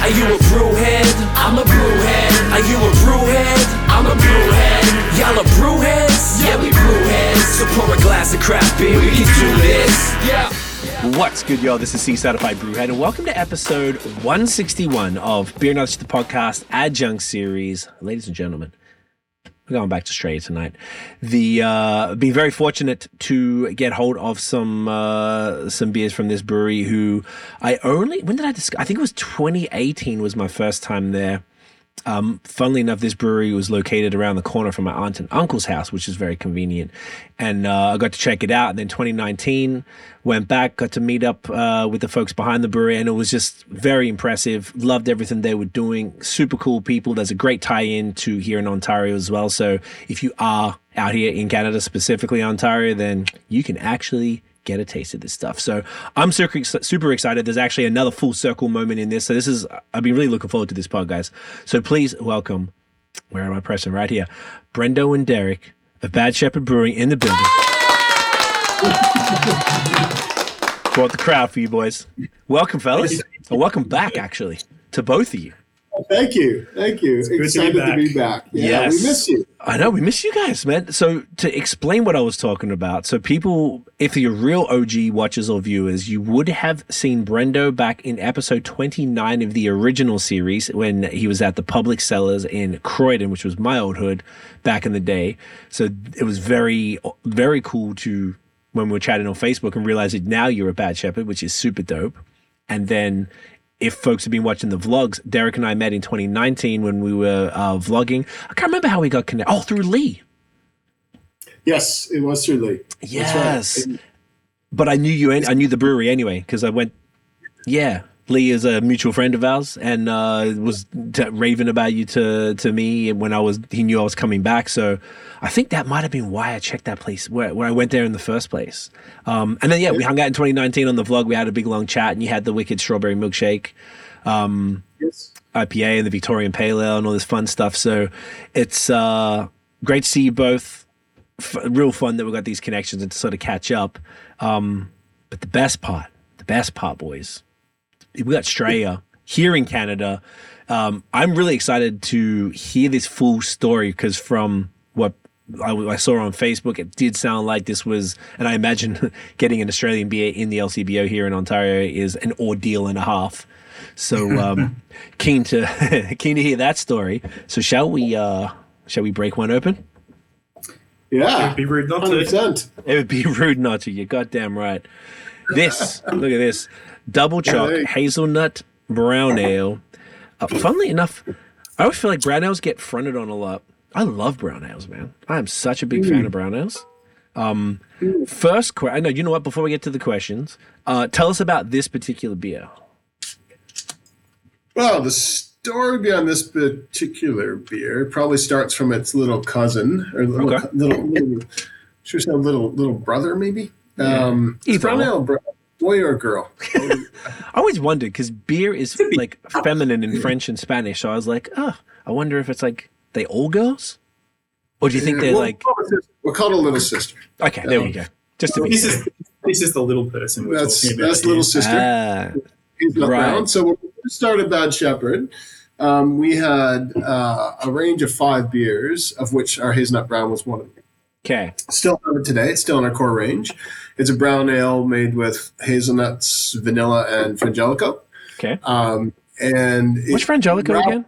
Are you a brewhead? I'm a brewhead. Are you a brewhead? I'm a brewhead. Y'all are brewheads? Yeah, we brewheads. So pour a glass of craft beer, we can do this. Yeah. What's good, y'all? This is Cee Certified Brewhead, and welcome to episode 161 of Beer Knowledge the Podcast Adjunct Series. Ladies and gentlemen, we're going back to Australia tonight. The uh, been very fortunate to get hold of some uh, some beers from this brewery. Who I only when did I discover? I think it was 2018 was my first time there. Um, funnily enough, this brewery was located around the corner from my aunt and uncle's house, which is very convenient. And uh, I got to check it out. And then 2019, went back, got to meet up uh, with the folks behind the brewery, and it was just very impressive. Loved everything they were doing. Super cool people. There's a great tie in to here in Ontario as well. So if you are out here in Canada, specifically Ontario, then you can actually get a taste of this stuff. So I'm super, super excited. There's actually another full circle moment in this. So this is, I've been really looking forward to this pod, guys. So please welcome, where am I pressing? Right here. Brendo and Dereck of Bad Shepherd Brewing in the building. Brought the crowd for you boys. Welcome, fellas. Or welcome back, actually, to both of you. Thank you. Thank you. Excited to be back. To be back. Yeah, yes. we miss you. I know we miss you guys, man. So to explain what I was talking about, so people, if you're real OG watchers or viewers, you would have seen Brendo back in episode 29 of the original series when he was at the Public Cellars in Croydon, which was my old hood back in the day. So it was very, very cool to when we were chatting on Facebook and realize that now you're a bad shepherd, which is super dope. And then if folks have been watching the vlogs, Dereck and I met in 2019 when we were uh, vlogging. I can't remember how we got connected. Oh, through Lee. Yes, it was through Lee. Yes. Right. But I knew you. I knew the brewery anyway because I went. Yeah, Lee is a mutual friend of ours and uh, was t- raving about you to to me when I was. He knew I was coming back, so I think that might have been why I checked that place where, where I went there in the first place. Um, and then yeah, we hung out in 2019 on the vlog. We had a big long chat, and you had the wicked strawberry milkshake, um, yes. IPA, and the Victorian Pale Ale, and all this fun stuff. So it's uh, great to see you both. F- real fun that we got these connections and to sort of catch up. Um, but the best part, the best part, boys, we got Straya here in Canada. Um, I'm really excited to hear this full story because from what I, I, saw on Facebook, it did sound like this was, and I imagine getting an Australian beer in the LCBO here in Ontario is an ordeal and a half. So um, keen to keen to hear that story. So shall we uh, shall we break one open? Yeah, it'd be rude not 100%. to. It would be rude not to. You're goddamn right. This look at this double choc yeah, hazelnut brown ale. Uh, funnily enough, I always feel like brown ales get fronted on a lot. I love brown ales, man. I am such a big mm. fan of brown ales. Um, first, question. I know you know what. Before we get to the questions, uh, tell us about this particular beer. Well, the story behind this particular beer probably starts from its little cousin or little, okay. little, little should say little little brother, maybe. Yeah. Um, brown ale, boy or girl. I always wondered because beer is like feminine in French and Spanish, so I was like, oh, I wonder if it's like they all girls? Or do you think they're like we'll call it a little sister? Okay, there um, we go. Just to be this is this is the little person. that's that's little sister. Ah, He's not right. Around. So when we started Bad Shepherd, um, we had uh, a range of five beers, of which our hazelnut brown was one of them. Okay. Still have it today. It's still in our core range. It's a brown ale made with hazelnuts, vanilla, and frangelico. Okay. Um, and which frangelico again?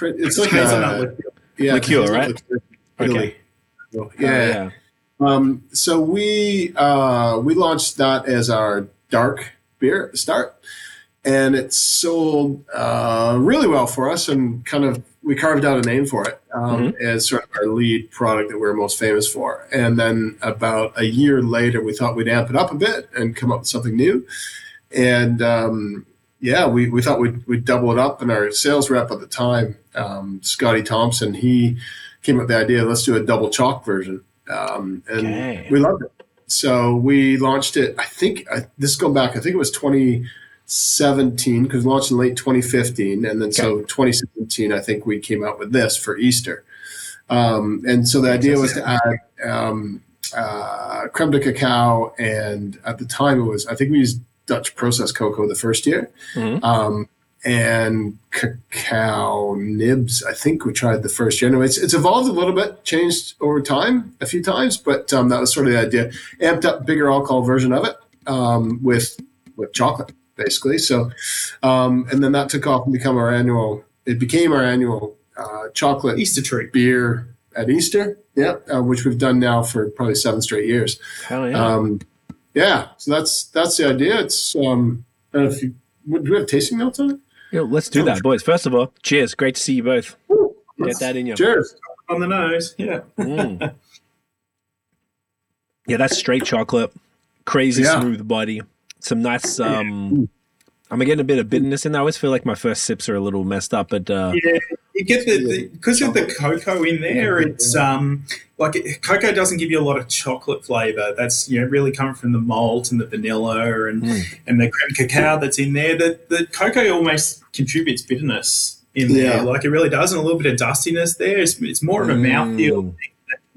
It's like a, yeah, liqueur, right? Okay. Yeah. yeah. Um, so we uh, we launched that as our dark beer start, and it sold uh, really well for us, and kind of we carved out a name for it um, mm-hmm. as sort of our lead product that we we're most famous for. And then about a year later, we thought we'd amp it up a bit and come up with something new. And um, yeah, we, we thought we'd, we'd double it up. And our sales rep at the time, um, Scotty Thompson, he came up with the idea, let's do a double choc version. Um, and okay. we loved it. So we launched it, I think, I, this is going back, I think it was 2017, because launched in late 2015. And then okay. so 2017, I think we came out with this for Easter. Um, and so the idea was to add um, uh, creme de cacao. And at the time, it was, I think we used Dutch processed cocoa the first year. Mm-hmm. Um, and cacao nibs. I think we tried the first year. Anyway, it's, it's evolved a little bit, changed over time a few times, but um, that was sort of the idea. Amped up, bigger alcohol version of it um, with with chocolate, basically. So, um, and then that took off and become our annual. It became our annual uh, chocolate Easter treat beer at Easter. Yeah, uh, which we've done now for probably seven straight years. Hell yeah. Um, yeah, so that's that's the idea. It's um, I don't know if you do we have tasting notes on it? Yeah, let's do that, boys. First of all, cheers. Great to see you both. Get that in your Cheers. on the nose. Yeah. Mm. yeah, that's straight chocolate. Crazy Yeah. smooth body. Some nice. um I'm getting a bit of bitterness in there. I always feel like my first sips are a little messed up, but uh, Yeah, you get the because of the cocoa in there. It's um like it, cocoa doesn't give you a lot of chocolate flavor. That's you know really coming from the malt and the vanilla and Mm. and the cream cacao that's in there. The the cocoa almost contributes bitterness in there. Yeah. Like it really does, and a little bit of dustiness there. It's, it's more of a mouthfeel Mm.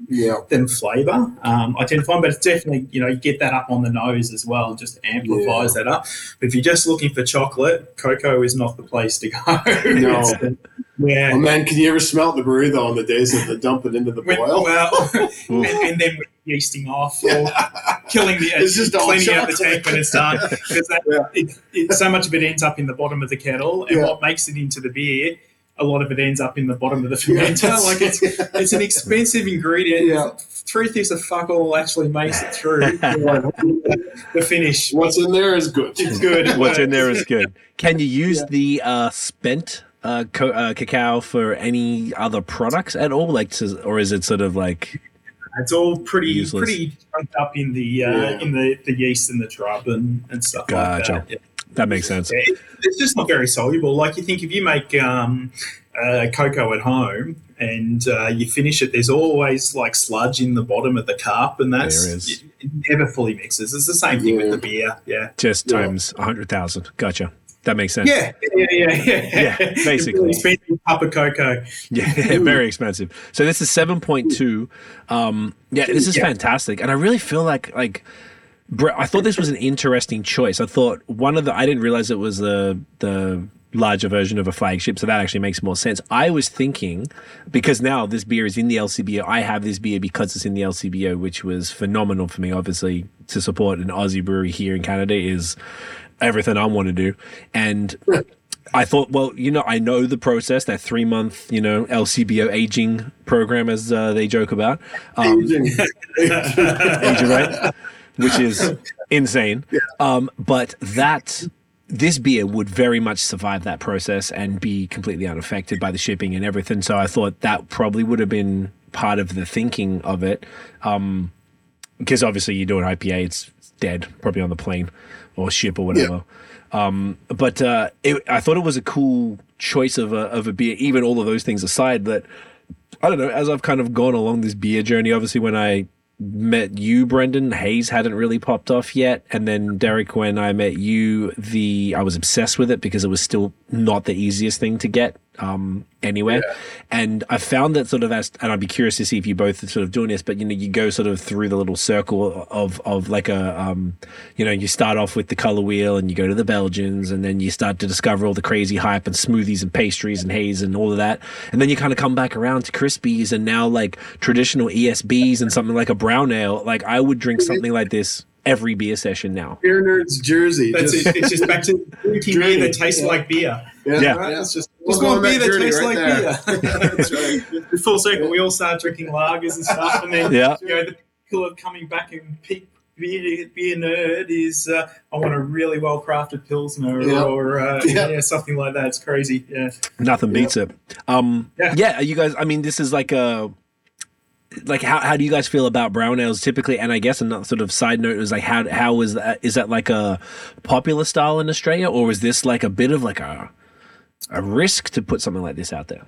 Yeah. than flavour. Um, I tend to find, but it's definitely you know you get that up on the nose as well, just amplifies that up. But if you're just looking for chocolate, cocoa is not the place to go. No. It's- yeah. Oh man, can you ever smell the brewery though on the days that they dump it into the boil? well, and, and then yeasting off or killing the It's just cleaning out the tank when it's done. Because that, Yeah. it, it, so much of it ends up in the bottom of the kettle, and Yeah. what makes it into the beer, a lot of it ends up in the bottom of the fermenter. that's- like it's it's an expensive ingredient. Yeah. Truth is, a fuck all actually makes it through the finish. What's in there is good. It's good. what's in there is good. Can you use the uh, spent uh, co- uh, cacao for any other products at all? Like, to, or is it sort of like It's all pretty Useless. pretty chunked up in the uh, Yeah. in the, the yeast and the trub and, and stuff Gotcha. like that. Yeah. That makes sense? It's just not very soluble. Like you think if you make um, uh, cocoa at home and uh, you finish it, there's always like sludge in the bottom of the cup, and that's It, it never fully mixes. It's the same thing Yeah. with the beer. Yeah. Just Yeah. times a hundred thousand. Gotcha. That makes sense. Yeah, yeah, yeah, yeah. Yeah, basically. Really expensive cup of cocoa. Yeah, very expensive. So this is seven point two. Um, yeah, this is Yeah. fantastic, and I really feel like like. I thought this was an interesting choice. I thought one of the I didn't realize it was the the larger version of a flagship, so that actually makes more sense. I was thinking because now this beer is in the LCBO. I have this beer because it's in the LCBO, which was phenomenal for me. Obviously, to support an Aussie brewery here in Canada is everything I want to do, and I thought, well, you know, I know the process, that three month, you know, LCBO aging program, as uh, they joke about, um, Aging. aging, right? Which is insane. Um, but that, this beer would very much survive that process and be completely unaffected by the shipping and everything. So I thought that probably would have been part of the thinking of it. Um, because obviously you do an IPA, it's dead, probably on the plane or ship or whatever. Um, but uh, it, I thought it was a cool choice of a of a beer. Even all of those things aside, that I don't know. As I've kind of gone along this beer journey, obviously when I met you, Brendan. Haze hadn't really popped off yet, and then Dereck, when I met you, the I was obsessed with it because it was still not the easiest thing to get um, anywhere. And I found that sort of as, and I'd be curious to see if you both are sort of doing this, but you know, you go sort of through the little circle of, of like a, um, you know, you start off with the color wheel and you go to the Belgians and then you start to discover all the crazy hype and smoothies and pastries and haze and all of that. And then you kind of come back around to Crispies and now like traditional ESBs and something like a brown ale. Like I would drink something like this every beer session now. Beer nerds jersey. That's just, it. It's just back to drinking beer that tastes Yeah. like beer. Yeah, Yeah. Right? It's just, We'll just go beer that that tastes right like there. beer. That's right. Full circle. We all start drinking lagers and stuff, and then Yeah. you know the pinnacle of coming back and peak beer, beer nerd is uh, I want a really well crafted pilsner Yeah. or uh, Yeah. yeah. something like that. It's crazy. Yeah. Nothing beats it. Um, yeah. Yeah. you guys. I mean, this is like a like how how do you guys feel about brown ales typically? And I guess another sort of side note is like how how is that is that like a popular style in Australia, or is this like a bit of like a a risk to put something like this out there?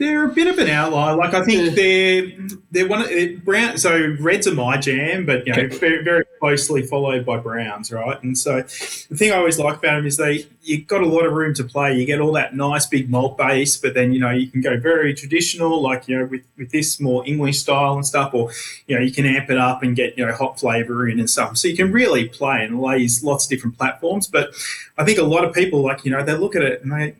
They're a bit of an outlier. Like I think they're they're one of eh, brown. So reds are my jam, but you know okay. very, very closely followed by browns, right? And so the thing I always like about them is they you've got a lot of room to play. You get all that nice big malt base, but then you know you can go very traditional, like you know with with this more English style and stuff, or you know you can amp it up and get you know hot flavour in and stuff. So you can really play and lays lots of different platforms. But I think a lot of people like you know they look at it and they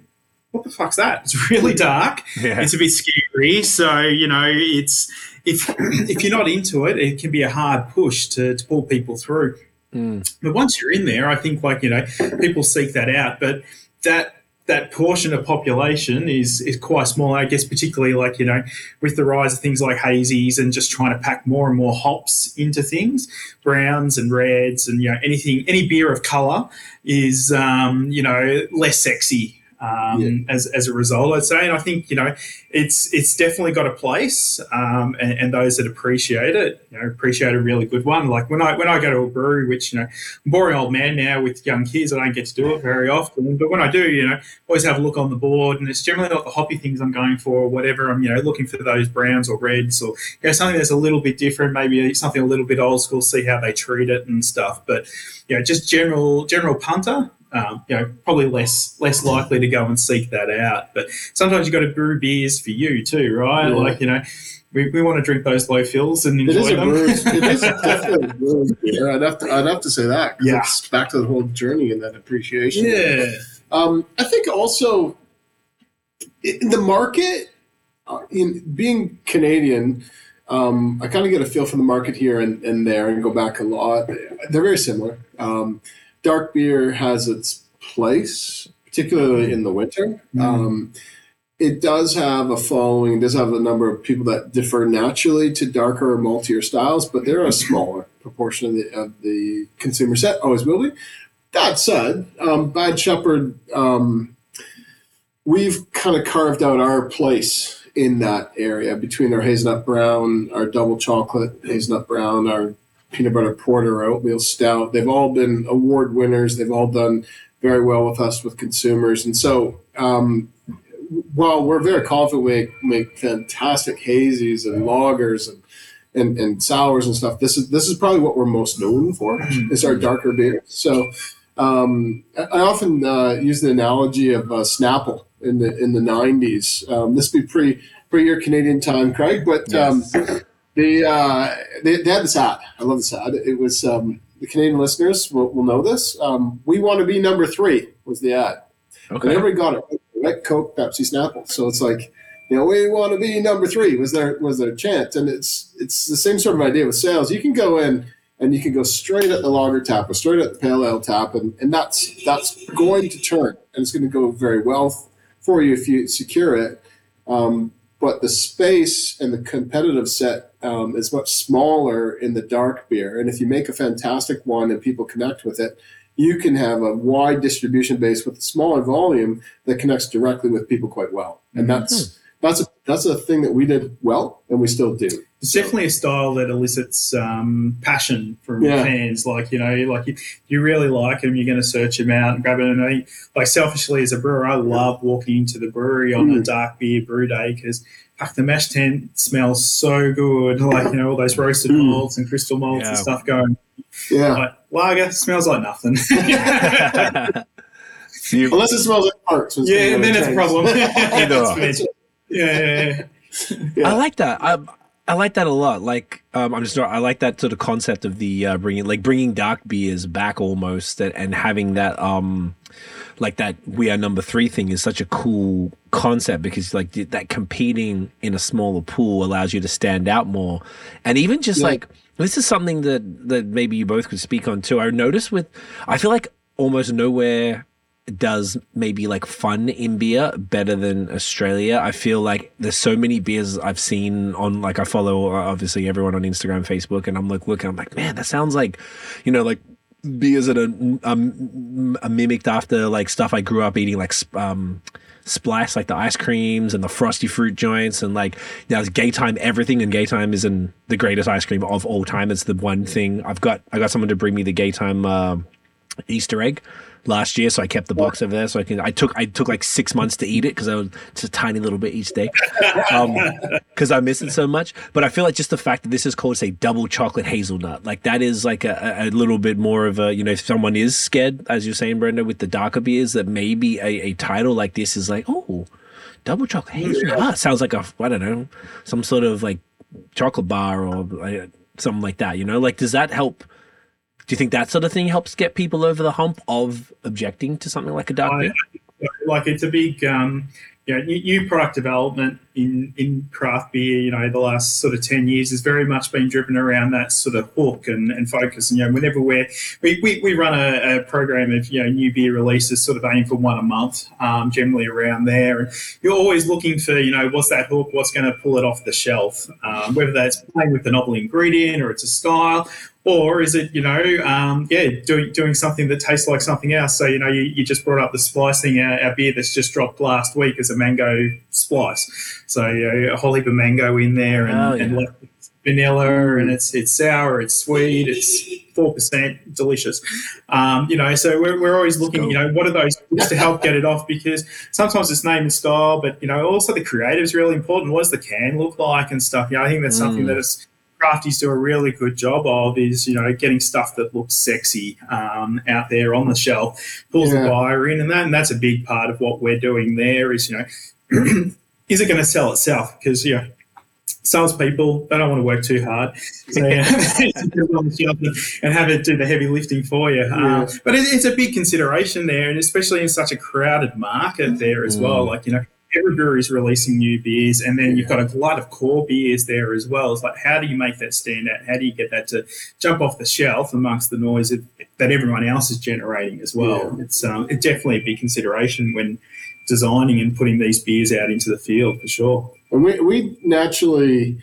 what the fuck's that? It's really dark. Yeah. It's a bit scary. So you know, it's if if you're not into it, it can be a hard push to, to pull people through. Mm. But once you're in there, I think like you know, people seek that out. But that that portion of population is is quite small. I guess particularly like you know with the rise of things like hazies and just trying to pack more and more hops into things, browns and reds and you know anything any beer of color is um, you know less sexy um, yeah. as, as a result, I'd say. And I think, you know, it's it's definitely got a place um, and, and, those that appreciate it, you know, appreciate a really good one. Like when I when I go to a brewery, which, you know, I'm boring old man now with young kids, I don't get to do it very often. But when I do, you know, always have a look on the board and it's generally not the hoppy things I'm going for or whatever. I'm, you know, looking for those browns or reds or, you know, something that's a little bit different, maybe something a little bit old school, see how they treat it and stuff. But, you know, just general general punter, um, you know, probably less less likely to go and seek that out. But sometimes you've got to brew beers for you too, right? Yeah. Like you know, we, we want to drink those low fills and enjoy it is them. Brewer's, it is definitely a brewer's beer. I'd have to I'd have to say that. Yeah, it's back to the whole journey and that appreciation. Yeah. Um, I think also in the market, uh, in being Canadian. Um, I kind of get a feel for the market here and, and there and go back a lot. They're very similar. Um, dark beer has its place, particularly in the winter. Mm. Um, it does have a following. It does have a number of people that defer naturally to darker or maltier styles, but they're a smaller proportion of the, of the consumer set. Always will be. That said, um, Bad Shepherd, um, we've kind of carved out our place in that area between our hazelnut brown, our double chocolate hazelnut brown, our peanut butter porter or oatmeal stout. They've all been award winners. They've all done very well with us with consumers. And so, um, while we're very confident we make, fantastic hazies and lagers and, and, and sours and stuff, this is this is probably what we're most known for mm-hmm. is our darker beer. So um, I often uh, use the analogy of uh, Snapple in the in the '90s. Um, this would be pre pre your Canadian time, Craig, but um, yes. They, uh, they, they had this ad. I love this ad. It was um, the Canadian listeners will, will know this. Um, we want to be number three was the ad. Okay. And everybody got it. Right? Coke, Pepsi, Snapple. So it's like, you know, we want to be number three was their was their chant, and it's it's the same sort of idea with sales. You can go in and you can go straight at the lager tap or straight at the pale ale tap, and, and that's that's going to turn, and it's going to go very well for you if you secure it. Um, but the space and the competitive set um, is much smaller in the dark beer. And if you make a fantastic one and people connect with it, you can have a wide distribution base with a smaller volume that connects directly with people quite well. And mm-hmm. that's that's a, that's a thing that we did well, and we still do. It's definitely a style that elicits um, passion from yeah. fans. Like you know, like if you really like them, you're going to search them out and grab it. And I, like selfishly as a brewer, I love walking into the brewery on mm. a dark beer brew day because fuck, the mash tun smells so good. Like you know, all those roasted mm. malts and crystal malts yeah. and stuff going. Yeah, like, lager smells like nothing. Unless it smells like parts. Yeah, and then it's a problem. yeah, yeah, I like that. I, I like that a lot. Like, um, I'm just I like that sort of concept of the uh, bringing like bringing dark beers back almost, and, and having that um, like that we are number three thing is such a cool concept because like that competing in a smaller pool allows you to stand out more, and even just yeah. like this is something that that maybe you both could speak on too. I noticed with I feel like almost nowhere does maybe like fun in beer better than Australia. I feel like there's so many beers I've seen on like I follow uh, obviously everyone on Instagram, Facebook, and I'm like looking, I'm like, man, that sounds like, you know, like beers that are um, mimicked after like stuff I grew up eating, like um, Splice, like the ice creams and the frosty fruit joints, and like now it's Gaytime everything, and Gaytime isn't the greatest ice cream of all time. It's the one thing I've got. I got someone to bring me the Gaytime. Uh, Easter egg last year, so I kept the box over there. So I can. I took I took like six months to eat it because I was just a tiny little bit each day, because um, I miss it so much. But I feel like just the fact that this is called say double chocolate hazelnut, like that is like a, a little bit more of a you know if someone is scared, as you're saying, Brendo, with the darker beers, that maybe a, a title like this is like oh. Double chocolate hazelnut. Ah, sounds like a I don't know some sort of like chocolate bar or like, something like that. You know, like does that help do you think that sort of thing helps get people over the hump of objecting to something like a dark beer? Like it's a big, um, you know, new product development in in craft beer. You know, the last sort of ten years has very much been driven around that sort of hook and, and focus. And you know, whenever we're we, we, we run a, a, program of you know new beer releases, sort of aim for one a month, um, generally around there. And you're always looking for you know what's that hook, what's going to pull it off the shelf, um, whether that's playing with the novel ingredient or it's a style or is it you know um, yeah doing doing something that tastes like something else. So you know you, you just brought up the splicing our, our, beer that's just dropped last week as a mango splice. So you know, a whole heap of mango in there and, oh, yeah. and vanilla and it's it's sour it's sweet it's four percent delicious. Um, you know so we're, we're always looking you know what are those to help get it off? Because sometimes it's name and style but you know also the creative is really important. What does the can look like and stuff? You know i think that's mm. something that is crafties do a really good job of is you know getting stuff that looks sexy um, out there on the shelf, pulls yeah. the buyer in, and that and that's a big part of what we're doing there. Is you know, is it going to sell itself? Because you know, salespeople they don't want to work too hard, so yeah, and have it do the heavy lifting for you. Yeah. Um, but it, it's a big consideration there, and especially in such a crowded market there as mm. well. Like you know every brewery is releasing new beers, and then you've got a lot of core beers there as well. It's like, how do you make that stand out? How do you get that to jump off the shelf amongst the noise that everyone else is generating as well? Yeah. It's um, it's definitely a big consideration when designing and putting these beers out into the field for sure. And we, we naturally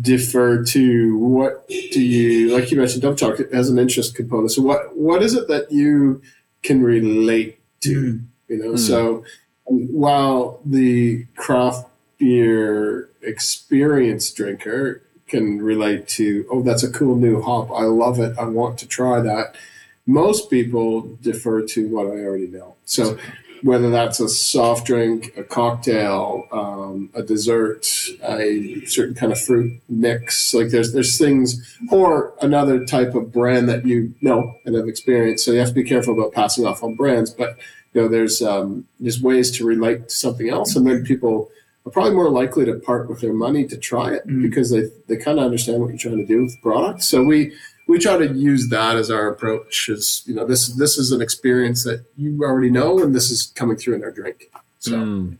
defer to what do you like you mentioned double chocolate has an interest component so what what is it that you can relate to mm. you know mm. so while the craft beer experience drinker can relate to, oh, that's a cool new hop. I love it. I want to try that. Most people defer to what I already know. So whether that's a soft drink, a cocktail, um, a dessert, a certain kind of fruit mix, like there's there's things, or another type of brand that you know and have experienced. So you have to be careful about passing off on brands, but you know, there's um, there's ways to relate to something else, and then people are probably more likely to part with their money to try it mm. because they they kind of understand what you're trying to do with the product. So we we try to use that as our approach. Is you know this this is an experience that you already know, and this is coming through in our drink. So. Mm.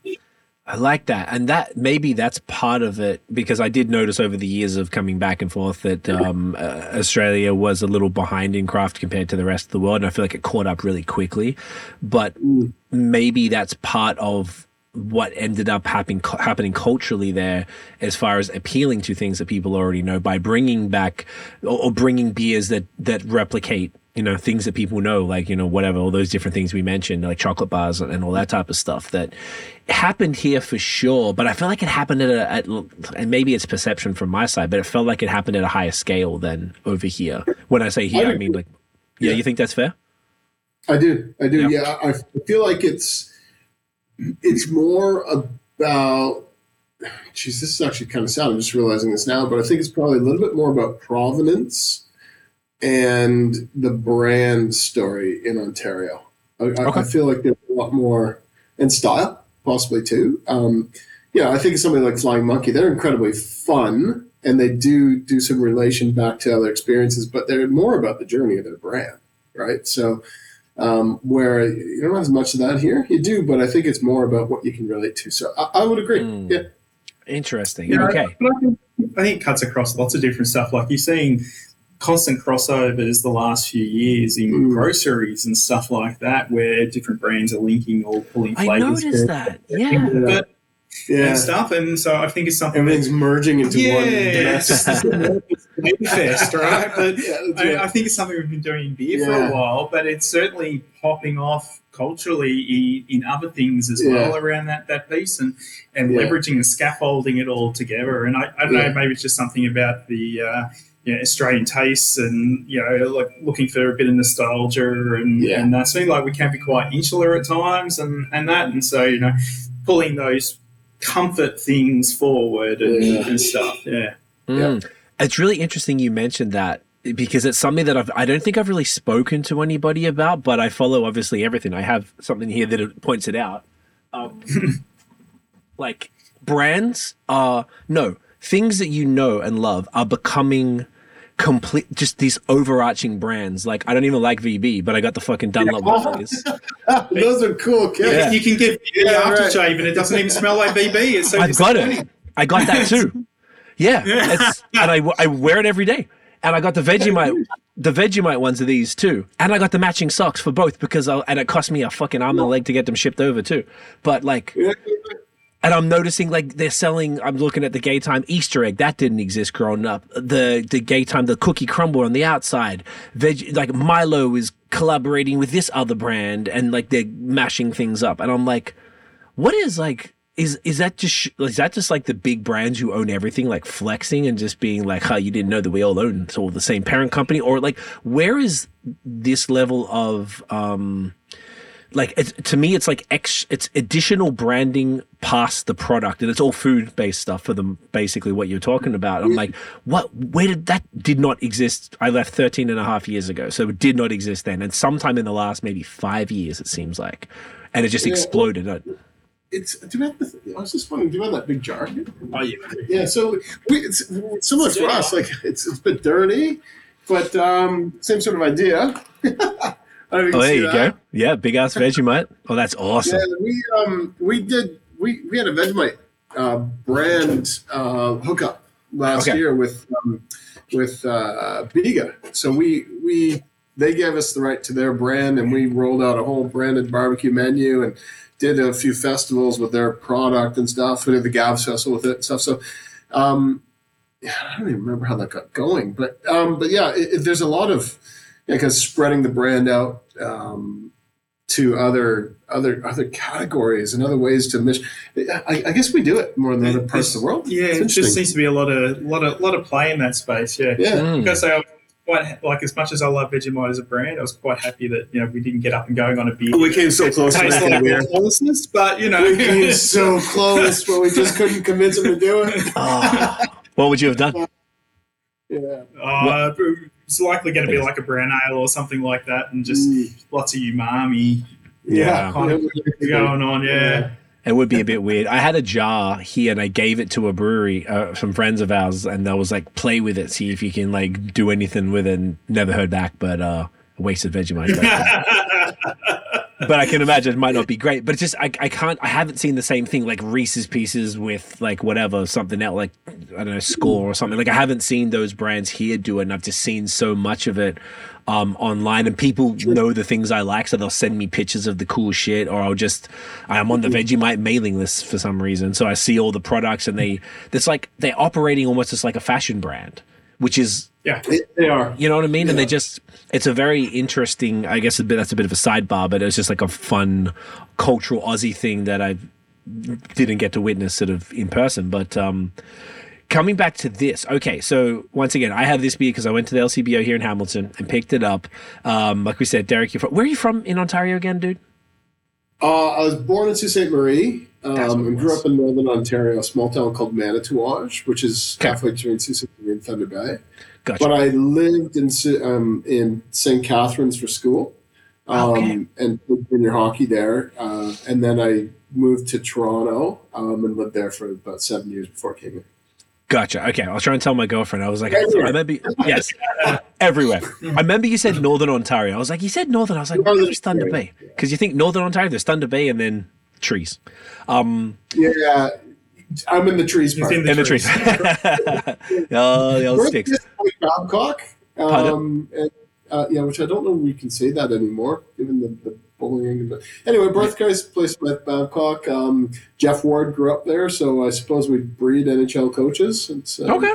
I like that, and that maybe that's part of it because I did notice over the years of coming back and forth that um, uh, Australia was a little behind in craft compared to the rest of the world, and I feel like it caught up really quickly. But maybe that's part of what ended up happening happening culturally there as far as appealing to things that people already know by bringing back or, or bringing beers that that replicate you know things that people know like you know whatever all those different things we mentioned like chocolate bars and all that type of stuff that happened here for sure but i feel like it happened at a at, and maybe it's perception from my side but it felt like it happened at a higher scale than over here. When i say here i, I mean like yeah, yeah, you think that's fair? I do i do yeah, yeah I feel like it's it's more about geez this is actually kind of sad i'm just realizing this now but i think it's probably a little bit more about provenance and the brand story in Ontario. I, okay. I, feel like there's a lot more in style, possibly too. Um, yeah, I think somebody like Flying Monkey, they're incredibly fun and they do do some relation back to other experiences, but they're more about the journey of their brand, right? So, um, where you don't have as much of that here, you do, but I think it's more about what you can relate to. So, I, I would agree. Mm. Yeah. Interesting. Yeah, okay. I think, I think it cuts across lots of different stuff. Like you're seeing constant crossovers the last few years in mm. groceries and stuff like that, where different brands are linking or pulling flavors. I noticed that. Yeah. But, yeah. and stuff. And so I think it's something everything's merging into yeah, one. Yeah, it's just fest, right? But yeah, I, I, think it's something we've been doing in beer yeah. for a while, but it's certainly popping off culturally in other things as well around that, that piece and, and leveraging and scaffolding it all together. And I, I don't know, maybe it's just something about the uh, you know, Australian tastes and you know like looking for a bit of nostalgia and Yeah. and that sort of like we can be quite insular at times and and that and so you know pulling those comfort things forward and, Yeah. and stuff yeah Mm. It's really interesting you mentioned that because it's something that I've, I don't think I've really spoken to anybody about, but I follow obviously everything. I have something here that it points it out. Um, like brands are no things that you know and love are becoming complete just these overarching brands. Like I don't even like VB, but I got the fucking Dunlop mufflers. Those are cool kids. Yeah. you can give the Yeah, right. aftershave and it doesn't even smell like VB it's so I've got it. I got that too. Yeah, it's, and I, I wear it every day. And I got the Vegemite, the Vegemite ones of these too. And I got the matching socks for both because I, and it cost me a fucking arm and a leg to get them shipped over too. But like, and I'm noticing like they're selling. I'm looking at the Gaytime Easter egg that didn't exist growing up. The the Gaytime the cookie crumble on the outside. Veg like Milo is collaborating with this other brand and like they're mashing things up. And I'm like, what is like is is that just is that just like the big brands who own everything like flexing and just being like huh you didn't know that we all own all the same parent company or like where is this level of um like it's, to me it's like ex it's additional branding past the product and it's all food based stuff for them basically what you're talking about i'm like what where did that did not exist i left 13 and a half years ago so it did not exist then and sometime in the last maybe five years it seems like and it just Yeah. exploded Uh, It's. Do you have the, I was just wondering. Do you have that big jar? oh yeah Yeah. So we, it's, it's similar for us. Like it's it's a bit dirty, but um, same sort of idea. I don't know if Oh, there you that. go. Yeah, big ass Vegemite. Oh, that's awesome. Yeah, we um we did we we had a Vegemite uh, brand uh, hookup last Okay. year with um, with uh, Bega. So we we they gave us the right to their brand, and we rolled out a whole branded barbecue menu and did a few festivals with their product and stuff. We did the GABS Festival with it and stuff. So. Um, yeah, I don't even remember how that got going, but um, but yeah, it, it- there's a lot of because spreading the brand out um, to other other other categories and other ways to mission. I, I guess we do it more than other parts of the world. yeah it just seems to be a lot of lot of lot of play in that space yeah yeah. Mm. because I was quite like as much as I love Vegemite as a brand, I was quite happy that you know we didn't get up and going on a beer. We came so close to tastes making like a beer. but you know, We came so close, but we just couldn't convince him to do it. Oh, what would you have done? Yeah. uh, it's likely going to be like a brown ale or something like that, and just Mm. lots of umami Yeah. kind of going on. Yeah, It would be a bit weird. I had a jar here and I gave it to a brewery, uh, some friends of ours, and I was like, play with it, see if you can like do anything with it. And never heard back, but uh, wasted Vegemite. But, I can imagine it might not be great. But it's just I, I can't I haven't seen the same thing like Reese's Pieces with like whatever something else like I don't know Skor or something. Like I haven't seen those brands here do it. And I've just seen so much of it um, online, and people know the things I like, so they'll send me pictures of the cool shit, or I'll just I'm on the Vegemite mailing list for some reason, so I see all the products, and they it's like they're operating almost as like a fashion brand, which is yeah. They, are. you know what I mean? And they just, it's a very interesting, I guess a bit, that's a bit of a sidebar, but it's just like a fun cultural Aussie thing that I didn't get to witness sort of in person. But um, coming back to this, okay, so once again, I have this beer because I went to the LCBO here in Hamilton and picked it up. Um, like we said, Dereck, you're from, where are you from in Ontario again, dude? Uh, I was born in Sault Ste. Marie um, and grew up in northern Ontario, a small town called Manitouwadge, which is Okay. halfway between Sault Ste. Marie and Thunder Bay. Gotcha. But I lived in um, in St. Catharines for school, um, Okay. and played junior hockey there. Uh, and then I moved to Toronto um, and lived there for about seven years before I came in. Gotcha. Okay, I was trying to tell my girlfriend. I was like, I, Everywhere. remember. Yes, everywhere. I remember you said Northern Ontario. I was like, you said Northern. I was like, where's Thunder Bay? Because you think Northern Ontario, there's Thunder Bay, and then trees. Um, Yeah, I'm in the trees It's part. in the in the trees. oh, the old We're sticks. just Babcock. Um, and, uh, yeah, which I don't know if we can say that anymore, given the, the bullying. But anyway, birthplace place with Babcock. Um, Jeff Ward grew up there, so I suppose we breed NHL coaches. It's, uh, Okay.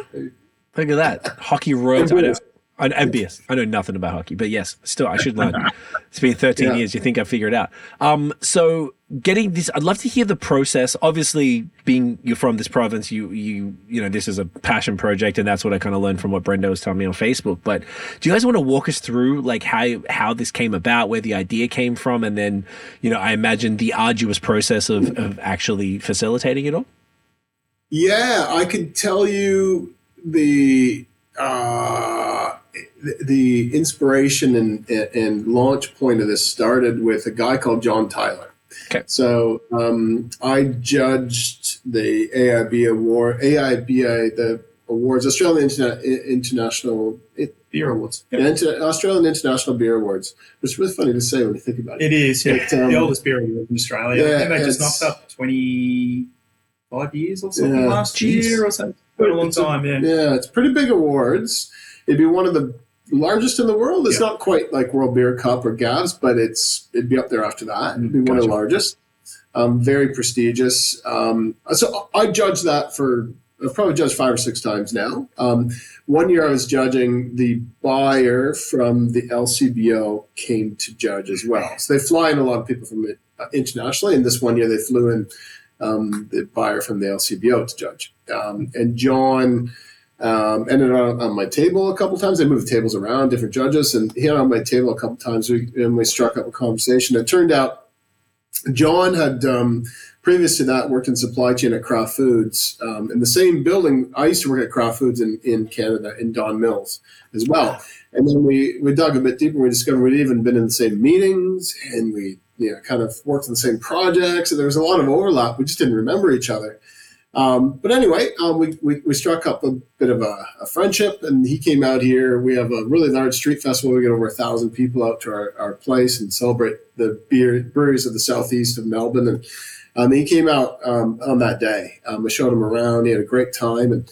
Look at that hockey royalty. I know, Envious. I'm envious. I know nothing about hockey, but yes, still I should learn. It's been 13 Yeah. years. You think I figure it out? Um, so getting this i'd love to hear the process obviously being you're from this province you you you know this is a passion project and that's what i kind of learned from what Brendo was telling me on facebook but do you guys want to walk us through like how how this came about where the idea came from and then you know i imagine the arduous process of of actually facilitating it all yeah i could tell you the uh the inspiration and, and launch point of this started with a guy called john tyler Okay. So um, I judged the AIB award, AIBA, the awards, Australian Interna- International Beer Awards. yeah, Inter- Australian International Beer Awards. It's really funny to say when you think about it. It is, yeah. But, um, the oldest beer award in Australia. I yeah, think they just knocked up 25 years or something Yeah, last geez. year or something. Quite a long It's a- time, yeah. Yeah, it's pretty big awards. It'd be one of the largest in the world. It's Yeah. not quite like World Beer Cup or GABS, but it's it'd be up there after that. It'd be one of the largest. Um, very prestigious. Um, so I judge that for I've probably judged five or six times now. Um, one year I was judging the buyer from the LCBO came to judge as well. So they fly in a lot of people from it uh, internationally, and this one year they flew in um, the buyer from the LCBO to judge. Um, and John um, ended on, on my table a couple times. I moved the tables around, different judges, and he had on my table a couple times. We, and we struck up a conversation. It turned out John had um, previous to that worked in supply chain at Kraft Foods um, in the same building. I used to work at Kraft Foods in, in Canada in Don Mills as well. And then we, we dug a bit deeper. We discovered we'd even been in the same meetings and we you know kind of worked on the same projects. And there was a lot of overlap. We just didn't remember each other. Um, but anyway, um, we, we, we struck up a bit of a, a friendship, and he came out here. We have a really large street festival. We get over a thousand people out to our, our place and celebrate the beer breweries of the southeast of Melbourne. And um, he came out um, on that day. Um, I showed him around. He had a great time, and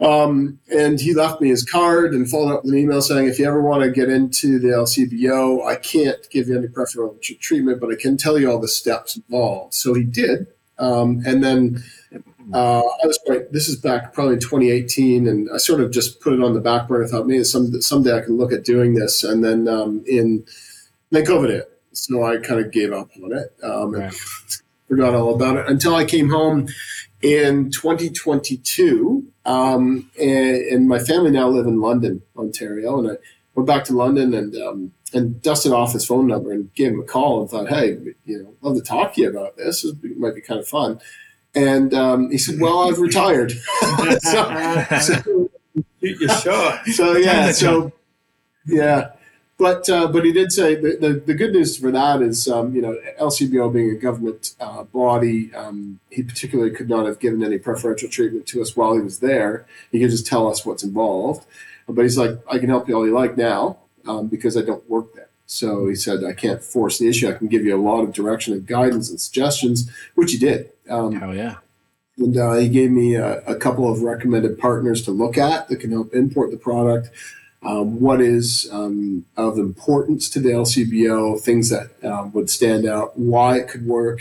um, and he left me his card and followed up with an email saying, if you ever want to get into the LCBO, I can't give you any preferential treatment, but I can tell you all the steps involved. So he did. Um, and then uh, I was quite, this is back probably in 2018, and I sort of just put it on the back burner. thought, maybe some, someday I can look at doing this. And then um, in, then COVID hit. So I kind of gave up on it um, and Right. forgot all about it until I came home in 2022. Um, and, and my family now live in London, Ontario. And I went back to London and, um, and dusted off his phone number and gave him a call and thought, hey, you know, love to talk to you about this. This might be kind of fun. And um, he said, well, I've retired. so, so, Shoot your so yeah, so yeah, but uh, but he did say the, the, the good news for that is um, you know LCBO being a government uh, body, um, he particularly could not have given any preferential treatment to us while he was there. He could just tell us what's involved, but he's like, I can help you all you like now um, because I don't work there. So he said, I can't force the issue. I can give you a lot of direction and guidance and suggestions, which he did. Um, hell yeah and uh, he gave me a, a couple of recommended partners to look at that can help import the product. Um, what is um, of importance to the LCBO, things that um, would stand out, why it could work,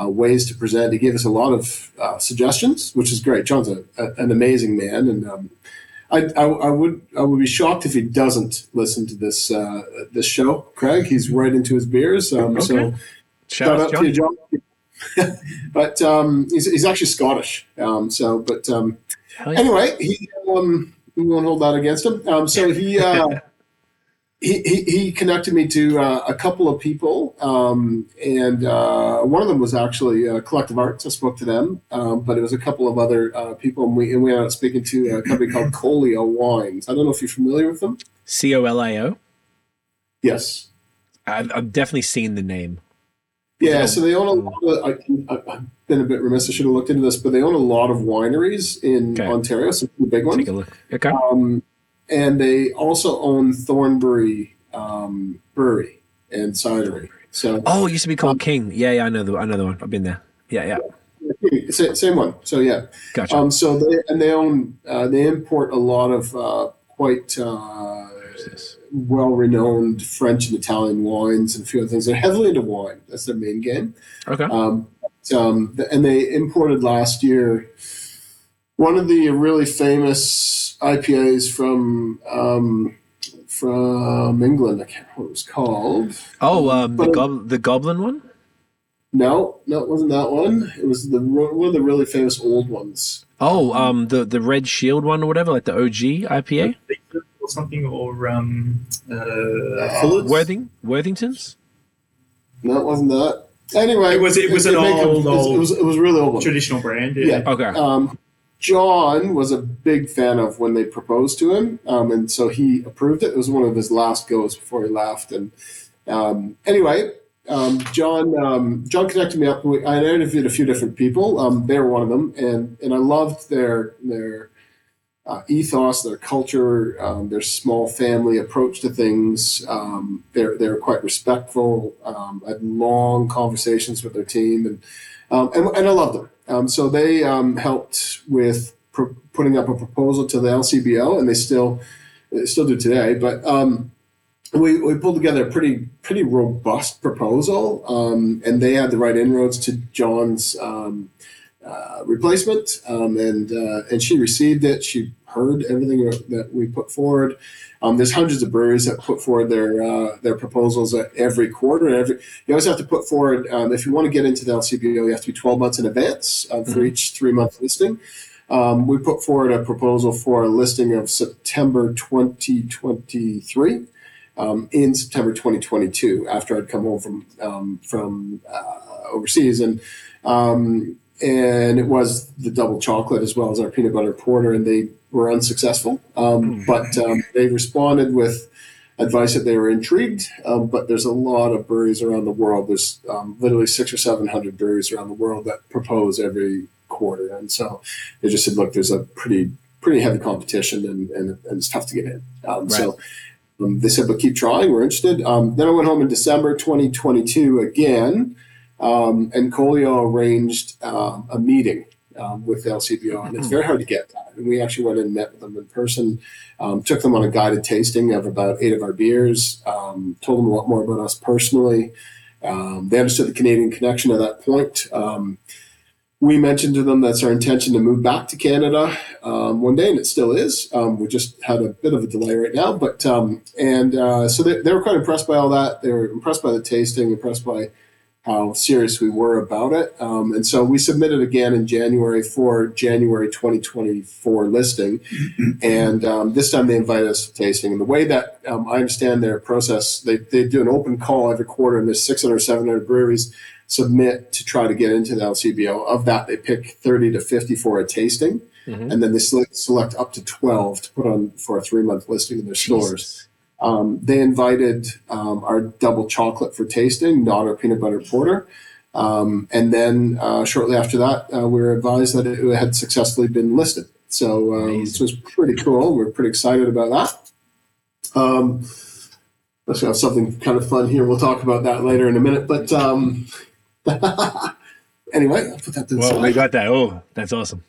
uh, ways to present. He gave us a lot of uh, suggestions, which is great. John's a, a, an amazing man, and um, I, I, I would I would be shocked if he doesn't listen to this uh, this show. Craig, he's right into his beers, um, so shout shout out out to you, John. but um, he's, he's actually Scottish. Um, so, but um, yeah. anyway, he um, we won't hold that against him. Um, so he, uh, he he he connected me to uh, a couple of people, um, and uh, one of them was actually uh, Collective Arts. I spoke to them, um, but it was a couple of other uh, people, and we and we ended up speaking to a company called Colio Wines. I don't know if you're familiar with them. c-o-l-i-o Yes. I've, I've definitely seen the name Yeah, so they own a lot of. I, I, I've been a bit remiss. I should have looked into this, but they own a lot of wineries in Okay. Ontario, some big ones. take a look okay Um, and they also own Thornbury um, Brewery and Cidery. So oh it used to be called king yeah yeah i know the i know the one i've been there yeah yeah sa- same one. So yeah. gotcha Um, so they and they own uh, they import a lot of uh, quite uh, well-renowned French and Italian wines and a few other things. They're heavily into wine. That's their main game. okay Um, um, and they imported last year one of the really famous IPAs from um, from England. I can't remember what it was called. oh um the gob- the goblin one No, no, it wasn't that one. It was the one of the really famous old ones. Oh, um, the the Red Shield one or whatever, like the OG IPA or something, or um, uh, Fuller's? Worthing Worthingtons. No, it wasn't that. Anyway, It was- it was an make a- old, it was, it was it was a really old one. traditional brand. Yeah. Yeah. Okay. Um, John was a big fan of when they proposed to him, um, and so he approved it. It was one of his last goes before he left. And um, anyway, um, John um, John connected me up. With, I interviewed a few different people. Um, they were one of them, and and I loved their their uh, ethos, their culture, um, their small family approach to things. They're they're quite respectful. I had long conversations with their team, and and, and I loved them. Um, so they um, helped with putting up a proposal to the LCBO, and they still they still do today. But um, we, we pulled together a pretty pretty robust proposal, um, and they had the right inroads to John's um, uh, replacement, um, and uh, and she received it. She heard everything that we put forward. Um, there's hundreds of breweries that put forward their uh, their proposals at every quarter. And every you always have to put forward um, if you want to get into the LCBO, you have to be 12 months in advance um, for Mhm. each three month listing. Um, we put forward a proposal for a listing of September 2023 um, in September 2022 after I'd come home from um, from uh, overseas and um, and it was the double chocolate as well as our peanut butter porter and they were unsuccessful. Um, but um, they responded with advice that they were intrigued um, but there's a lot of breweries around the world. There's um, literally six or seven hundred breweries around the world that propose every quarter. And so they just said look there's a pretty pretty heavy competition and, and, and it's tough to get in. Um, so um, they said, but keep trying. We're interested. Um, then I went home in December 2022 again, um, and Colio arranged um, a meeting um, with LCBO, and it's very hard to get that. And we actually went and met with them in person, um, took them on a guided tasting of about eight of our beers, um, told them a lot more about us personally. Um, they understood the Canadian connection at that point. Um, we mentioned to them that's our intention to move back to Canada um, one day, and it still is. Um, we just had a bit of a delay right now, but um, and uh, so they, they were quite impressed by all that. They were impressed by the tasting, impressed by how serious we were about it, um, and so we submitted again in January for January 2024 listing, and um, this time they invited us to tasting. And the way that um, I understand their process, they, they do an open call every quarter, and there's 600 or 700 breweries submit to try to get into the LCBO. Of that, they pick 30 to 50 for a tasting, Mhm. and then they select, select up to 12 to put on for a three month listing in their stores. Jesus. Um, they invited um, our double chocolate for tasting, not our peanut butter porter. Um, and then uh, shortly after that, uh, we were advised that it had successfully been listed. So, um, Amazing. so it's pretty cool. We're pretty excited about that. Um, let's have something kind of fun here. We'll talk about that later in a minute. But um, anyway, I'll put that to the Well, side we got that. Oh, that's awesome.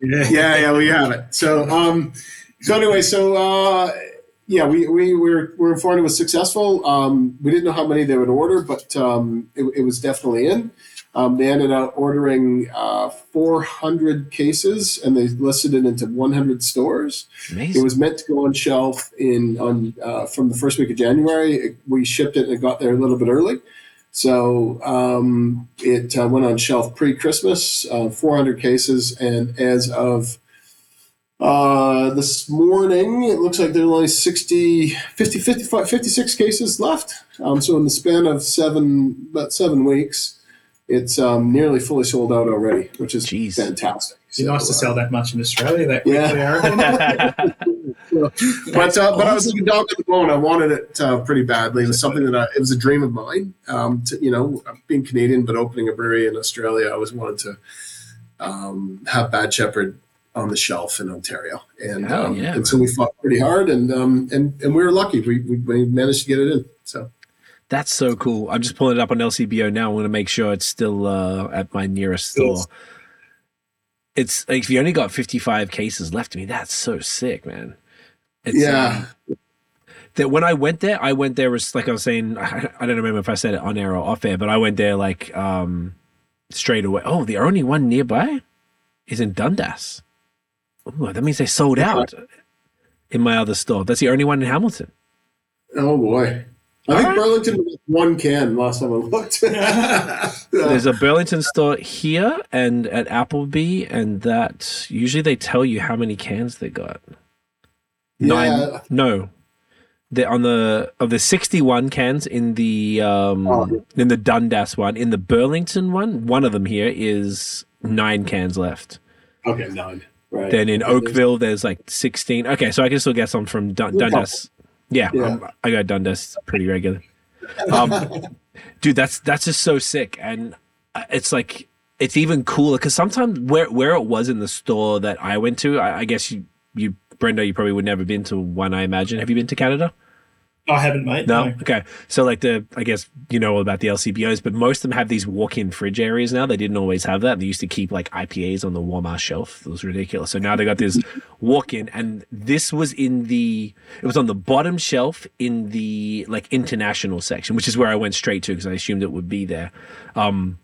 Yeah. yeah, yeah, we have it. So, um, so anyway, so uh, yeah, we we were were informed it was successful. Um, we didn't know how many they would order, but um, it, it was definitely in. Um, they ended up ordering uh, 400 cases, and they listed it into 100 stores. It was meant to go on shelf in on uh, from the first week of January. It- we shipped it and it got there a little bit early, so um, it uh, went on shelf pre-Christmas. Uh, 400 cases, and as of uh, this morning, it looks like there are only 60, 50, 55, 56 cases left. Um, so in the span of seven, about seven weeks, it's um, nearly fully sold out already, which is Jeez. fantastic. It'd be nice to uh, sell that much in Australia that Yeah. quickly, I but uh, but I was like a dog at the bone. I wanted it uh, pretty badly. It was something that I, it was a dream of mine. Um, to, you know, being Canadian but opening a brewery in Australia, I always wanted to um, have Bad Shepherd on the shelf in Ontario, and Hell um, yeah, and so we fought pretty hard, and um, and and we were lucky. We, we we managed to get it in. So That's so cool. I'm just pulling it up on LCBO now. I want to make sure it's still uh, at my nearest store. It's like if you only got 55 cases left. I mean, that's so sick, man. It's, yeah, um, that when I went there, I went there was like I was saying. I, I don't remember if I said it on air or off air, but I went there like um, straight away. Oh, the only one nearby is in Dundas. Ooh, that means they sold out in my other store. That's the only one in Hamilton. oh boy, I think Burlington was one can last time I looked. There's a Burlington store here and at Appleby, and that usually they tell you how many cans they got. Nine. Yeah. No. The, on the of the 61 cans in the um Oh. in the Dundas one in the Burlington one one of them here is nine cans left okay, none. Right. then in Oakville there's like 16 okay so I can still get some from Dun- Dundas. yeah, Yeah. I got Dundas pretty regular. Um dude that's that's just so sick. And uh, it's like it's even cooler because sometimes where where it was in the store that I went to I, I guess you you Brendo you probably would never been to one I imagine. Have you been to Canada I haven't, mate. no? Okay. So like the I guess you know all about the LCBOs, but most of them have these walk-in fridge areas now. They didn't always have that. They used to keep like IPAs on the Walmart shelf. It was ridiculous. So now they got this walk-in and this was in the it was on the bottom shelf in the like international section, which is where I went straight to because I assumed it would be there. Um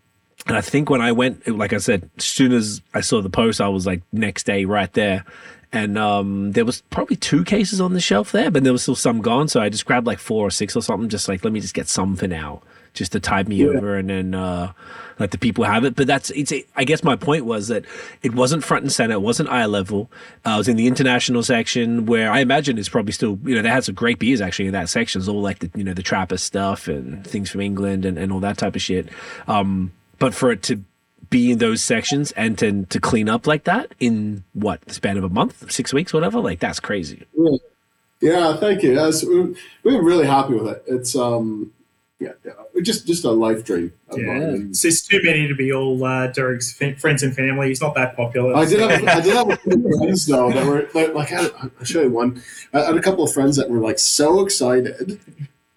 and I think when I went, like I said, as soon as I saw the post, I was like next day right there. And um, there was probably two cases on the shelf there, but there was still some gone. So I just grabbed like four or six or something, just like let me just get some for now, just to tide me over, and then uh, let the people have it. But that's it's. I guess my point was that it wasn't front and center, it wasn't eye level. Uh, I was in the international section where I imagine it's probably still you know they had some great beers actually in that section. It's all like the you know the Trappist stuff and things from England and, and all that type of shit. Um, but for it to be in those sections and to to clean up like that in what the span of a month, six weeks, whatever, like that's crazy. Yeah, thank you. Yes, we- we're really happy with it. It's um, yeah, yeah just just a life dream. of Yeah, mine. It's too many to be all uh, Dereck's f- friends and family. He's not that popular. I did have I did have a few friends though that were like, like I had, I'll show you one. I had a couple of friends that were like so excited,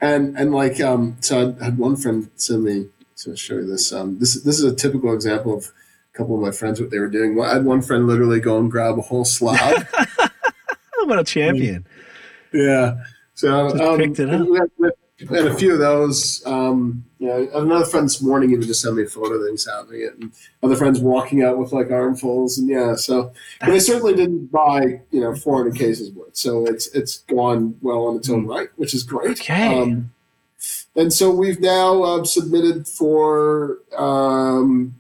and and like um, so I had one friend send me to show you this. Um, this this is a typical example of a couple of my friends what they were doing. I had one friend literally go and grab a whole slab. Oh, what a champion! Yeah. So Just um, picked it up. We, had, we had a few of those. Um, yeah, another friend this morning even just sent me a photo that he's having it, and other friends walking out with like armfuls, and yeah. So, but they certainly didn't buy you know 400 cases worth. So it's it's gone well on its own right, which is great. Okay. Um, and so we've now uh, submitted for um,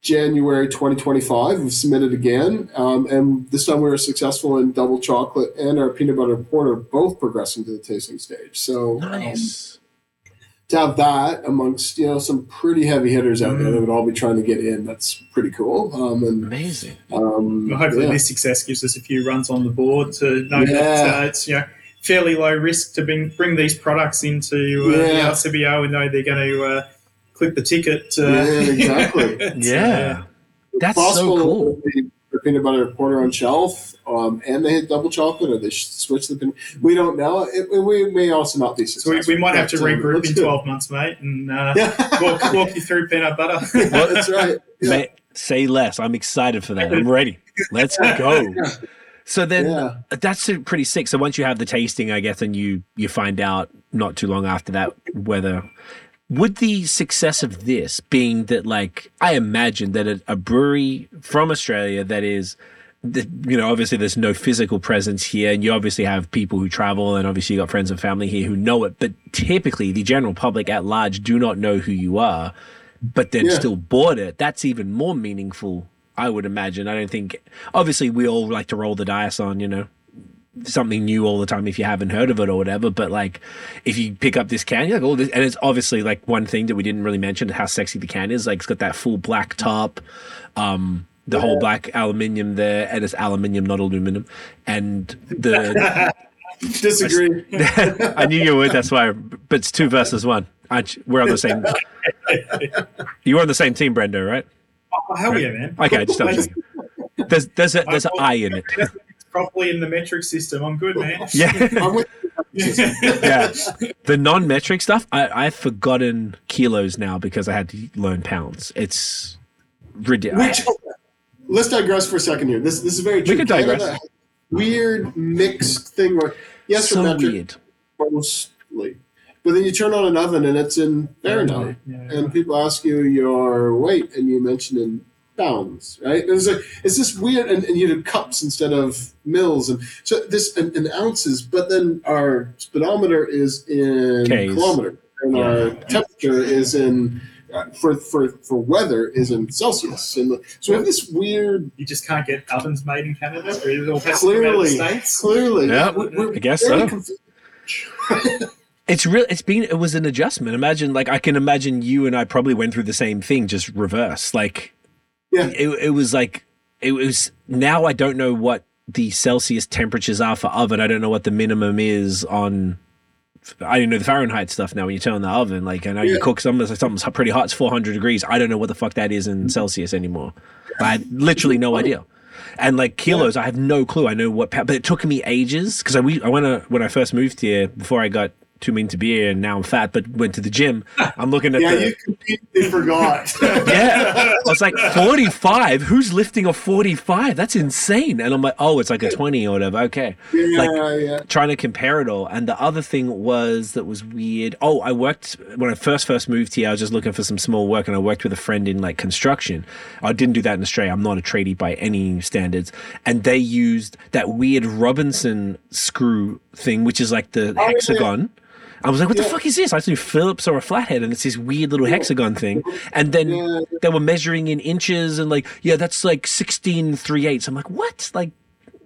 January 2025. We've submitted again, um, and this time we were successful in double chocolate and our peanut butter porter both progressing to the tasting stage. So um, Nice. to have that amongst you know some pretty heavy hitters out there that would all be trying to get in, that's pretty cool. Um, and Amazing. um, Well, hopefully, yeah. this success gives us a few runs on the board to know Yeah. that uh, it's you know fairly low risk to bring bring these products into uh, Yeah. the LCBO and know they're going to uh, clip the ticket. Uh, Yeah, exactly. it's, Yeah, that's so cool. that they put peanut butter porter on shelf, um, and they hit double chocolate, or they switch the peanut. We don't know. It, it- we may also not be So we, we might have to regroup in 12 months, mate, and uh, Yeah, walk, walk you through peanut butter. Well, that's right. Yeah. Mate, say less. I'm excited for that. I'm ready. Let's go. So then Yeah. that's pretty sick. So once you have the tasting, I guess, and you you find out not too long after that whether would the success of this being that like I imagine that a, a brewery from Australia that is that you know obviously there's no physical presence here and you obviously have people who travel and obviously you got friends and family here who know it but typically the general public at large do not know who you are but then Yeah. still bought it that's even more meaningful I would imagine I don't think obviously we all like to roll the dice on you know something new all the time if you haven't heard of it or whatever. But like, if you pick up this can, you're like, oh, this, and it's obviously like one thing that we didn't really mention how sexy the can is. Like, it's got that full black top, um, the whole black aluminium there, and it's aluminium, not aluminum. And the Disagree. I knew you would. That's why. But it's two versus one. Aren't you? We're on the same. You were on the same team, Brendo, right? Oh, hell yeah, man. Okay, just double Let's- checking. There's there's a there's an I in it. It's properly in the metric system. I'm good, man. Yeah. Yeah. The non-metric stuff, I, I've forgotten kilos now because I had to learn pounds. It's ridiculous. Which, let's digress for a second here. This this is very true. can digress. Canada has a Weird mixed thing where yes, so metric weird. mostly, but then you turn on an oven and it's in Fahrenheit, Yeah. and people ask you your weight, and you mention in pounds, right? It was like it's this weird, and, and you do cups instead of mils, and so this in, in ounces. But then our speedometer is in Ks. kilometer, and Yeah. our temperature is in uh, for for for weather is in Celsius, and so we have this weird. You just can't get ovens made in Canada, or it all has to come out of Clearly, states. clearly, Yeah, we're- we're I guess so. It's real. It's been. It was an adjustment. Imagine, like, I can imagine you and I probably went through the same thing, just reverse. Like, Yeah. it, it was like it was. Now I don't know what the Celsius temperatures are for oven. I don't know what the minimum is on. I don't know the Fahrenheit stuff now. When you turn on the oven, like I know you cook something, something's pretty hot. It's four hundred degrees. I don't know what the fuck that is in Celsius anymore. I had literally no idea. And like kilos, I have no clue. I know what, but it took me ages because I we I went to, when I first moved here before I got too mean to beer and now I'm fat, but went to the gym. I'm looking at Yeah, the you completely forgot. yeah. I was like 45. Who's lifting a 45? That's insane. And I'm like, oh, it's like a 20 or whatever. Okay. yeah, Like, yeah. trying to compare it all. And the other thing was that was weird. Oh, I worked when I first first moved here. I was just looking for some small work, and I worked with a friend in like construction. I didn't do that in Australia. I'm not a tradie by any standards. And they used that weird Robertson screw thing, which is like the oh, yeah. hexagon. I was like, what the fuck is this? I thought Phillips or a flathead, and it's this weird little hexagon thing. And then Yeah. they were measuring in inches and like, yeah, that's like 16 three eighths. I'm like, what? Like,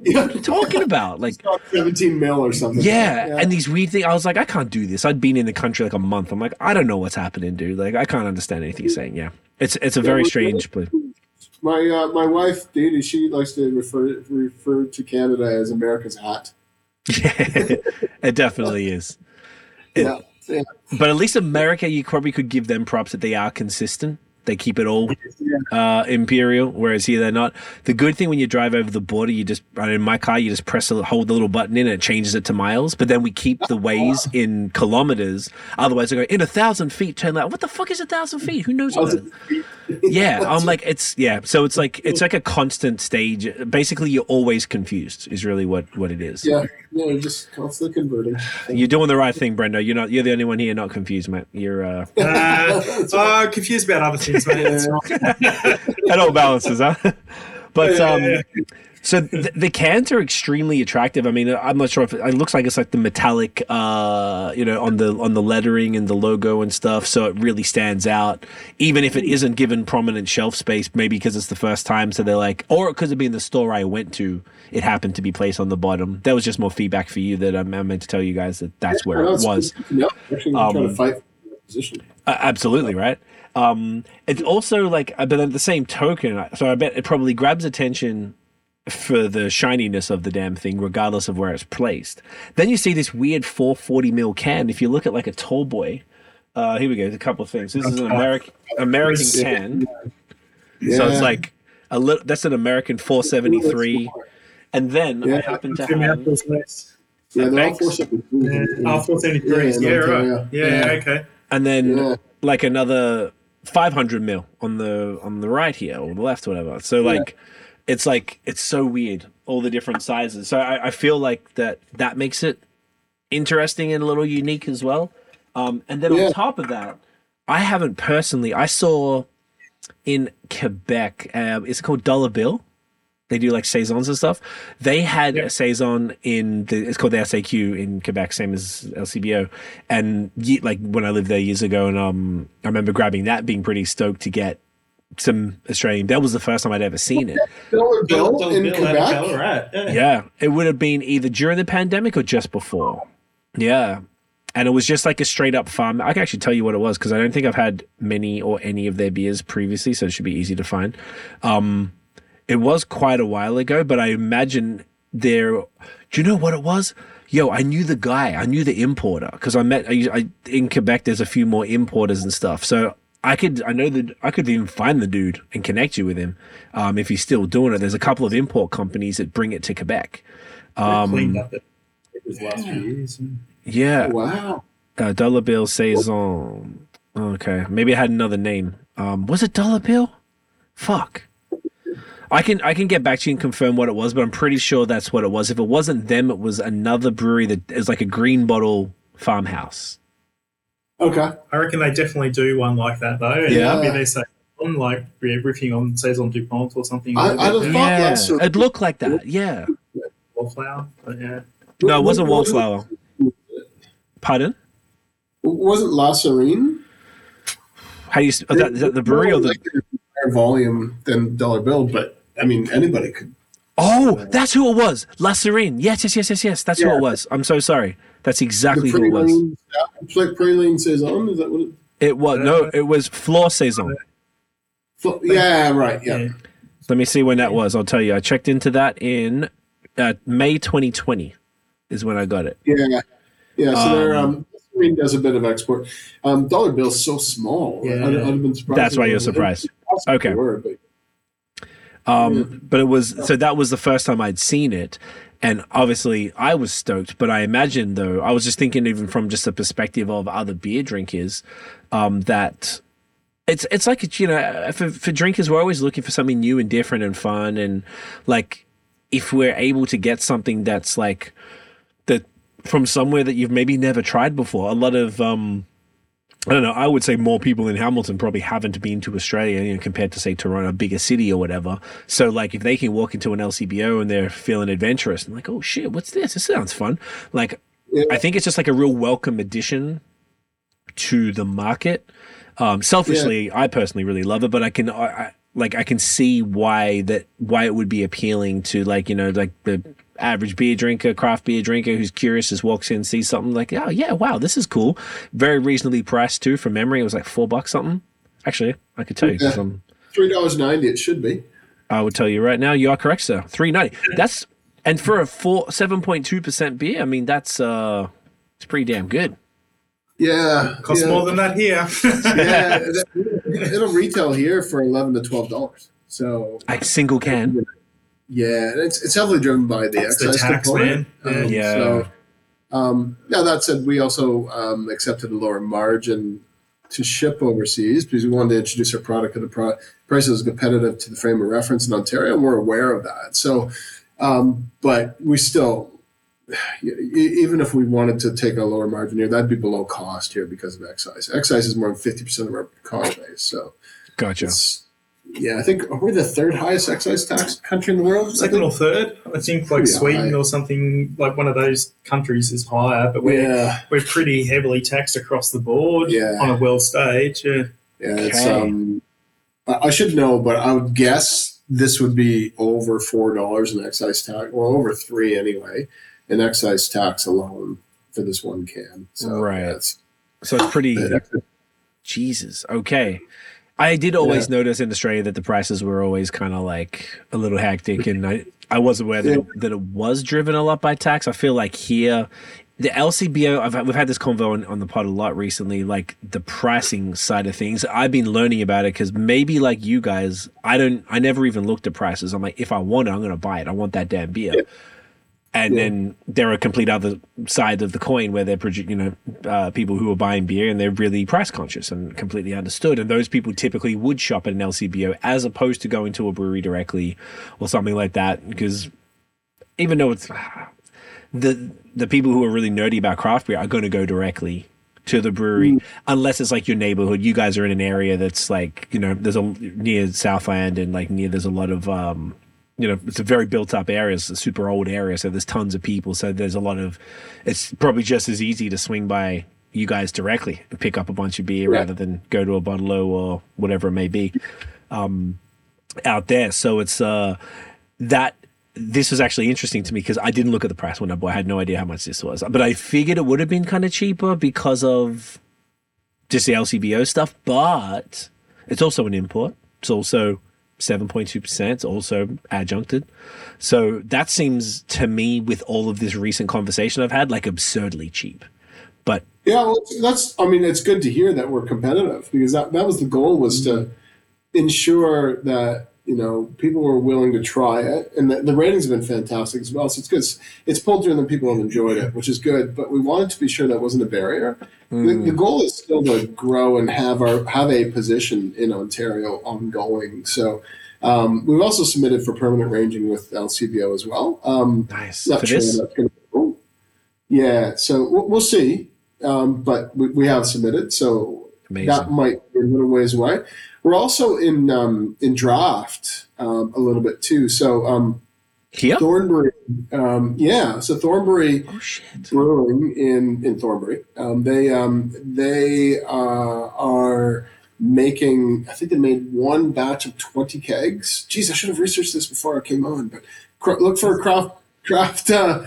yeah. what are you talking about? Like, 17 mil or something. yeah, and these weird things. I was like, I can't do this. I'd been in the country like a month. I'm like, I don't know what's happening, dude. Like, I can't understand anything you're saying. Yeah, it's it's a very strange place. My uh, my wife, Dee, she likes to refer refer to Canada as America's hat. Yeah, it definitely is. Yeah. But at least America, you probably could give them props that they are consistent. They keep it all uh, imperial, whereas here they're not. The good thing when you drive over the border, you just in my car, you just press a, hold the little button in, and it changes it to miles. But then we keep the ways in kilometers. Otherwise, I go in a thousand feet. Turn like, what the fuck is a thousand feet? Who knows? What yeah, I'm like it's yeah. So it's like it's like a constant stage. Basically, you're always confused. Is really what what it is. Yeah, yeah, just constantly converting. You're doing the right thing, Brendo. You're not. You're the only one here not confused, mate. You're uh, Uh, oh, confused about other things, That's right. it all balances, huh? But um, so the, the cans are extremely attractive. I mean, I'm not sure if it, it looks like it's like the metallic, uh, you know, on the on the lettering and the logo and stuff. So it really stands out, even if it isn't given prominent shelf space. Maybe because it's the first time, so they're like, or it could have been the store I went to. It happened to be placed on the bottom. That was just more feedback for you that I'm, I meant to tell you guys that that's where Oh, it was. actually, I'm trying Um, to fight position. Uh, absolutely right. Um, it's also like, uh, but at the same token, so I bet it probably grabs attention for the shininess of the damn thing, regardless of where it's placed. Then you see this weird 440 mil can. If you look at like a tall boy, uh, here we go. There's a couple of things. This is an American American can, so it's like a little. That's an American 473. And then I Yeah. happen to have mouthfuls less. Yeah, they're all Thanks. four separate. Yeah. Oh, 473. Yeah, Yeah, right. Yeah, Yeah. okay. and then Yeah. like another 500 mil on the on the right here or the left or whatever. So like it's like it's so weird all the different sizes. So I, I feel like that that makes it interesting and a little unique as well. Um and then Yeah. on top of that i haven't personally i saw in quebec um it's called dollar bill they do like saisons and stuff. They had a saison in the it's called the SAQ in Quebec, same as LCBO. And ye, like when I lived there years ago, and um, I remember grabbing that, being pretty stoked to get some Australian. That was the first time I'd ever seen it. Dollar bill Dollar in bill Quebec. Ballarat, Yeah. Yeah, it would have been either during the pandemic or just before. Yeah. And it was just like a straight up farm. I can actually tell you what it was because I don't think I've had many or any of their beers previously, so it should be easy to find. Um, it was quite a while ago, but I imagine there. Do you know what it was? Yo, I knew the guy. I knew the importer because I met I, I, in Quebec. There's a few more importers and stuff, so I could I know that I could even find the dude and connect you with him um, if he's still doing it. There's a couple of import companies that bring it to Quebec. Um, cleaned up it these last few years. yeah, Wow. uh, Dollar Bill saison. Okay, maybe it had another name. Um, was it Dollar Bill? Fuck. I can I can get back to you and confirm what it was, but I'm pretty sure that's what it was. If it wasn't them, it was another brewery that is like a green bottle farmhouse. Okay. I reckon they definitely do one like that though. And Yeah. maybe they say one like riffing on saison Dupont or something. I, I thought yeah, it looked like that. Yeah. Wallflower, but yeah. No, it wasn't Wallflower. Pardon? Wasn't La Sirène? How do you? Oh, that, is that the brewery or the higher volume than Dollar Bill? But I mean, anybody could. Oh, that's who it was. La Sirène. Yes, yes, yes, yes, yes. That's yeah. who it was. I'm so sorry. That's exactly who it was. It's Like praline saison. Is that what? It, it was no. It was Flor saison. Yeah, right. Yeah. Let me see when that was. I'll tell you. I checked into that in uh, May 2020 is when I got it. Yeah. Yeah. So um, they're um, Green does a bit of export. Um, dollar bill's so small. Yeah. I'd, I'd have been surprised. That's why you're surprised. Okay. Word, but, um, but it was so that was the first time I'd seen it, and obviously I was stoked. But I imagine though, I was just thinking even from just the perspective of other beer drinkers, um, that it's it's like you know for for drinkers we're always looking for something new and different and fun and like if we're able to get something that's like that from somewhere that you've maybe never tried before. A lot of um, I don't know. I would say more people in Hamilton probably haven't been to Australia, you know, compared to say Toronto, a bigger city or whatever. So like, if they can walk into an LCBO and they're feeling adventurous and like, oh shit, what's this? This sounds fun. Like, yeah. I think it's just like a real welcome addition to the market. Um, selfishly, yeah. I personally really love it, but I can, I, like, I can see why that why it would be appealing to like you know like the average beer drinker, craft beer drinker who's curious just walks in and sees something like, oh yeah, wow, this is cool. Very reasonably priced too. From memory, it was like four bucks something. Actually, I could tell you. Yeah. Three dollars ninety. It should be. I would tell you right now, you are correct, sir. Three ninety. That's and for a four seven point two percent beer, I mean that's uh, it's pretty damn good. Yeah, costs yeah. more than that here. yeah, it'll retail here for eleven to twelve dollars. So like single can. Yeah, it's it's heavily driven by the excise the tax, component. Man. Um, yeah. So, um, yeah. That said, we also um, accepted a lower margin to ship overseas because we wanted to introduce our product at a pro- price that was competitive to the frame of reference in Ontario, and we're aware of that. So, um, but we still, even if we wanted to take a lower margin here, that'd be below cost here because of excise. Excise is more than fifty percent of our cost base. So, gotcha yeah, I think we're the third highest excise tax country in the world. Second or third, I think like pretty Sweden high. or something like one of those countries is higher, but we're yeah. we're pretty heavily taxed across the board yeah. on a world stage. Yeah, yeah. Okay. It's, um, I should know, but I would guess this would be over four dollars in excise tax, well, over three anyway, in excise tax alone for this one can. So, right. Yeah, it's, so it's pretty. Jesus. Okay. I did always yeah. notice in Australia that the prices were always kind of like a little hectic, and I I was aware that, yeah. it, that it was driven a lot by tax. I feel like here, the LCBO, I've, we've had this convo on, on the pod a lot recently, like the pricing side of things. I've been learning about it because maybe like you guys, I don't, I never even looked at prices. I'm like, if I want it, I'm going to buy it. I want that damn beer. Yeah and yeah. then there are complete other sides of the coin where they're you know uh, people who are buying beer and they're really price conscious and completely understood and those people typically would shop at an LCBO as opposed to going to a brewery directly or something like that because even though it's the the people who are really nerdy about craft beer are going to go directly to the brewery mm. unless it's like your neighborhood you guys are in an area that's like you know there's a near southland and like near there's a lot of um you know, it's a very built up area. It's a super old area. So there's tons of people. So there's a lot of, it's probably just as easy to swing by you guys directly and pick up a bunch of beer yeah. rather than go to a bottle or whatever it may be um, out there. So it's, uh, that, this was actually interesting to me because I didn't look at the price when I bought. I had no idea how much this was, but I figured it would have been kind of cheaper because of just the LCBO stuff. But it's also an import. It's also 7.2% also adjuncted. So that seems to me, with all of this recent conversation I've had, like absurdly cheap. But yeah, well, that's, I mean, it's good to hear that we're competitive because that, that was the goal was to ensure that you know, people were willing to try it, and the, the, ratings have been fantastic as well. So it's good. It's, pulled through, and the people have enjoyed it, which is good. But we wanted to be sure that wasn't a barrier. Mm. The, the, hmm. goal is still to grow and have our have a position in Ontario ongoing. So um, we've also submitted for permanent ranging with LCBO as well. Um, nice. Not for sure this? Yeah. So we'll, we'll see, um, but we, we have submitted. So Amazing. that might be a little ways away. We're also in um, in draft um, a little bit too. So um, Here? Thornbury, um, yeah. So Thornbury Oh shit. Brewing in in Thornbury, um, they um, they uh, are making. I think they made one batch of twenty kegs. Geez, I should have researched this before I came on. But cr- look for craft craft uh,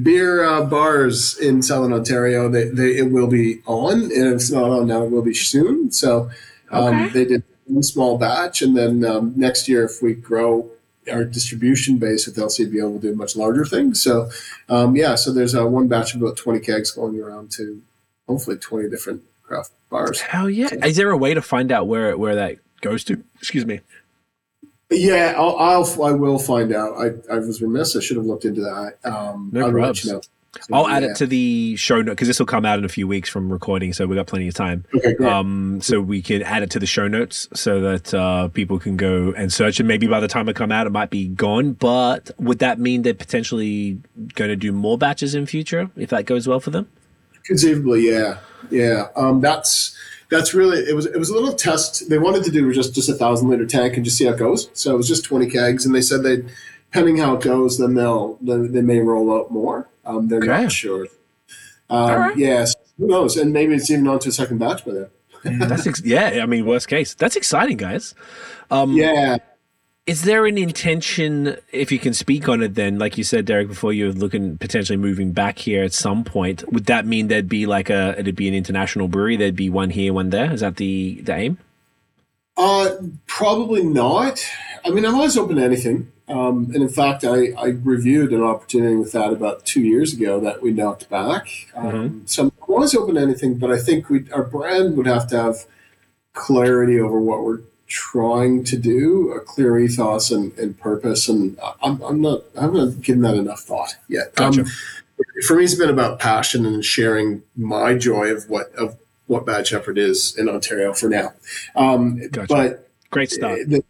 beer uh, bars in Southern Ontario. They, they it will be on, and if it's not on now, it will be soon. So um, Okay. they did one small batch, and then um, next year, if we grow our distribution base with LCBO, we'll do much larger things. So um, yeah, so there's uh, one batch of about 20 kegs going around to hopefully 20 different craft bars. Hell yeah. Is there a way to find out where where that goes to? Excuse me. Yeah, I'll, I'll I will find out. I, I was remiss. I should have looked into that. Um, No I'll let you know. So, I'll add it to the show note because this will come out in a few weeks from recording, so we've got plenty of time. Okay, great. Um, so we can add it to the show notes so that uh, people can go and search. And maybe by the time it come out, it might be gone. But would that mean they're potentially going to do more batches in future if that goes well for them? Conceivably, yeah, yeah. Um, that's that's really it was it was a little test. They wanted to do just just a thousand liter tank and just see how it goes. So it was just 20 kegs, and they said they, depending how it goes, then they'll then they may roll out more. Um, they're Okay. not sure. Um, right. Yes, who knows? And maybe it's even on to a second batch by then. That's ex- yeah. I mean, worst case. That's exciting, guys. Um, Yeah. Is there an intention, if you can speak on it, then, like you said, Dereck, before you're looking potentially moving back here at some point, would that mean there'd be like a it'd be an international brewery? There'd be one here, one there. Is that the the aim? Uh, probably not. I mean, I'm always open to anything. Um, and in fact, I, I reviewed an opportunity with that about two years ago that we knocked back. Um, So I'm always open to anything, but I think we our brand would have to have clarity over what we're trying to do, a clear ethos and, and purpose. And I'm, I'm not, I'm not giving that enough thought yet. Gotcha. Um, for me, it's been about passion and sharing my joy of what of what Bad Shepherd is in Ontario for now. Um, Gotcha. But Great stuff. the,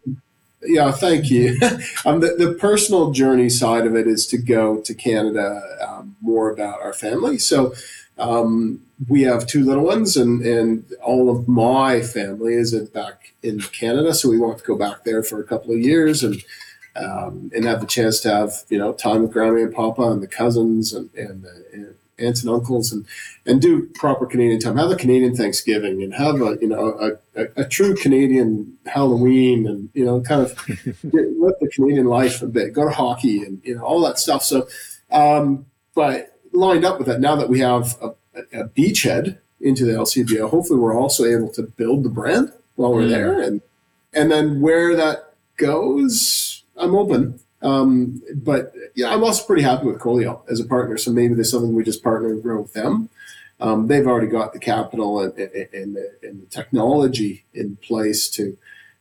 yeah, thank you. um, the, the personal journey side of it is to go to Canada um, more about our family. So um, we have two little ones, and, and all of my family is back in Canada. So we want to go back there for a couple of years and um, and have the chance to have you know time with Grammy and Papa and the cousins and and, and aunts and uncles and and do proper Canadian time. Have a Canadian Thanksgiving and have a you know a, a, a true Canadian Halloween and you know kind of live the Canadian life a bit. Go to hockey and you know all that stuff. So, um, but lined up with that, now that we have a, a, a beachhead into the LCBO, hopefully we're also able to build the brand while we're Mm. there and and then where that goes, I'm open. Um, but yeah, I'm also pretty happy with Colio as a partner. So maybe there's something we just partner and grow with them. Um, they've already got the capital and, and, the, and the technology in place to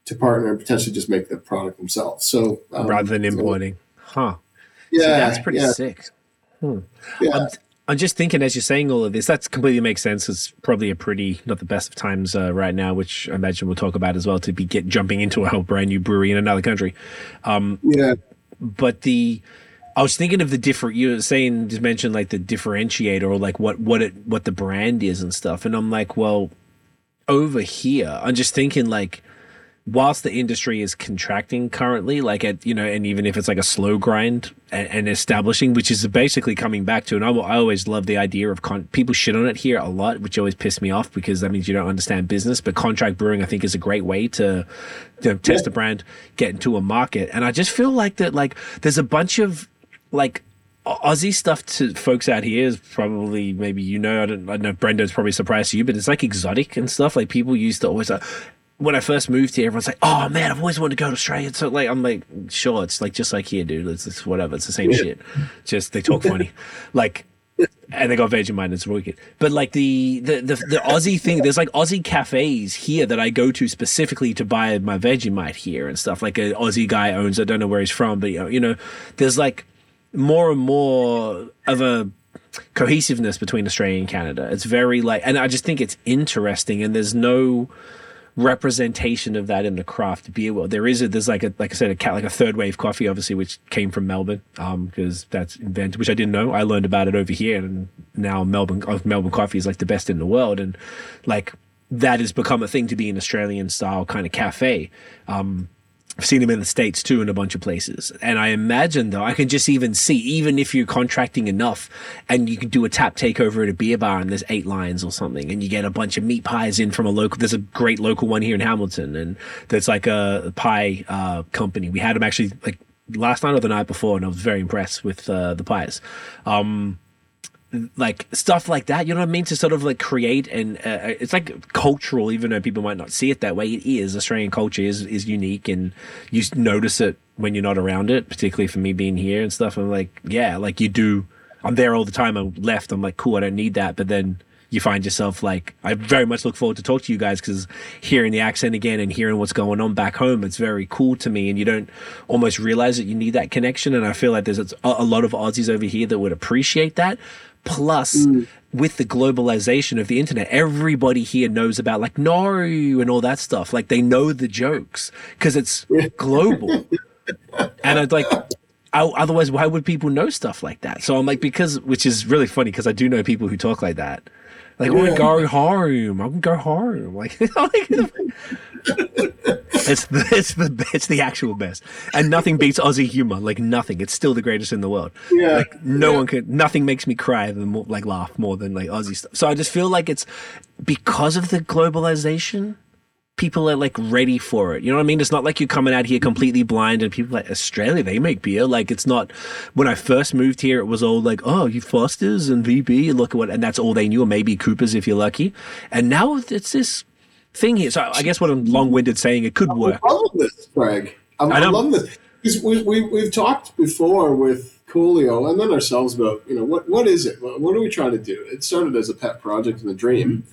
to partner and potentially just make the product themselves. So um, Rather than so- importing. Huh. yeah, See, that's pretty yeah, sick. yeah. I'm, I'm just thinking as you're saying all of this, that's completely makes sense. It's probably a pretty not the best of times uh, right now, which I imagine we'll talk about as well to be get jumping into a whole brand new brewery in another country. yeah. But the I was thinking of the different you were saying just mentioned like the differentiator or like what what it what the brand is and stuff, and I'm like, well, over here, I'm just thinking like whilst the industry is contracting currently, like at you know, and even if it's like a slow grind and, and establishing, which is basically coming back to, and I, will- I always love the idea of con- people shit on it here a lot, which always piss me off because that means you don't understand business. But contract brewing, I think, is a great way to, to test a brand, get into a market, and I just feel like that, like there's a bunch of like Aussie stuff to folks out here is probably maybe you know I don't, I don't know if Brendo's probably surprised you, but it's like exotic and stuff. Like people used to always like when I first moved here, everyone's like, "Oh man, I've always wanted to go to Australia." So like I'm like, sure, it's like just like here, dude. It's, it's whatever. It's the same shit. Just they talk funny, like. And they got Vegemite, and it's wicked. But like the, the the the Aussie thing, there's like Aussie cafes here that I go to specifically to buy my Vegemite here and stuff. Like an Aussie guy owns. I don't know where he's from, but you know, you know, there's like more and more of a cohesiveness between Australia and Canada. It's very like, and I just think it's interesting. And there's no representation of that in the craft beer world. There is a there's like a like I said a cat like a third wave coffee, obviously, which came from Melbourne, um, because that's invented, which I didn't know. I learned about it over here, and now Melbourne uh, Melbourne coffee is like the best in the world, and like that has become a thing to be an Australian style kind of cafe. Um, I've seen them in the States too, in a bunch of places. And I imagine, though, I can just even see, even if you're contracting enough and you can do a tap takeover at a beer bar and there's eight lines or something, and you get a bunch of meat pies in from a local, there's a great local one here in Hamilton, and there's like a pie uh, company. We had them actually like last night or the night before, and I was very impressed with uh, the pies. Um, like stuff like that. You know what I mean? To sort of like create and uh, uh, it's like cultural, even though people might not see it that way. It is Australian culture is is unique, and you notice it when you're not around it. Particularly for me being here and stuff. I'm like, yeah, like you do. I'm there all the time. I'm left. I'm like, cool. I don't need that. But then you find yourself like, I very much look forward to talk to you guys because hearing the accent again and hearing what's going on back home, it's very cool to me. And you don't almost realize that you need that connection. And I feel like there's a, a lot of Aussies over here that would appreciate that. Plus, mm. with the globalization of the internet, everybody here knows about like no and all that stuff. Like they know the jokes because it's global. and I'd like, I, otherwise, why would people know stuff like that? So I'm like, because, which is really funny because I do know people who talk like that. Like, yeah. oh, go home. I can go home. Like, it's the, it's the it's the actual best, and nothing beats Aussie humor. Like nothing. It's still the greatest in the world. Yeah. Like no yeah. one could. Nothing makes me cry than more, like laugh more than like Aussie stuff. So I just feel like it's because of the globalization. People are like ready for it. You know what I mean? It's not like you're coming out here completely blind and people like Australia, they make beer. Like it's not when I first moved here, it was all like, oh, you Foster's and VB, look at what, and that's all they knew, or maybe Cooper's if you're lucky. And now it's this thing here. So I guess what I'm long-winded saying, it could work. I love this, Craig. I, I, I love this because we, we we've talked before with Colio and then ourselves about you know what what is it? What are we trying to do? It started as a pet project and a dream,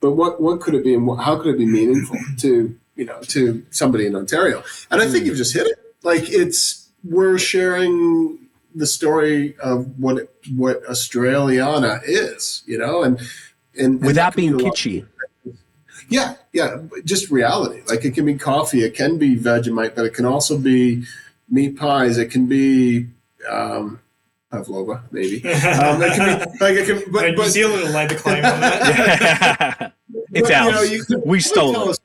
but what what could it be and what, how could it be meaningful to you know to somebody in Ontario? And I think you've just hit it. Like it's we're sharing the story of what what Australiana is, you know, and and, and without being kitschy. Yeah, yeah, just reality. Like it can be coffee, it can be Vegemite, but it can also be meat pies. It can be um, pavlova, maybe. Um, it can be like it can. But, but New Zealand lay the claim on that. it's ours. You know, we stole it.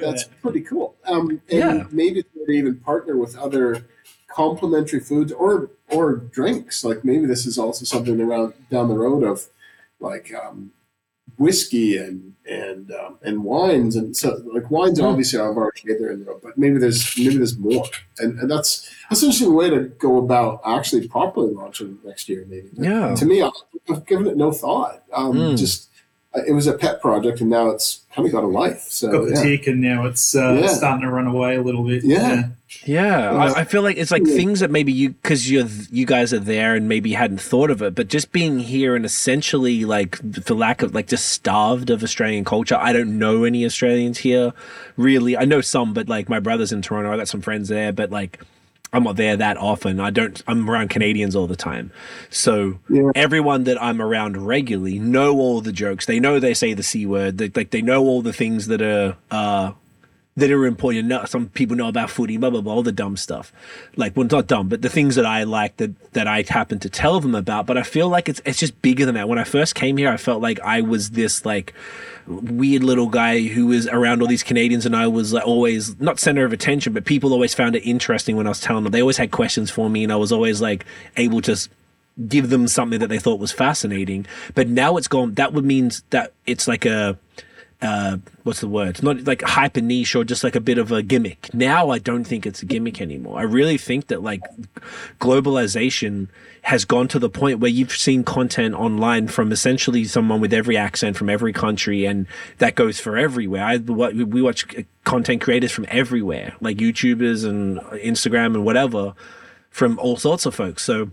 That's yeah. pretty cool. Um, and yeah. maybe they even partner with other complementary foods or or drinks. Like maybe this is also something around down the road of like um, whiskey and and um, and wines and so like wines mm. obviously I've already made there in Europe, but maybe there's maybe there's more, and, and that's that's an interesting way to go about actually properly launching next year. Maybe yeah. To me, I've, I've given it no thought. Um, mm. Just it was a pet project, and now it's kind of got a life. So got the yeah. tick, and now it's uh, yeah. starting to run away a little bit. Yeah. yeah. Yeah, I, I, feel like it's like yeah. things that maybe you because you're you guys are there and maybe hadn't thought of it, but just being here and essentially like for lack of like just starved of Australian culture. I don't know any Australians here, really. I know some, but like my brother's in Toronto. I got some friends there, but like I'm not there that often. I don't. I'm around Canadians all the time, so yeah. everyone that I'm around regularly know all the jokes. They know they say the c word. They, like they know all the things that are uh, that are important. Know, some people know about footy, blah blah blah, all the dumb stuff. Like, well, not dumb, but the things that I like that that I happen to tell them about. But I feel like it's it's just bigger than that. When I first came here, I felt like I was this like weird little guy who was around all these Canadians, and I was like, always not center of attention, but people always found it interesting when I was telling them. They always had questions for me, and I was always like able to give them something that they thought was fascinating. But now it's gone. That would mean that it's like a uh, what's the word? It's not like hyper niche or just like a bit of a gimmick. Now I don't think it's a gimmick anymore. I really think that like globalization has gone to the point where you've seen content online from essentially someone with every accent from every country, and that goes for everywhere. I what we watch content creators from everywhere, like YouTubers and Instagram and whatever, from all sorts of folks. So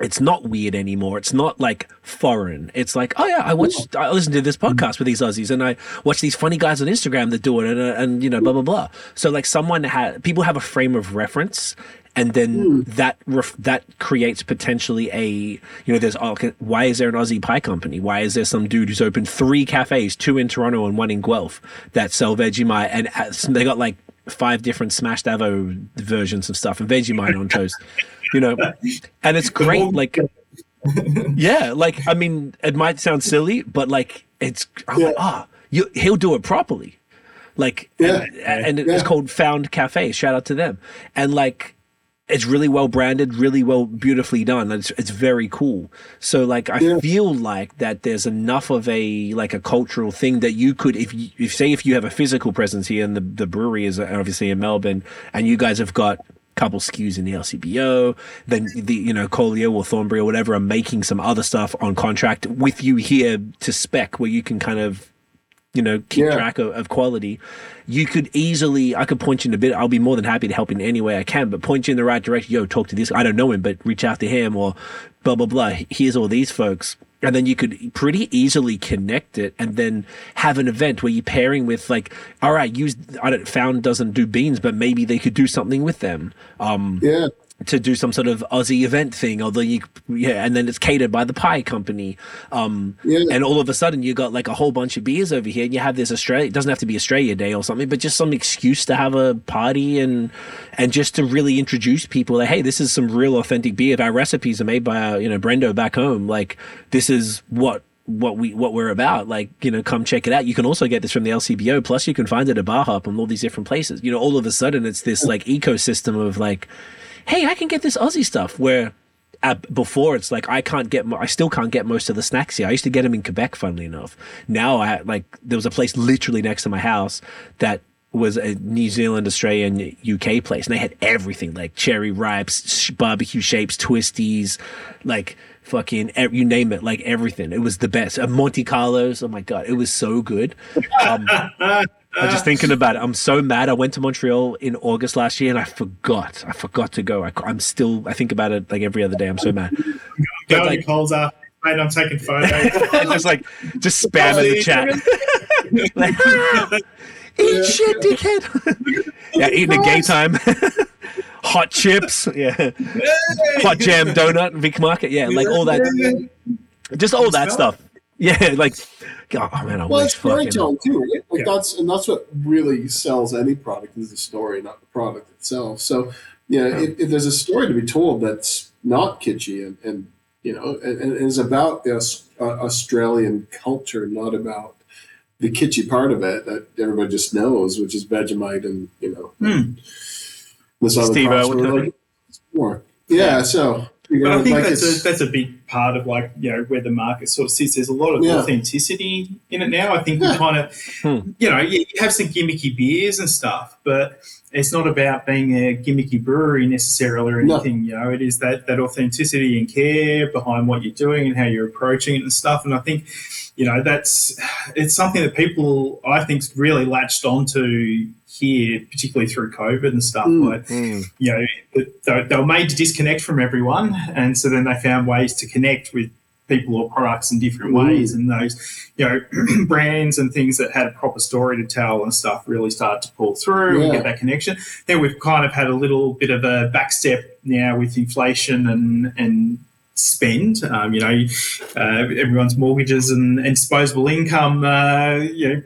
it's not weird anymore. It's not like foreign. It's like, oh yeah, I watched, I listened to this podcast with these Aussies, and I watch these funny guys on Instagram that do it, and, and you know, blah blah blah. So like, someone had people have a frame of reference, and then mm. that ref, that creates potentially a you know, there's oh, why is there an Aussie pie company? Why is there some dude who's opened three cafes, two in Toronto and one in Guelph, that sell Vegemite, and they got like five different smashed avo versions of stuff and Vegemite on toast you know, and it's great. Like, yeah, like I mean, it might sound silly, but like it's yeah. like, ah, you, he'll do it properly. Like, Yeah. and, and it's Yeah. called Found Cafe. Shout out to them. And like, it's really well branded, really well, beautifully done. It's it's very cool. So like, I Yeah. feel like that there's enough of a like a cultural thing that you could, if you, if say if you have a physical presence here, and the the brewery is obviously in Melbourne, and you guys have got couple SKUs in the LCBO, then the you know Colio or Thornbury or whatever are making some other stuff on contract with you here to spec where you can kind of you know keep Yeah. track of, of quality. You could easily I could point you in a bit. I'll be more than happy to help in any way I can, but point you in the right direction. Yo, talk to this. I don't know him, but reach out to him or blah blah blah. Here's all these folks. And then you could pretty easily connect it and then have an event where you're pairing with like, all right, use I don't found doesn't do beans, but maybe they could do something with them. Um Yeah. To do some sort of Aussie event thing, although you, yeah, and then it's catered by the pie company. Um, Yeah. and all of a sudden you got like a whole bunch of beers over here and you have this Australia, it doesn't have to be Australia Day or something, but just some excuse to have a party and, and just to really introduce people that, hey, this is some real authentic beer. Our recipes are made by, our, you know, Brendo back home. Like this is what, what we what we're about like you know come check it out you can also get this from the lcbo plus you can find it at bar hop and all these different places you know all of a sudden it's this like ecosystem of like hey, I can get this Aussie stuff. Where uh, before it's like I can't get, I still can't get most of the snacks here. I used to get them in Quebec, funnily enough. Now I like there was a place literally next to my house that was a New Zealand, Australian, UK place, and they had everything like cherry ripes, barbecue shapes, twisties, like fucking you name it, like everything. It was the best. Uh, Monte Carlos, oh my god, it was so good. Um, I'm just thinking about it. I'm so mad. I went to Montreal in August last year and I forgot. I forgot to go. I, am still. I think about it like every other day. I'm so mad. Go like- to Coles up, mate. I'm taking photos. just like just spam in the chat. Like, "Ah, eat shit, dickhead. yeah, eating a Gaytime. Hot chips. Yeah. Hot jam donut, Vic Market. Yeah, like all that. Just all that stuff. Yeah, like. Oh man, I Well, wish it's fucking. storytelling too. Right? Like Yeah. that's and that's what really sells any product is the story, not the product itself. So, you know, if, if there's a story to be told that's not kitschy and, and you know, and, and is about the Aus- uh, Australian culture, not about the kitschy part of it that everybody just knows, which is Vegemite and you know, Hmm. this other Steve parts Irwin. were like, it's more. Yeah, so you But know, I think like that's a, that's a big part of like you know where the market sort of sits. There's a lot of Yeah. authenticity in it now. I think Yeah. we kind of Hmm. you know you you have some gimmicky beers and stuff, but it's not about being a gimmicky brewery necessarily or No. anything. You know, it is that that authenticity and care behind what you're doing and how you're approaching it and stuff. And I think you know that's it's something that people I think really latched onto here, particularly through COVID and stuff. Mm. Like Mm. you know, they, were made to disconnect from everyone, and so then they found ways to connect with people or products in different Mm. ways, and those, you know, brands and things that had a proper story to tell and stuff really started to pull through and get that connection. Then we've kind of had a little bit of a backstep now with inflation and and spend. Um, you know, uh, everyone's mortgages and, and disposable income, uh, you know,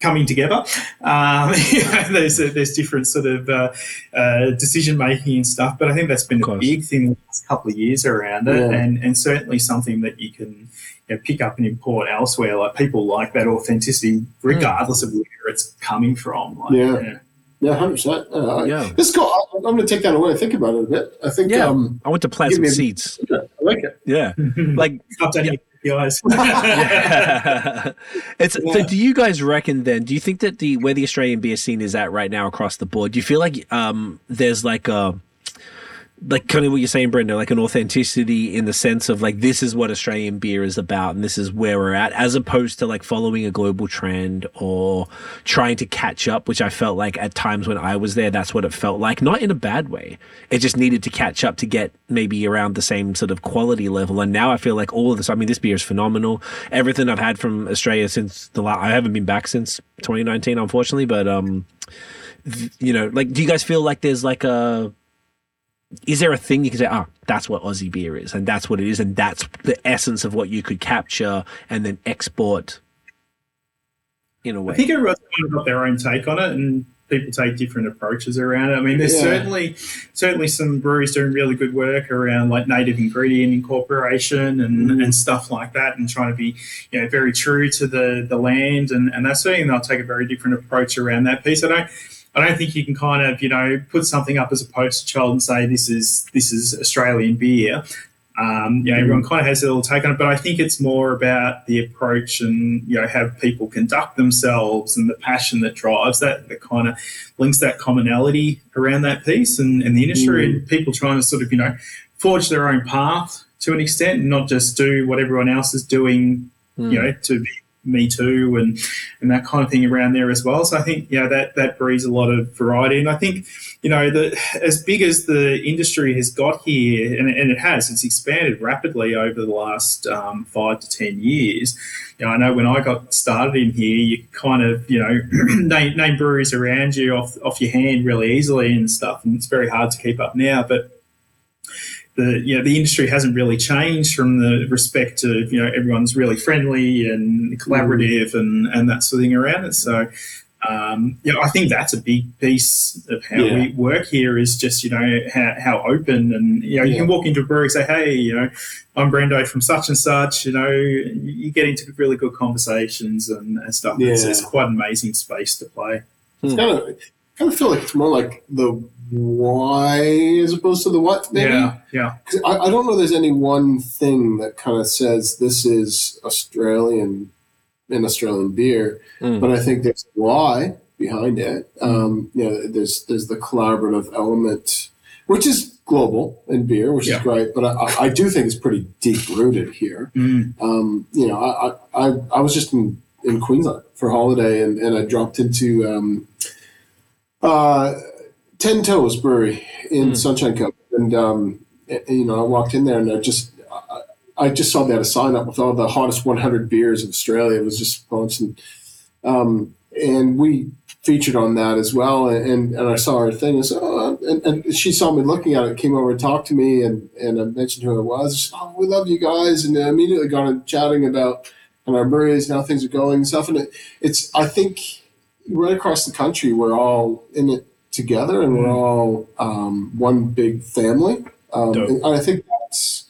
coming together. Um, you know, there's there's different sort of uh, uh, decision making and stuff, but I think that's been a big thing the last couple of years around it, Yeah. and and certainly something that you can. You know, pick up and import elsewhere. Like people like that authenticity, regardless of where it's coming from. Like, Yeah. Yeah, hundred percent. Uh, Yeah. This is cool. I- I'm going to take that away and think about it a bit. I think. Yeah. Um, I want to plant Give some me a- seeds. I like it. Yeah, like Updating your KPIs. yeah. it's so do you guys reckon then do you think that the where the australian beer scene is at right now across the board do you feel like um there's like a like kind of what you're saying Brendo like an authenticity in the sense of like this is what australian beer is about and this is where we're at as opposed to like following a global trend or trying to catch up which i felt like at times when i was there that's what it felt like. Not in a bad way. It just needed to catch up to get maybe around the same sort of quality level. And now i feel like all of this i mean this beer is phenomenal. Everything i've had from australia since the last i haven't been back since 2019 unfortunately but um th- you know like do you guys feel like there's like a is there a thing you can say ah that's what aussie beer is and that's what it is and that's the essence of what you could capture and then export in a way I think everyone's got their own take on it, and people take different approaches around it. I mean, there's yeah. certainly certainly some breweries doing really good work around like native ingredient incorporation and, mm. and stuff like that, and trying to be you know very true to the the land and and that's something they'll take a very different approach around that piece. I don't. I don't think you can kind of, you know, put something up as a poster child and say this is this is Australian beer. Um, you know, everyone kind of has a little take on it, but I think it's more about the approach and you know how people conduct themselves and the passion that drives that that kind of links that commonality around that piece and, and the industry mm. and people trying to sort of you know forge their own path to an extent and not just do what everyone else is doing, mm. you know, to be me Too and and that kind of thing around there as well. So I think know that that breeds a lot of variety, and I think you know that as big as the industry has got here, and, and it has, it's expanded rapidly over the last um, five to ten years. You know, I know when I got started in here, you kind of you know name, name breweries around you off off your hand really easily and stuff, and it's very hard to keep up now, but the you know the industry hasn't really changed from the respect of you know everyone's really friendly and collaborative and and that sort of thing around it. So. Um, you know, I think that's a big piece of how yeah. we work here is just, you know, how, how open and, you know, you can walk into a brewery and say, hey, you know, I'm Brendo from such and such, you know, you get into really good conversations and, and stuff. Yeah. It's, it's, quite an amazing space to play. It's kind of, kind of feel like it's more like the why as opposed to the what. Maybe? Yeah, yeah. I, I don't know. There's any one thing that kind of says this is Australian, an Australian beer, mm. but I think there's why behind it. Um, you know, there's there's the collaborative element, which is global in beer, which yeah. is great. But I, I, do think it's pretty deep rooted here. Mm. Um, you know, I, I I was just in in Queensland for holiday, and, and I dropped into um, uh, Ten Toes Brewery in mm. Sunshine Coast, and um, you know, I walked in there and I just I, I, just saw they had a sign up with all the hottest 100 beers of Australia. It was just and um, and we featured on that as well. And, and I saw her thing, and, said, oh, and, and, she saw me looking at it, came over and talked to me, and, and I mentioned who it was. Said, oh, we love you guys, and I immediately got on chatting about and our breweries and how things are going and stuff. And it, it's I think right across the country, we're all in it together and we're mm-hmm. all um, one big family. Um, and I think that's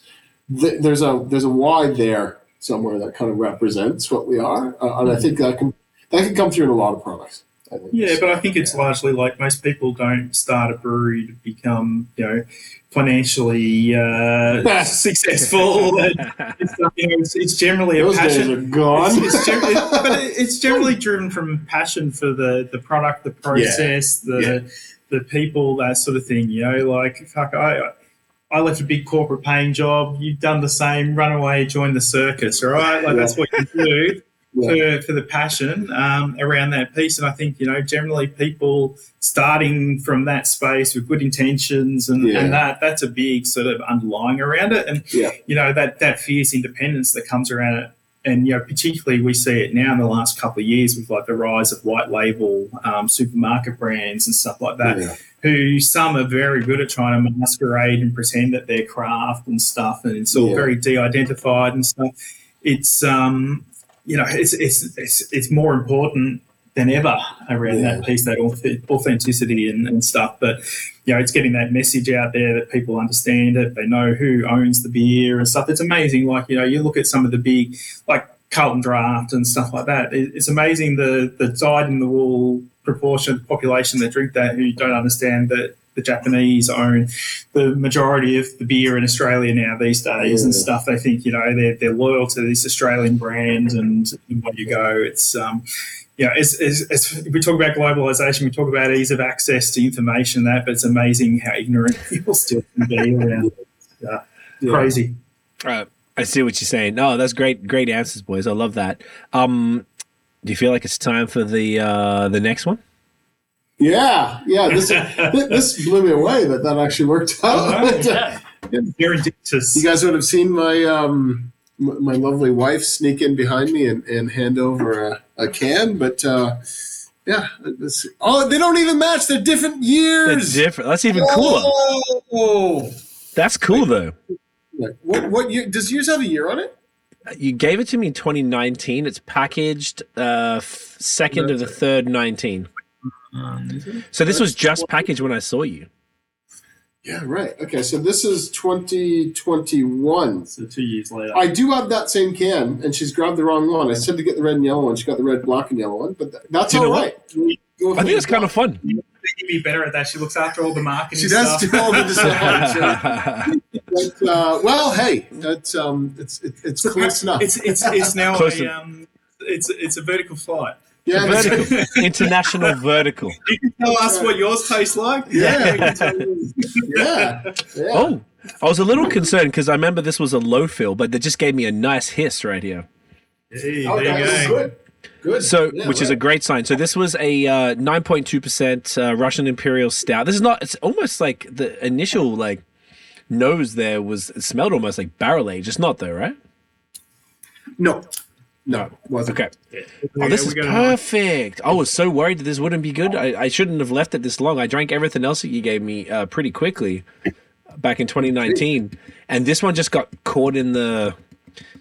th- there's a there's a why there somewhere that kind of represents what we are, uh, and I think that can that can come through in a lot of products. Yeah, but I think it's largely like most people don't start a brewery to become, you know, financially uh, successful. it's, you know, it's, it's, generally Those a passion. Days are gone. It's, it's generally, but it's generally driven from passion for the, the product, the process, yeah. the yeah. the people, that sort of thing. You know, like fuck, I I left a big corporate paying job. You've done the same. Run away, join the circus. All right, like yeah. that's what you do yeah. for, for the passion um, around that piece. And I think, you know, generally people starting from that space with good intentions and, yeah. and that, that's a big sort of underlying around it. And, yeah. you know, that, that fierce independence that comes around it. And, you know, particularly we see it now in the last couple of years with like the rise of white label um, supermarket brands and stuff like that. Who some are very good at trying to masquerade and pretend that they're craft and stuff, and it's all yeah. very de-identified and stuff. It's um, you know, it's, it's, it's, it's more important than ever around yeah. that piece, that authenticity and, and, stuff. But, you know, it's getting that message out there that people understand it. They know who owns the beer and stuff. It's amazing. Like, you know, you look at some of the big, like Carlton Draft and stuff like that. It's amazing the, the dyed in the wool proportion of the population that drink that who don't understand that the Japanese own the majority of the beer in Australia now these days yeah. and stuff. They think you know they're they're loyal to this Australian brand and, and where you go, it's um, you know, as, as, as, we talk about globalization, we talk about ease of access to information, that, but it's amazing how ignorant people still can be around. Uh, yeah. Crazy. Uh, I see what you're saying. No, that's great, great answers, boys. I love that. Um, do you feel like it's time for the uh, the next one? Yeah, yeah. This this blew me away that that actually worked out. Oh, yeah. You guys would have seen my um, my lovely wife sneak in behind me and, and hand over a, a can, but uh, yeah, oh, they don't even match. They're different years. They're different. That's even cooler. Oh, that's cool though. What what year does yours have a year on it? You gave it to me in 2019. It's packaged uh, second of the third 19. Um, So this was just packaged when I saw you. Yeah, right. Okay, so this is 2021. so two years later. I do have that same can, and she's grabbed the wrong one. I said to get the red and yellow one. She got the red, black, and yellow one, but th- that's Do you all know right. Go I think it's kind of fun. You'd be better at that. She looks after all the marketing She does stuff. do all the design. but, uh, well, hey, that's um, it's it, it's close enough. It's it's it's now Close a um, it's it's a vertical flight. Yeah, vertical, international vertical. You can tell us what yours tastes like. Yeah. we can tell you. yeah, yeah. Oh, I was a little concerned because I remember this was a low fill, but they just gave me a nice hiss right here. Hey, Oh, there you go. good. Good. So, Yeah, which is a great sign. So this was a uh, 9.2% uh, Russian Imperial Stout. This is not. It's almost like the initial like nose there was it smelled almost like barrel aged. It's not though, right? no, no, it wasn't. Okay. Oh, this is perfect. I was so worried that this wouldn't be good. I, I shouldn't have left it this long. I drank everything else that you gave me uh, pretty quickly back in 2019, and this one just got caught in the.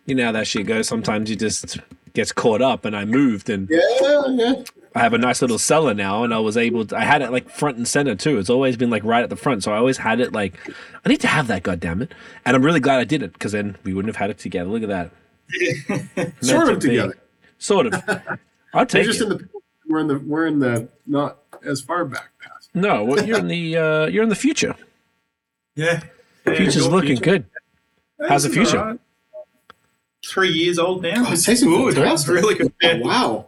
You know how that shit goes. Sometimes you just gets caught up, and I moved, and Yeah, yeah. I have a nice little cellar now, and I was able to. I had it like front and center too. It's always been like right at the front, so I always had it like. I need to have that, goddamn it! And I'm really glad I did it because then we wouldn't have had it together. Look at that. Meant Sort of together. Sort of. I'll We're take just it. in the we're in the we're in the not as far back past. No, well, you're in the uh, you're in the future. Yeah. yeah Future's looking future. good. How's the future? alright. Three years old now. Oh, it's tasting good. It's fantastic. really good. Oh, wow.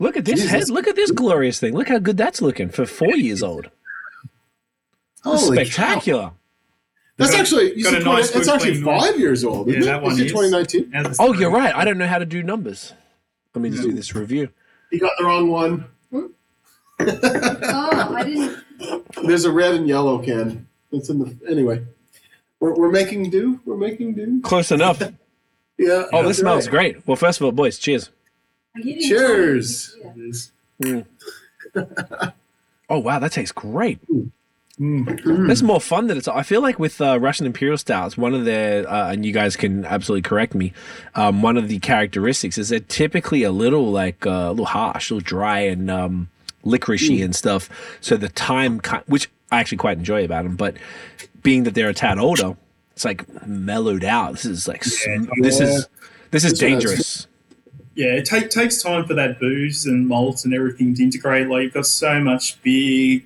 Look at this Jesus. head. Look at this glorious thing. Look how good that's looking for four years old. Holy cow. Spectacular. That's Got actually got a 20 nice it's actually clean five years old, isn't that it? one Is it is. 2019? Oh, you're right. I don't know how to do numbers. Let me just do this review. You got the wrong one. Oh, I didn't. There's a red and yellow can. It's in the anyway. We're, we're making do. We're making do. Close enough. Yeah. Oh, this smells right. great. Well, first of all, boys, cheers. Cheers. Yeah. It is. Oh wow, that tastes great. Hmm. Mm. That's more fun than it's. I feel like with uh, Russian Imperial Stouts, one of their, uh, and you guys can absolutely correct me. Um, one of the characteristics is they're typically a little like uh, a little harsh, a little dry and um, licoricey and stuff. So the time, which I actually quite enjoy about them, but being that they're a tad older, it's like mellowed out. This is like sm- this is this is This dangerous. Yeah, it take, takes time for that booze and malt and everything to integrate. Like you've got so much beer,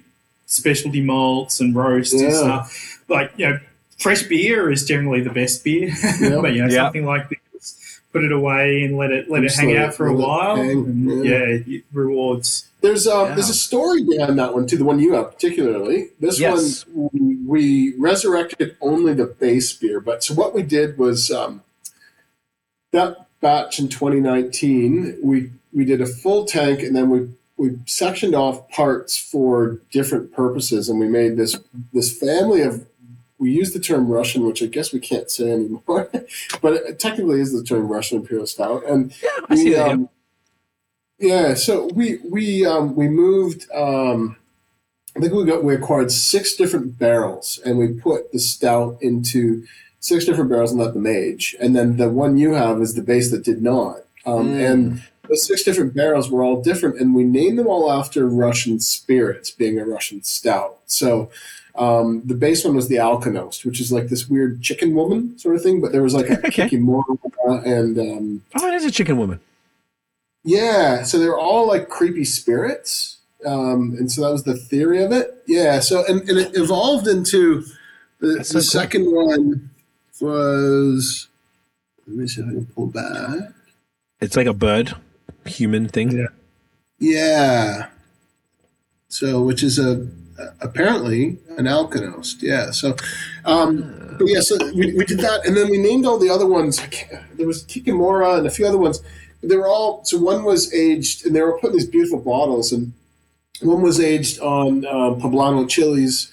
specialty malts and roasts and stuff. Like you know, fresh beer is generally the best beer, Yeah. but you know Yeah. something like this, put it away and let it let it hang out for a while. and, yeah. yeah, rewards. There's um, Yeah. there's a story behind that one too. The one you have particularly. This Yes. one we, we resurrected only the base beer, but so what we did was um, that batch in 2019 we we did a full tank and then we we sectioned off parts for different purposes and we made this this family of we use the term Russian, which I guess we can't say anymore, but it technically is the term Russian Imperial Stout. And Yeah, I see we, that. um, yeah, so we we um, we moved. Um, I think we got we acquired six different barrels, and we put the stout into six different barrels and let them age. And then the one you have is the base that did not. Um, Mm. And the six different barrels were all different, and we named them all after Russian spirits, being a Russian stout. So. Um, the base one was the Alkonost, which is like this weird chicken woman sort of thing, but there was like a Okay. Kikimora and um, oh, it is a chicken woman. yeah, so they're all like creepy spirits, um, and so that was the theory of it. Yeah, so and, and it evolved into the, so the cool. second one was. Let me see if I can pull back. It's like a bird, human thing. Yeah. Yeah. So, which is a apparently an alkonost. Yeah. So, um, but yeah. So we, we did that, and then we named all the other ones. There was Kikimora and a few other ones. They were all. So one was aged, and they were put in these beautiful bottles, and one was aged on um, poblano chilies.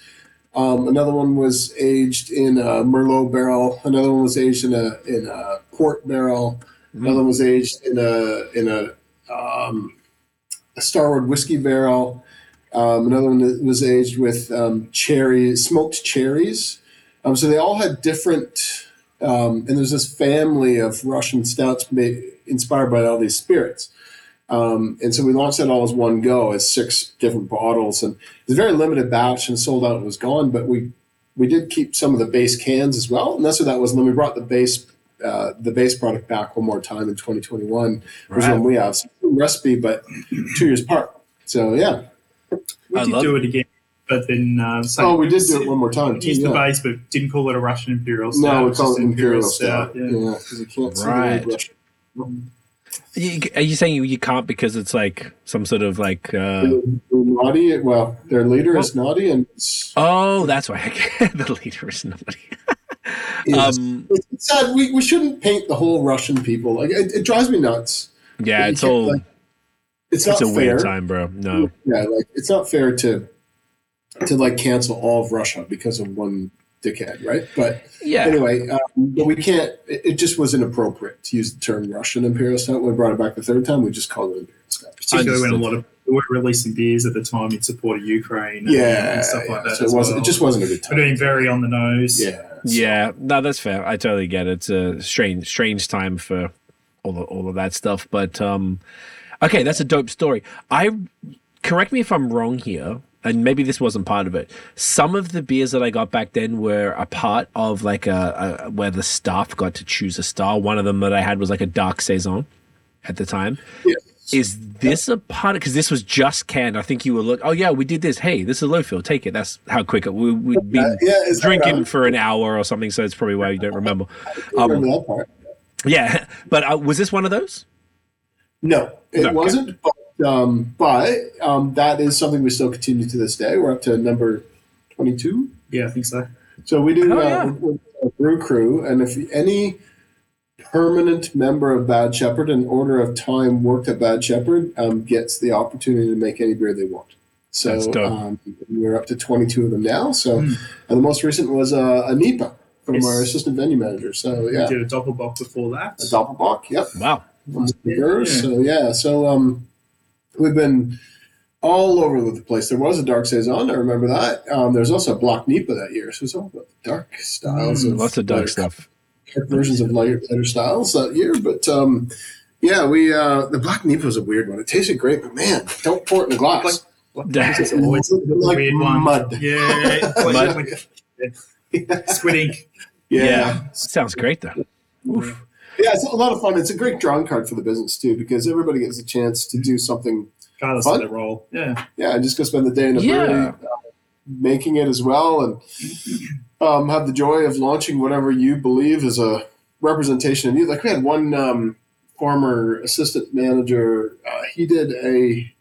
Um, another one was aged in a Merlot barrel. Another one was aged in a in a port barrel. Another one was aged in a in a um, a Starward whiskey barrel. Um, another one that was aged with um, cherry smoked cherries. Um, so they all had different. Um, and there's this family of Russian stouts made, inspired by all these spirits. Um, and so we launched that all as one go as six different bottles, and it's a very limited batch and sold out and was gone. But we we did keep some of the base cans as well, and that's what that was. And then we brought the base uh, the base product back one more time in 2021, which is when we have same recipe, but two years apart. So yeah, We I did love do it again, but then uh, so oh, we did do it one more time. Too, Used the base, but didn't call it a Russian Imperial Stout. No, we it's call it Imperial Stout. Yeah. Yeah, because you can't see the Russian. You- Are you saying you, you can't because it's like some sort of like? Uh, naughty. Well, their leader is naughty, and oh, that's why the leader is nobody. It's, Um, it's sad. We, we shouldn't paint the whole Russian people. Like it, it drives me nuts. yeah, it's all. like, It's not It's a fair. weird time, bro. No. Yeah, like it's not fair to to like cancel all of Russia because of one dickhead, right? But Yeah. anyway, um, but we can't. It, it just was inappropriate to use the term Russian Imperial Stout. When we brought it back the third time, we just called it Imperial Stout. Particularly when a lot of we were releasing beers at the time in support of Ukraine and, Yeah, and stuff like that. So it wasn't. well. It just wasn't a good We're time. doing very on the nose. Yeah. Yeah, no, that's fair. I totally get it. It's a strange, strange time for all of, all of that stuff. But um, okay, that's a dope story. I correct me if I'm wrong here, and maybe this wasn't part of it. Some of the beers that I got back then were a part of like a, a where the staff got to choose a style. One of them that I had was like a dark saison at the time. Yes. Is this a part? Because this was just canned. I think you were look. Oh yeah, we did this. Hey, this is a low fill. Take it. That's how quick it. We, we'd been Uh, yeah, is drinking for an hour or something. So it's probably why you don't remember. Um, remember that part. yeah, but uh, was this one of those? No, it Okay. wasn't. But, um, but um, that is something we still continue to this day. We're up to number twenty-two. Yeah, I think so. So we do Oh, uh, yeah. we're- we're a brew crew, and if any permanent member of Bad Shepherd and Order of Time worked at Bad Shepherd um, gets the opportunity to make any beer they want. So um, we're up to 22 of them now. So Hmm. and the most recent was uh, a NEPA from Yes. our assistant venue manager. So yeah, We did a doppelbock before that. a Doppelbock. Yep Wow. Yeah. So yeah, so um, we've been all over the place. There was a dark saison. I remember that. Um, there was also a black Nipa that year. So it's all about the dark styles. Mm, of, Lots of dark like, stuff. Dark versions of lighter, lighter styles that year. But um, yeah, we uh, the black Nipa was a weird one. It tasted great, but man, don't pour it in a glass. It's always a like weird one. mud. Yeah, Mud. like, squid ink. Yeah. yeah. Sounds great though. Oof. Yeah, it's a lot of fun. It's a great drawing card for the business too, because everybody gets a chance to do something. Regardless Fun. of the role. Yeah. Yeah, just go spend the day in a Yeah. brewery, uh, making it as well, and um, have the joy of launching whatever you believe is a representation of you. Like we had one um, former assistant manager. Uh, he did a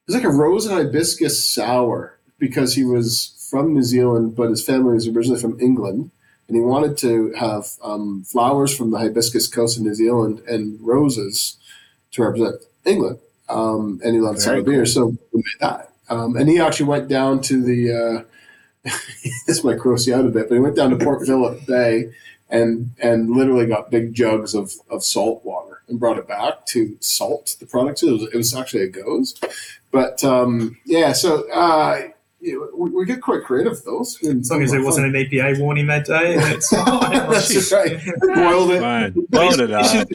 it was like a rose and hibiscus sour because he was from New Zealand, but his family was originally from England. And he wanted to have um, flowers from the hibiscus coast of New Zealand and roses to represent England. Um, and he loved sour beer, so we made that. Um, and he actually went down to the. Uh, this might gross you out a bit, but he went down to Port Phillip Bay and and literally got big jugs of, of salt water and brought it back to salt the product. It was, it was actually a goes, but um, yeah. So uh, you know, we, we get quite creative with those. As long as there wasn't an EPA warning that day, that's fine. That's right. Boiled it. Fine. Boiled it up.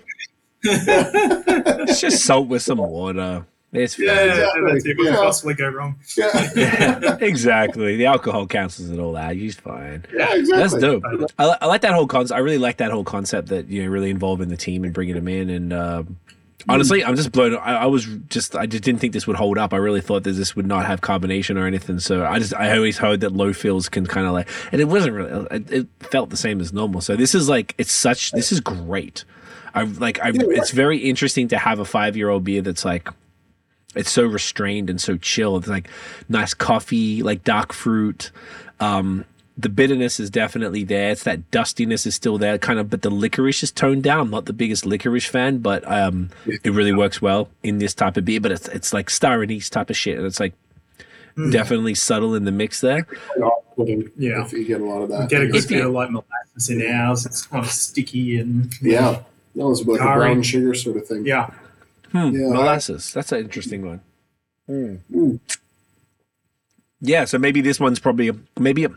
It's just salt with some water. It's fine. Yeah, Exactly. that's it. What could Yeah. possibly go wrong? Yeah, Yeah, exactly. The alcohol cancels it all out. He's fine. yeah, exactly. That's dope. I, I like that whole concept. I really like that whole concept that you know really involving the team and bringing them in. And um, honestly, I'm just blown. I, I was just I just didn't think this would hold up. I really thought that this would not have carbonation or anything. So I just I always heard that low fills can kind of like, and it wasn't really. It, it felt the same as normal. So this is like it's such. This is great. I like. I, it's very interesting to have a five year old beer that's like it's so restrained and so chill. It's like nice coffee, like dark fruit. Um, the bitterness is definitely there. It's that dustiness is still there, kind of, but the licorice is toned down. I'm not the biggest licorice fan, but um, it really works well in this type of beer. But it's it's like star anise type of shit, and it's like definitely subtle in the mix there. Yeah. if you get a lot of that. Get a good If you- bit of like molasses in ours. It's kind of sticky and Yeah, that was like a brown sugar sort of thing. yeah. Hmm, Yeah. molasses. That's an interesting one. Mm. Yeah, so maybe this one's probably a, maybe a,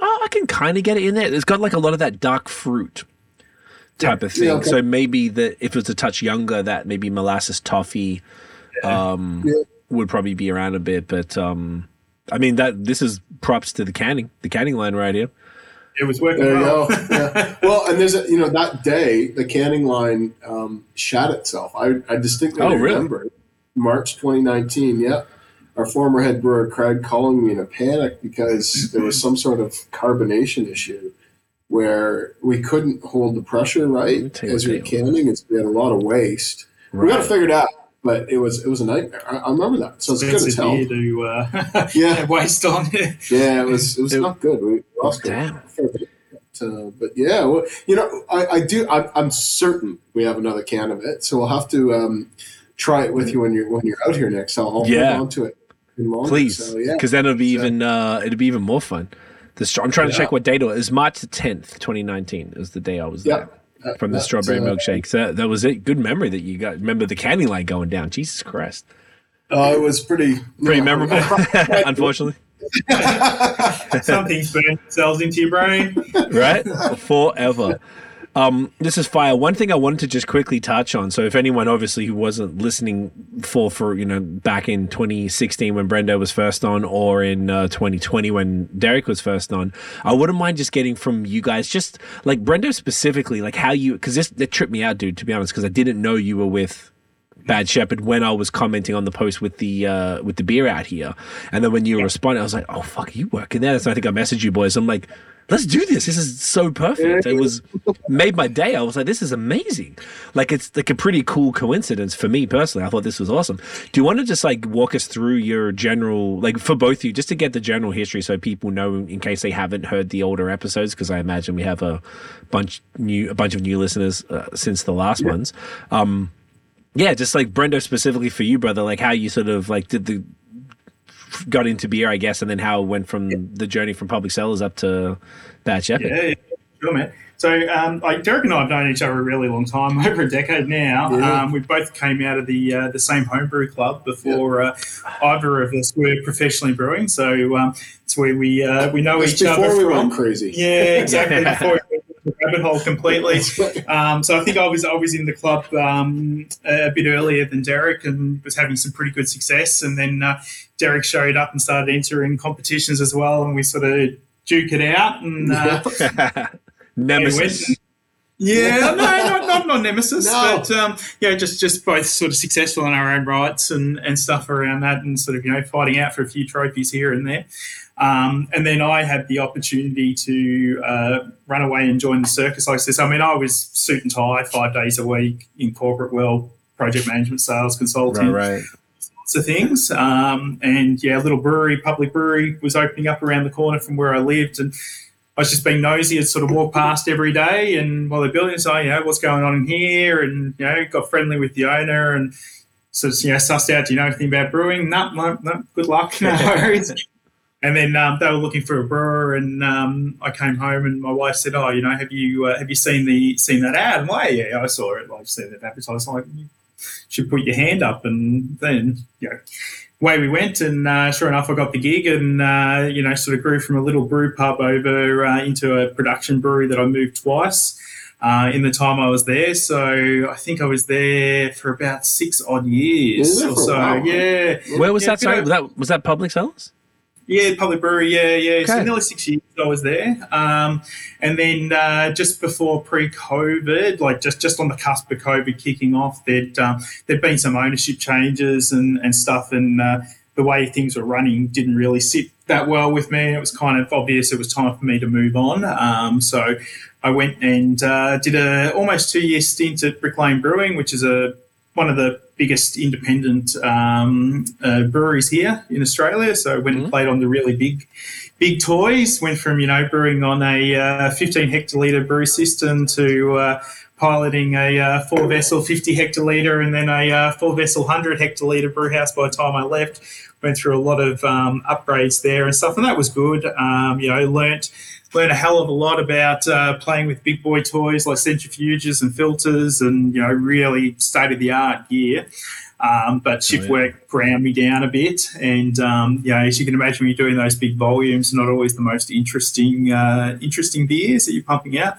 oh, I can kind of get it in there. It's got like a lot of that dark fruit type of thing. Yeah, okay. So maybe that if it's a touch younger, that maybe molasses toffee um, Yeah. would probably be around a bit. But um, I mean that this is props to the canning, the canning line right here. It was working There you well. go. Yeah. Well, and there's a, you know that day the canning line um, shot itself. I, I distinctly Oh, really? remember March 2019. Yeah, our former head brewer Craig calling me in a panic because there was some sort of carbonation issue where we couldn't hold the pressure right as we were canning. It's, we had a lot of waste. We got to figure it out, but it was it was a nightmare. I, I remember that. So it's good as Expensive hell. beer to uh, Yeah. waste on. it. Yeah, it was it was It- not good. We lost it. Damn. But, uh, but yeah, well, you know, I, I do. I, I'm certain we have another can of it, so we'll have to um, try it with you when you're when you're out here next. I'll hold Yeah. on to it. in longer. Please, So, yeah. because then it'll be So- even uh, it'll be even more fun. The str- I'm trying to check what date it was. March the 10th, 2019. Is the day I was Yeah. there from the strawberry uh, milkshake. So that was it. Good memory that you got. Remember the canning line going down. Jesus Christ, Uh, it was pretty pretty yeah, memorable. Unfortunately, Some things burn themselves into your brain. right? Forever. Um, this is fire. One thing I wanted to just quickly touch on. So, if anyone obviously who wasn't listening for for you know back in 2016 when Brendo was first on, or in uh, 2020 when Dereck was first on, I wouldn't mind just getting from you guys just like Brendo specifically, like how you because this that tripped me out, dude. To be honest, because I didn't know you were with Bad Shepherd when I was commenting on the post with the uh, with the beer out here, and then when you were responding, I was like, "Oh fuck, are you working there?" So I think I messaged you boys. I'm like, "Let's do this. This is so perfect." It was made my day. I was like, "This is amazing." Like it's like a pretty cool coincidence for me personally. I thought this was awesome. Do you want to just like walk us through your general like for both of you, just to get the general history, so people know in case they haven't heard the older episodes, because I imagine we have a bunch new a bunch of new listeners uh, since the last ones. Um, yeah, just like Brendo specifically for you, brother, like how you sort of like did the got into beer, I guess, and then how it went from the journey from public sellers up to Bad Shepherd. Yeah, yeah, sure, man. So, um, like Dereck and I have known each other a really long time, over a decade now. Yeah. Um, we both came out of the uh, the same homebrew club before uh, either of us were professionally brewing. So, um, it's where we uh, we know It's each other before we from. went crazy. Yeah, exactly. Before we went down the rabbit hole completely. Um, so I think I was I was in the club um, a bit earlier than Dereck and was having some pretty good success. And then uh, Dereck showed up and started entering competitions as well, and we sort of duke it out. And uh, Nemesis. yeah, no, not, not, not nemesis, No. but um, yeah, just just both sort of successful in our own rights and, and stuff around that, and sort of you know fighting out for a few trophies here and there. Um, and then I had the opportunity to uh, run away and join the circus. I said, I mean, I was suit and tie five days a week in corporate world, project management, sales, consulting, right. lots of things. Um, and yeah, a little brewery, public brewery, was opening up around the corner from where I lived, and I was just being nosy. I'd sort of walk past every day, and while they're building, so you know what's going on in here, and you know got friendly with the owner, and sort of you know sussed out. Do you know anything about brewing? No, no, no. Good luck. No worries. And then um, they were looking for a brewer, and um, I came home, and my wife said, "Oh, you know, have you uh, have you seen the seen that ad?" And like, yeah, I saw it. Like, I've seen it advertised. Like, you should put your hand up, and then you know, away we went. And uh, sure enough, I got the gig, and uh, you know, sort of grew from a little brew pub over uh, into a production brewery that I moved twice. Uh, in the time I was there, so I think I was there for about six odd years or so. Yeah, Where was Yeah, that? Sorry, was that was that public sellers? Yeah, public brewery. Yeah, yeah. So nearly six years I was there, um, and then uh, just before pre-COVID, like just just on the cusp of COVID kicking off, there'd um, there'd been some ownership changes and and stuff, and uh, the way things were running didn't really sit that well with me. It was kind of obvious it was time for me to move on. Um, so I went and uh, did a almost two year stint at Brick Lane Brewing, which is a one of the biggest independent um, uh, breweries here in Australia. So went and played on the really big, big toys. Went from you know brewing on a uh, 15 hectoliter brew system to uh, piloting a uh, four vessel 50 hectoliter and then a uh, four vessel 100 hectoliter brew house. By the time I left, went through a lot of um, upgrades there and stuff, and that was good. Um, you know, learnt learned a hell of a lot about uh, playing with big boy toys like centrifuges and filters and you know really state of the art gear. Um, but shift yeah. work ground me down a bit, and um, know, as you can imagine, when you're doing those big volumes, not always the most interesting uh, interesting beers that you're pumping out.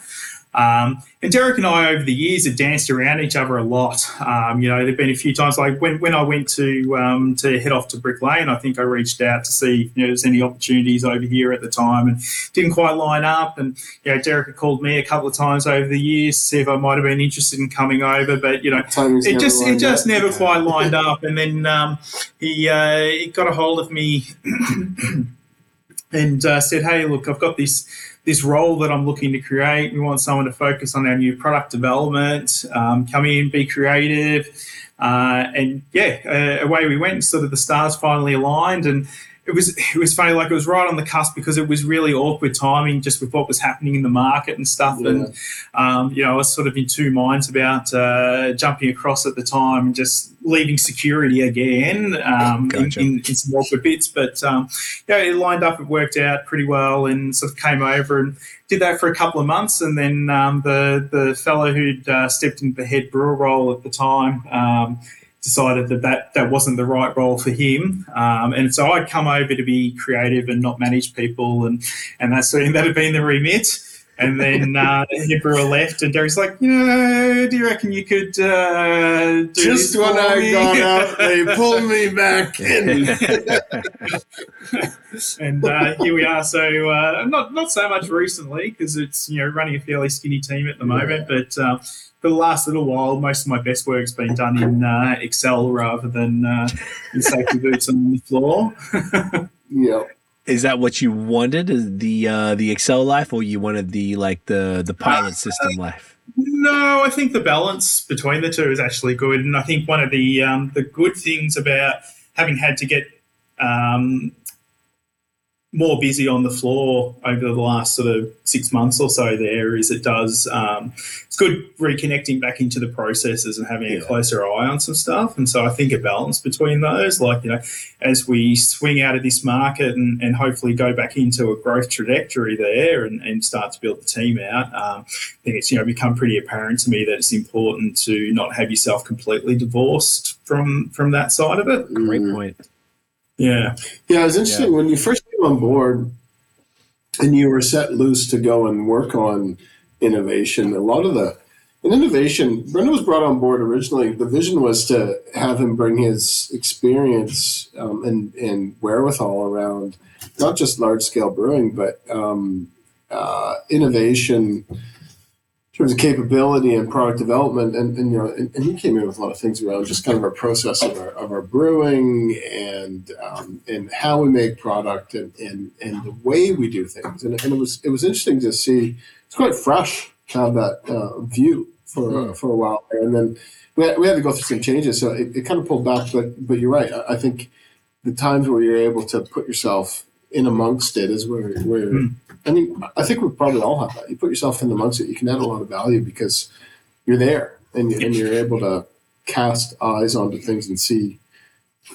Um, and Dereck and I, over the years, have danced around each other a lot. Um, you know, there've been a few times, like when, when I went to um, to head off to Brick Lane, I think I reached out to see if you know, there's any opportunities over here at the time, and didn't quite line up. And you know, Dereck had called me a couple of times over the years to see if I might have been interested in coming over, but you know, Timing's it just it just up. never quite lined up. And then um, he uh, he got a hold of me and uh, said, "Hey, look, I've got this this role that I'm looking to create. We want someone to focus on our new product development, um, come in, be creative." Uh, and yeah, uh, away we went. Sort of the stars finally aligned, and it was it was funny. Like it was right on the cusp because it was really awkward timing, just with what was happening in the market and stuff. Yeah. And um, you know, I was sort of in two minds about uh, jumping across at the time and just leaving security again um, Gotcha. in, in, in some awkward bits. But um, yeah, it lined up. It worked out pretty well, and sort of came over and did that for a couple of months. And then um, the the fellow who'd uh, stepped into the head brewer role at the time. Um, decided that, that that wasn't the right role for him um, and so I'd come over to be creative and not manage people and and that's that had been the remit and then uh, brewer left and Dereck's like you know do you reckon you could uh, do Just when I me?" got out, they pulled me back in. and uh, here we are. So uh, not not so much recently because it's you know running a fairly skinny team at the moment, but. Uh, for the last little while, most of my best work's been done in uh, Excel rather than uh, in safety boots on the floor. yeah. Is that what you wanted? The uh, the Excel life, or you wanted the like the the pilot system life? No, I think the balance between the two is actually good, and I think one of the um, the good things about having had to get um, more busy on the floor over the last sort of six months or so there is it does um, it's good reconnecting back into the processes and having Yeah. a closer eye on some stuff and so i think a balance between those like you know as we swing out of this market and, and hopefully go back into a growth trajectory there and, and start to build the team out um, i think it's you know become pretty apparent to me that it's important to not have yourself completely divorced from from that side of it Great point. yeah Yeah, it was interesting when you first came on board and you were set loose to go and work on innovation. A lot of the in innovation, Brendan was brought on board originally. The vision was to have him bring his experience um, and, and wherewithal around not just large scale brewing, but um, uh, innovation in terms of capability and product development. And, and you know, and, and he came in with a lot of things around just kind of our process of our, of our brewing and um, and how we make product and, and, and the way we do things. And, and it was it was interesting to see. It's quite fresh to have that uh, view for for a while. And then we had, we had to go through some changes, so it, it kind of pulled back. But but you're right. I, I think the times where you're able to put yourself in amongst it is where where Hmm. I mean I think we probably all have that. You put yourself in amongst it, you can add a lot of value because you're there and and you're able to cast eyes onto things and see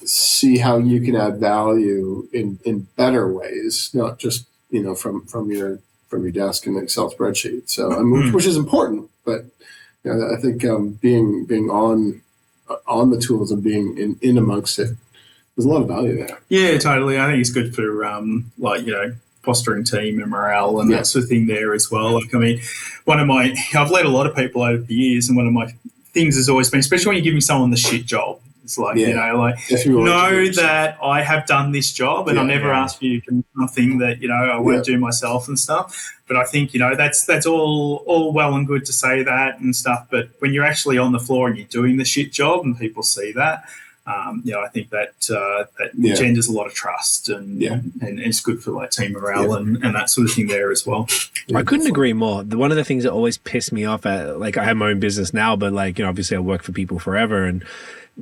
see how you can add value in in better ways, not just you know from from your from your desk in an Excel spreadsheet. So I mean, Hmm. which is important, but you know, I think um, being being on on the tools and being in, in amongst it, there's a lot of value there. Yeah, totally. I think it's good for um, like you know fostering team and morale and Yeah. that sort of thing there as well. Like I mean, one of my I've led a lot of people over the years, and one of my things has always been, especially when you're giving someone the shit job. It's like you know, like know that I have done this job, and Yeah, never yeah. ask you to do something that you know I won't do myself and stuff. But I think you know that's that's all all well and good to say that and stuff. But when you're actually on the floor and you're doing the shit job, and people see that, um, you know, I think that uh, that Yeah. engenders a lot of trust, and Yeah. and it's good for like team morale and, and that sort of thing there as well. I couldn't agree more. One of the things that always pissed me off at like I have my own business now, but like you know, obviously I work for people forever, and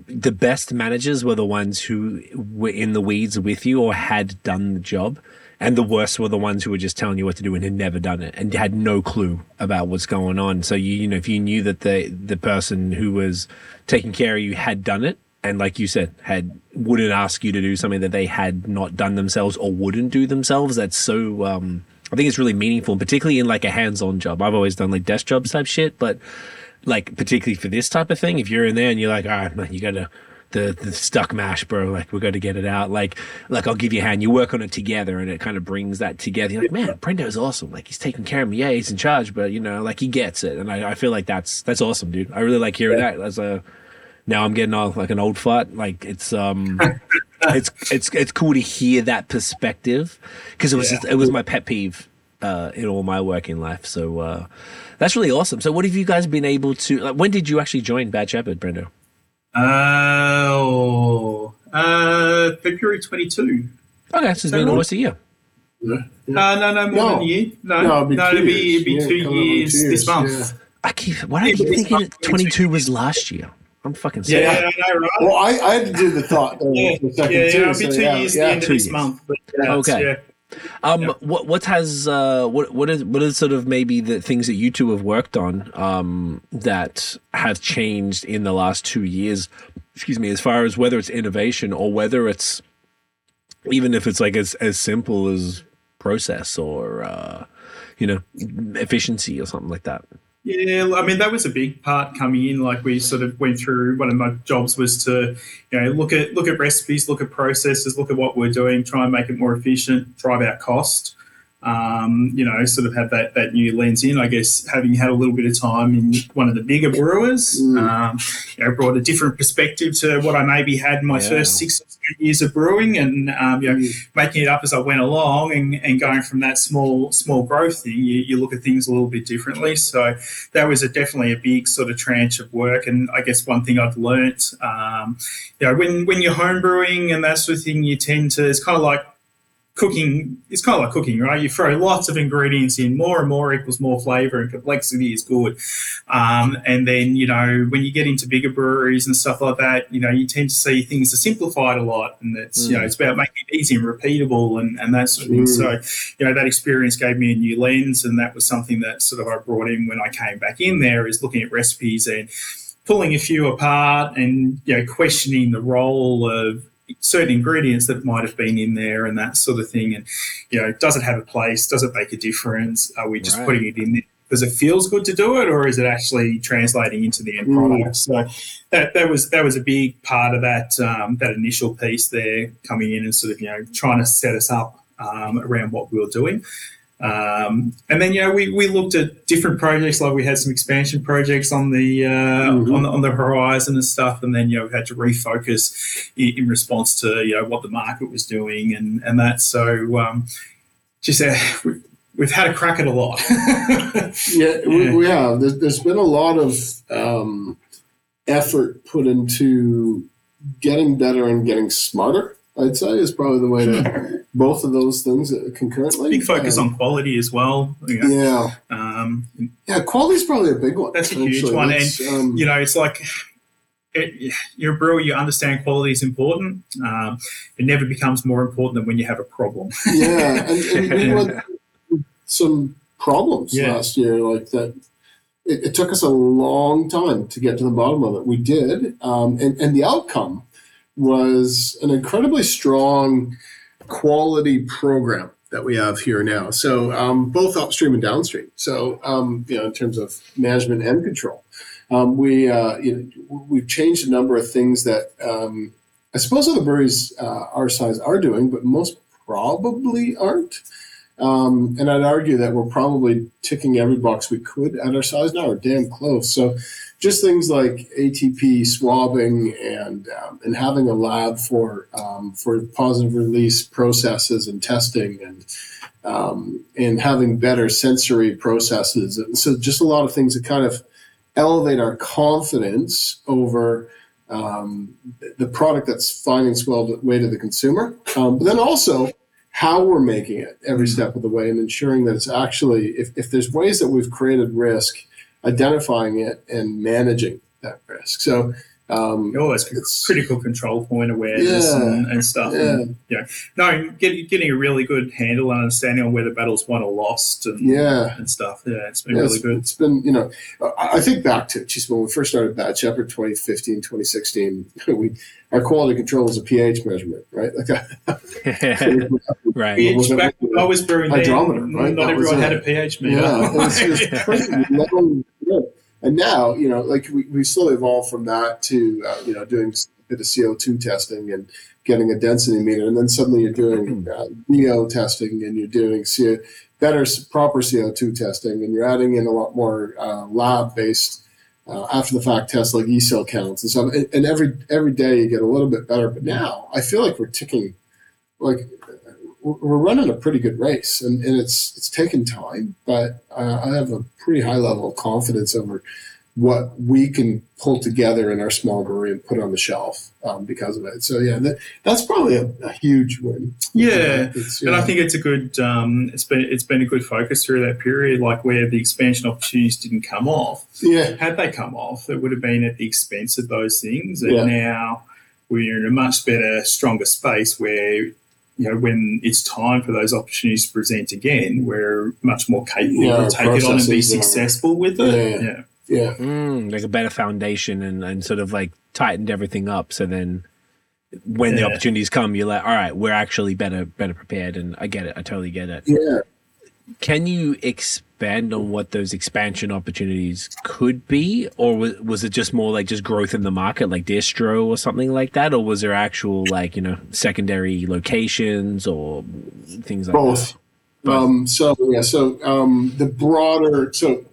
the best managers were the ones who were in the weeds with you or had done the job, and the worst were the ones who were just telling you what to do and had never done it and had no clue about what's going on. So you you know if you knew that the the person who was taking care of you had done it. And like you said, had wouldn't ask you to do something that they had not done themselves or wouldn't do themselves. That's so um, I think it's really meaningful, particularly in like a hands-on job. I've always done like desk jobs type shit, but like particularly for this type of thing, if you're in there and you're like, all right, man, you gotta the the stuck mash, bro. Like we're going to get it out. Like like I'll give you a hand. You work on it together, and it kind of brings that together. You're like, man, Brendo's awesome. Like he's taking care of me. Yeah, he's in charge, but you know, like he gets it, and I, I feel like that's that's awesome, dude. I really like hearing that as a. Now I'm getting all like an old fart. Like it's um, it's it's it's cool to hear that perspective because it was Yeah. just, it was my pet peeve uh, in all my working life. So uh, that's really awesome. So what have you guys been able to? Like, when did you actually join Bad Shepherd, Brendo? Oh, uh, February 22. Okay, so it's that been right? almost a year. Yeah. Uh, no, no, more No. than a year. No, No, it'd be no it'd be, it'd be Yeah, two, coming up on years this month. yeah. I keep why do I keep thinking 22 was last year? I'm fucking Yeah, sick. I know, right? Well, I, I had to do the thought there yeah, for a second yeah, too. it'll be so two yeah, years yeah. the end of two this years. month. But yeah, Okay. yeah. Um, Yeah. what what has uh, what what is what is sort of maybe the things that you two have worked on um, that have changed in the last two years? Excuse me, as far as whether it's innovation or whether it's even if it's like as as simple as process or uh, you know efficiency or something like that. Yeah, I mean that was a big part coming in. Like we sort of went through. One of my jobs was to, you know, look at look at recipes, look at processes, look at what we're doing, try and make it more efficient, drive out cost. Um, you know, sort of have that that new lens in. I guess having had a little bit of time in one of the bigger brewers, Mm. um, you know, brought a different perspective to what I maybe had in my Yeah. first six years of brewing, and um, you know, Mm. making it up as I went along and, and going from that small small growth thing, you, you look at things a little bit differently. So that was a, definitely a big sort of tranche of work. And I guess one thing I've learnt, um, you know, when when you're home brewing and that sort of thing, you tend to it's kind of like cooking it's kind of like cooking right? You throw lots of ingredients in more and more equals more flavor and complexity is good. Um, and then you know when you get into bigger breweries and stuff like that you know you tend to see things are simplified a lot and it's you know it's about making it easy and repeatable and, and that sort of thing. Mm. so you know that experience gave me a new lens and that was something that sort of i brought in when i came back in there is looking at recipes and pulling a few apart and you know questioning the role of certain ingredients that might have been in there and that sort of thing. And you know does it have a place? Does it make a difference? Are we just Right. putting it in there because it feels good to do it or is it actually translating into the end Mm. product? So that, that was that was a big part of that um, that initial piece there coming in and sort of you know trying to set us up um, around what we were doing um, and then you know we, we looked at different projects like we had some expansion projects on the, uh, Mhm. on the on the horizon and stuff and then you know we had to refocus in, in response to you know what the market was doing and and that so um, just uh, we've, we've had a crack at a lot Yeah, we, we have. There's, there's been a lot of um, effort put into getting better and getting smarter. I'd say is probably the way to both of those things concurrently. big focus Um, on quality as well you know. Yeah, Um, yeah. Quality is probably a big one. That's a huge actually. one, That's, um, you know, it's like it, you're a brewer, you understand quality is important. Um, it never becomes more important than when you have a problem. yeah, and, and we went some problems Yeah. last year like that. It, it took us a long time to get to the bottom of it. We did, um, and and the outcome was an incredibly strong quality program that we have here now. So um, both upstream and downstream. So um, you know, in terms of management and control, um, we uh, you know we've changed a number of things that um, I suppose other breweries uh, our size are doing, but most probably aren't. Um, and I'd argue that we're probably ticking every box we could at our size now, or damn close. So, just things like ATP swabbing and um, and having a lab for um, for positive release processes and testing and um, and having better sensory processes. And so, just a lot of things that kind of elevate our confidence over um, the product that's finding its way to the consumer, um, but then also how we're making it every step of the way and ensuring that it's actually, if, if there's ways that we've created risk, identifying it and managing that risk. So, um, Always It's- critical control point awareness Yeah. and, and stuff. Yeah. And, you know, no, get, getting a really good handle and understanding on where the battle's won or lost and, Yeah. and stuff. Yeah, it's been Yeah, really it's- good. It's been, you know, I I think back to geez, when we first started Bad Shepherd 2015, 2016, we, our quality control was a pH measurement, right? Like, right. pH back I was brewing Hydrometer, right? not That everyone had a pH meter. Yeah, it was, it was. We yeah. And now, you know, like we, we slowly evolved from that to, uh, you know, doing a bit of CO2 testing and getting a density meter, and then suddenly you're doing uh, NEO testing and you're doing CO, better proper CO2 testing, and you're adding in a lot more uh, lab based. Uh, after the fact tests like E cell counts and stuff, and, and every every day you get a little bit better. But now I feel like we're ticking, like we're running a pretty good race, and, and it's it's taken time, but uh, I have a pretty high level of confidence over what we can pull together in our small brewery and put on the shelf um, because of it. So yeah, that, that's probably a, a huge win. Yeah, and I think it's a good. Um, it's been it's been a good focus through that period, like where the expansion opportunities didn't come off. Yeah, had they come off, it would have been at the expense of those things, and Yeah. now we're in a much better, stronger space where. You know, when it's time for those opportunities to present again, we're much more capable Yeah, to take it on and be successful with it. Yeah. yeah. yeah. Mm, like a better foundation and, and sort of like tightened everything up. So then when the opportunities come, you're like, all right, we're actually better better prepared. And I get it. I totally get it. Yeah. Can you expand on what those expansion opportunities could be, or was, was it just more like just growth in the market, like distro or something like that, or was there actual like you know secondary locations or things like both. Both. Um, so yeah, so um, the broader, so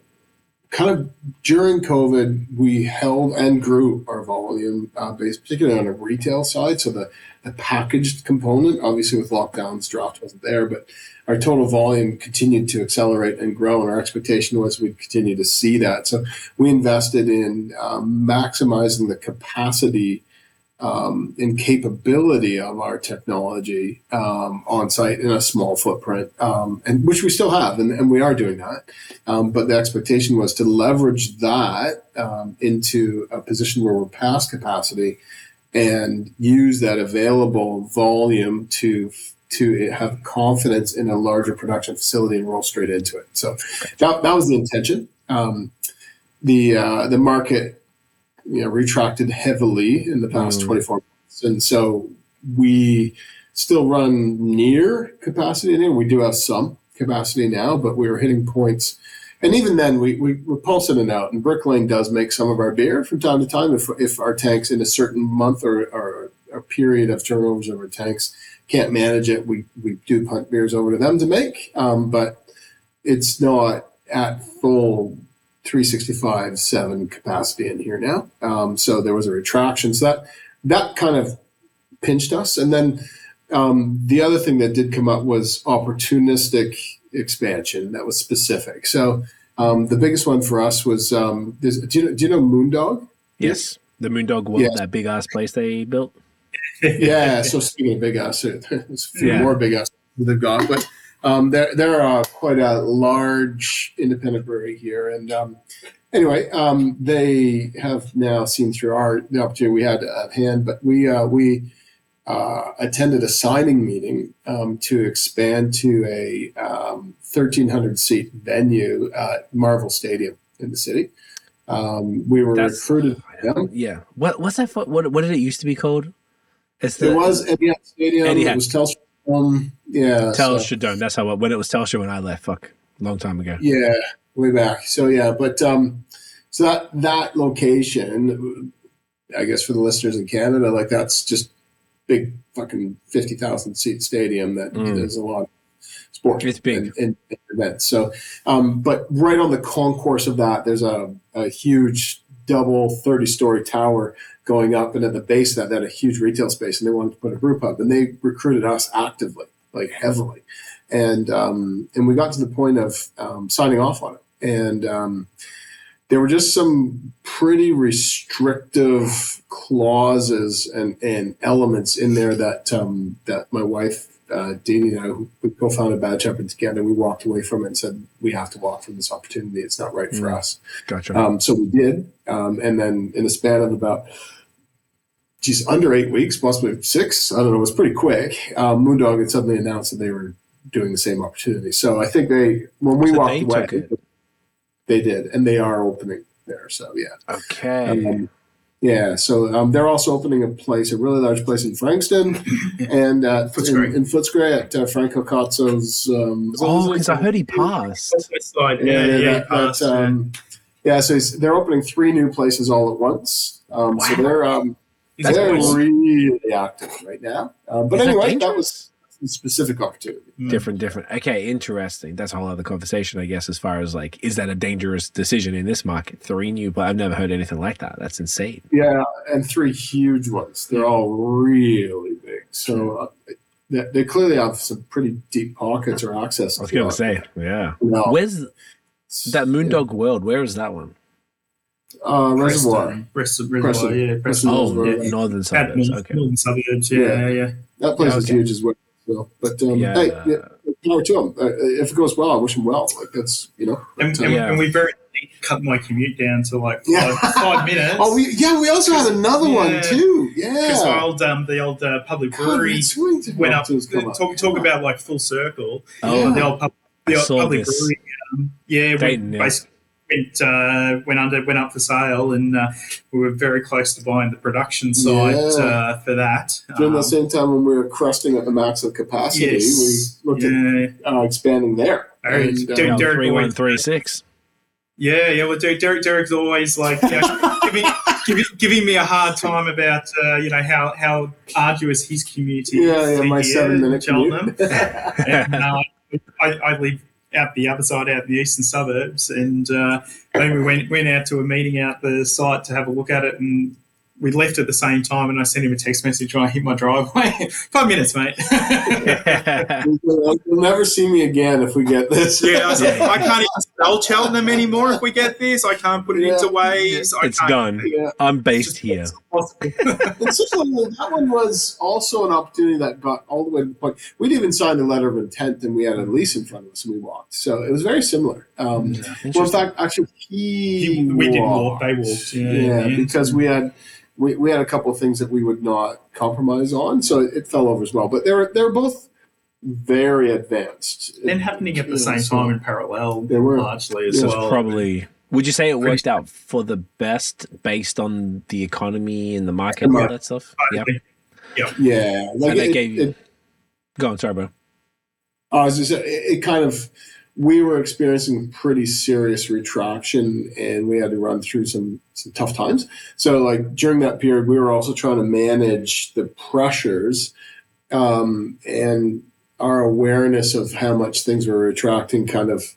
kind of during COVID, we held and grew our volume uh, based, particularly on the retail side. So the the packaged component, obviously with lockdowns, draft wasn't there, but our total volume continued to accelerate and grow, and our expectation was we'd continue to see that. So we invested in um, maximizing the capacity um, and capability of our technology um, on site in a small footprint, um, and which we still have, and, and we are doing that. Um, but the expectation was to leverage that um, into a position where we're past capacity and use that available volume to to have confidence in a larger production facility and roll straight into it. So that, that was the intention. Um, the uh, the market you know retracted heavily in the past Mm. 24 months and so we still run near capacity now we do have some capacity now but we were hitting points and even then we, we we're pulsing it out and Brick Lane does make some of our beer from time to time if, if our tanks in a certain month or, or a period of turnovers of our tanks can't manage it we we do punt beers over to them to make um, but it's not at full 365 7 capacity in here now. Um, so there was a retraction. So that that kind of pinched us. And then um, the other thing that did come up was opportunistic expansion that was specific. So um, the biggest one for us was um, do, you know, do you know Moondog? Yes, the Moondog World, Yeah. that big ass place they built. yeah. So speaking of big ass, there's a few Yeah. more big ass they've got, but um, they're they're uh, quite a large independent brewery here, and um, anyway, um, they have now seen through our the opportunity we had at hand, but we uh, we uh, attended a signing meeting um, to expand to a um, 1,300 seat venue at Marvel Stadium in the city. Um, we were That's- recruited. by them. Yeah. What what's that? For, what what did it used to be called? It's the It was Etihad Stadium. Etihad. It was Telstra. Um, yeah. so- Telstra Dome. That's how when it was Telstra when I left. Fuck, long time ago. Yeah, way back. So yeah, but um, so that that location, I guess for the listeners in Canada, like that's just big fucking fifty thousand seat stadium that Mm. there's a lot of sport. It's big. and, and, and events. So, um, but right on the concourse of that, there's a, a huge double thirty story tower going up, and at the base of that, they had a huge retail space, and they wanted to put a brew pub, and they recruited us actively, like heavily and um, and we got to the point of um, signing off on it, and um, there were just some pretty restrictive clauses and, and elements in there that um, that my wife uh, Deanie and I, who we co-founded Bad Shepherd together, we walked away from it and said we have to walk from this opportunity. It's not right for Mm. us. Gotcha. Um, so we did, um, and then in a span of about, geez, under eight weeks, possibly six. I don't know. It was pretty quick. Um, Moondog had suddenly announced that they were doing the same opportunity. So I think they, when we So walked away. They did, and they are opening there. So yeah, okay. um, yeah. So um, they're also opening a place, a really large place in Frankston, and uh, Footscray. in, in Footscray at uh, Franco Cozzo's. Um, oh, his because I name? heard he passed. West side, yeah, yeah, that- passed, that, um, yeah, so it's, they're opening three new places all at once. Um, So they're um, They're always- really active right now. Uh, but Is anyway, that dangerous? was a specific opportunity. Mm. different different okay interesting that's a whole other conversation i guess as far as like is that a dangerous decision in this market three new but i've never heard anything like that that's insane Yeah, and three huge ones. They're all really big. So uh, they, they clearly have some pretty deep pockets or access. i was gonna say yeah No. where's that moondog world where is that one uh, reservoir. Preston, Preston, Reservoir, Preston. yeah, Preston. Preston oh Reservoir. yeah, northern Out suburbs okay northern suburbs, yeah, Yeah. yeah. That place is Okay. huge as well. So, but um, Yeah. hey, yeah, power to them. Uh, if it goes well, I wish them well. Like that's you know. And, but, uh, and, Yeah. and we very cut my commute down to like Yeah. five, five minutes. Oh, we, yeah, we also had another one too. Yeah. too. because the Yeah. old um, the old uh, public God, brewery Red Swington went up. has come Talk, talk about like full circle. oh The old, pub, the old public this. brewery. Um, yeah, we Dayton, yeah. basically went uh, went under went up for sale, and uh, we were very close to buying the production site Yeah. uh, for that. During Um, the same time when we were crusting at the max of capacity, yes, we looked at yeah, uh, expanding there. Very- And, uh, Dude, yeah, Dereck three one always- three six yeah, yeah. Well, Dereck, Dereck, Dereck's always like you know, giving, giving giving me a hard time about uh, you know how how arduous his commute is. yeah, yeah, my seven in minute Cheltenham. commute. and, uh, I, I live out the other side, out the eastern suburbs, and uh, then we went went out to a meeting out the site to have a look at it, and we left at the same time. And I sent him a text message trying I hit my driveway. Five minutes, mate. You'll never see me again if we get this. yeah, I, was like, I can't even spell Cheltenham anymore if we get this. I can't put it Yeah. into ways. I it's can't, done Yeah. i'm based here It's impossible. And so that one was also an opportunity that got all the way to the point. We'd even signed a letter of intent and we had a lease in front of us and we walked. So it was very similar. Um, well, in fact, actually, he, He- we didn't walk, they walked, yeah, yeah, yeah. because we had we, we had a couple of things that we would not compromise on, so it, it fell over as well. But they're they were both very advanced. and happening at the same so- time in parallel, They were. largely as So well. probably would you say it Pretty- worked out for the best based on the economy and the market and all that stuff yeah Yeah, like and that it- gave you it- go on sorry bro I was just, it, it kind of, we were experiencing pretty serious retraction and we had to run through some, some tough times. So, like, during that period, we were also trying to manage the pressures um, and our awareness of how much things were retracting kind of.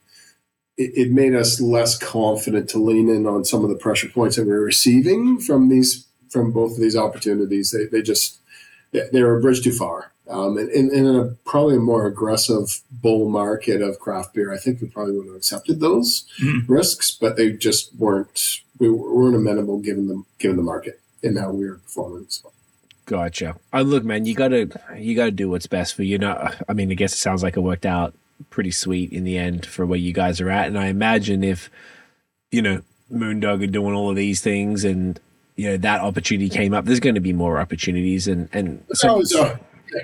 It, it made us less confident to lean in on some of the pressure points that we were receiving from these from both of these opportunities. They, they just they, they were a bridge too far. Um, and, and, and in a probably a more aggressive bull market of craft beer, I think we probably would have accepted those Mhm. risks, but they just weren't we weren't amenable given the given the market and how we were performing. So. Gotcha. Uh, look, man, you gotta you gotta do what's best for you. Know, I mean, I guess it sounds like it worked out pretty sweet in the end for where you guys are at. And I imagine if you know Moondog are doing all of these things, and you know that opportunity came up, there's going to be more opportunities. And and so, So, so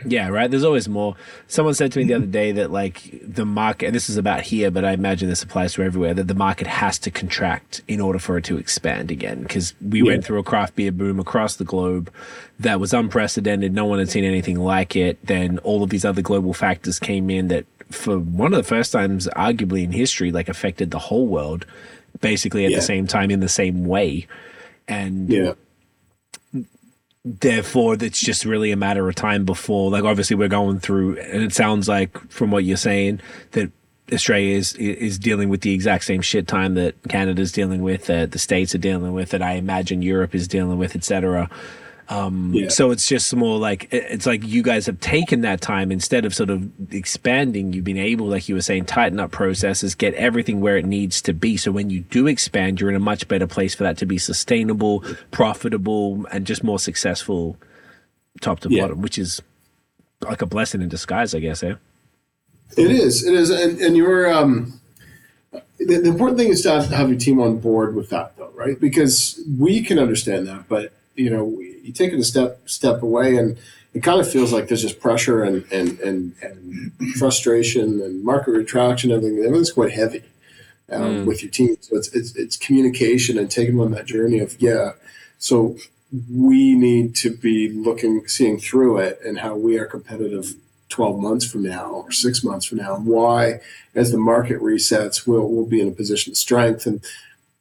yeah, right. There's always more. Someone said to me the other day that like the market, and this is about here, but I imagine this applies to everywhere, that the market has to contract in order for it to expand again. Because we Yeah. went through a craft beer boom across the globe that was unprecedented. No one had seen anything like it. Then all of these other global factors came in that, for one of the first times, arguably in history, like affected the whole world, basically at Yeah. the same time in the same way. And yeah, therefore it's just really a matter of time before like obviously we're going through and it sounds like from what you're saying that australia is is dealing with the exact same shit time that canada's dealing with that the states are dealing with that i imagine europe is dealing with etc um Yeah. so it's just more like it's like you guys have taken that time instead of sort of expanding you've been able like you were saying tighten up processes get everything where it needs to be so when you do expand you're in a much better place for that to be sustainable profitable and just more successful top to Yeah. bottom which is like a blessing in disguise i guess eh? it is. It is, and and you're um. The, the important thing is to have, have your team on board with that, though, right? Because we can understand that, but you know, you take it a step step away, and it kind of feels like there's just pressure and and and, and frustration and market retraction. Everything everything's quite heavy um, Mm. with your team. So it's, it's it's communication and taking them on that journey of yeah. So we need to be looking, seeing through it, and how we are competitive 12 months from now or six months from now, and why, as the market resets, we'll, we'll be in a position of strength and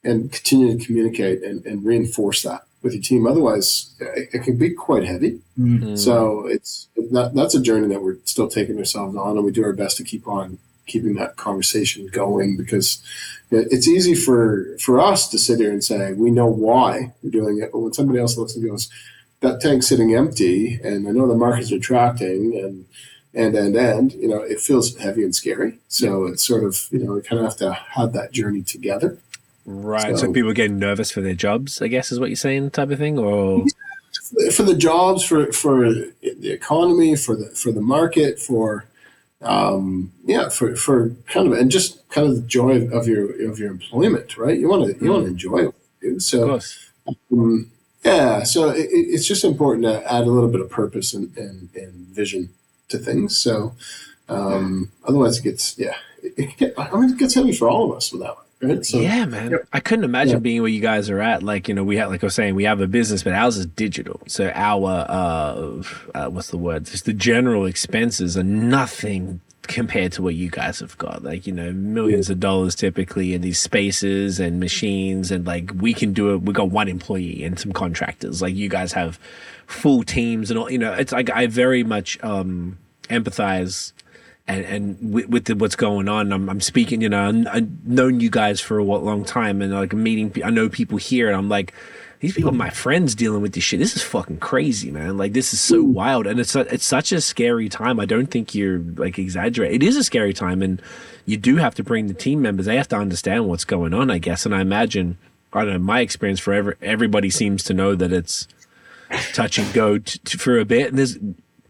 and continue to communicate and, and reinforce that with your team. Otherwise, it, it can be quite heavy. Mm. So it's that, that's a journey that we're still taking ourselves on, and we do our best to keep on keeping that conversation going because it's easy for for us to sit here and say we know why we're doing it, but when somebody else looks and goes, "That tank's sitting empty," and I know the market's retracting, and and and and you know it feels heavy and scary. So it's sort of you know we kind of have to have that journey together. Right. So, So- people are getting nervous for their jobs, I guess, is what you're saying, type of thing, or for the jobs, for for the economy, for the for the market, for um, yeah, for, for kind of and just kind of the joy of, your of your employment, right? You want to you want to enjoy what you of So um, yeah, so it, it- it's just important to add a little bit of purpose and, and, and vision to things. So um, otherwise, it gets yeah, it, it get, I mean, it gets heavy for all of us with that one, right? So yeah, man. I couldn't imagine Yeah. being where you guys are at. Like, you know, we have, like I was saying, we have a business, but ours is digital. So our, uh, uh what's the word? Just the general expenses are nothing compared to what you guys have got. Like, you know, millions of dollars typically in these spaces and machines. And like, we can do it. We got one employee and some contractors. Like, you guys have full teams and all, you know, it's like, I very much, um, empathize and and with, with the, what's going on, I'm, I'm speaking. You know, I- I've known you guys for a long time, and like meeting. I know people here, and I'm like, these people, are my friends, dealing with this shit. This is fucking crazy, man. Like this is so wild, and it's a, it's such a scary time. I don't think you're like exaggerating. It is a scary time, and you do have to bring the team members. They have to understand what's going on, I guess. And I imagine, I don't know, my experience for every, everybody seems to know that it's touch and go t- t- for a bit, and there's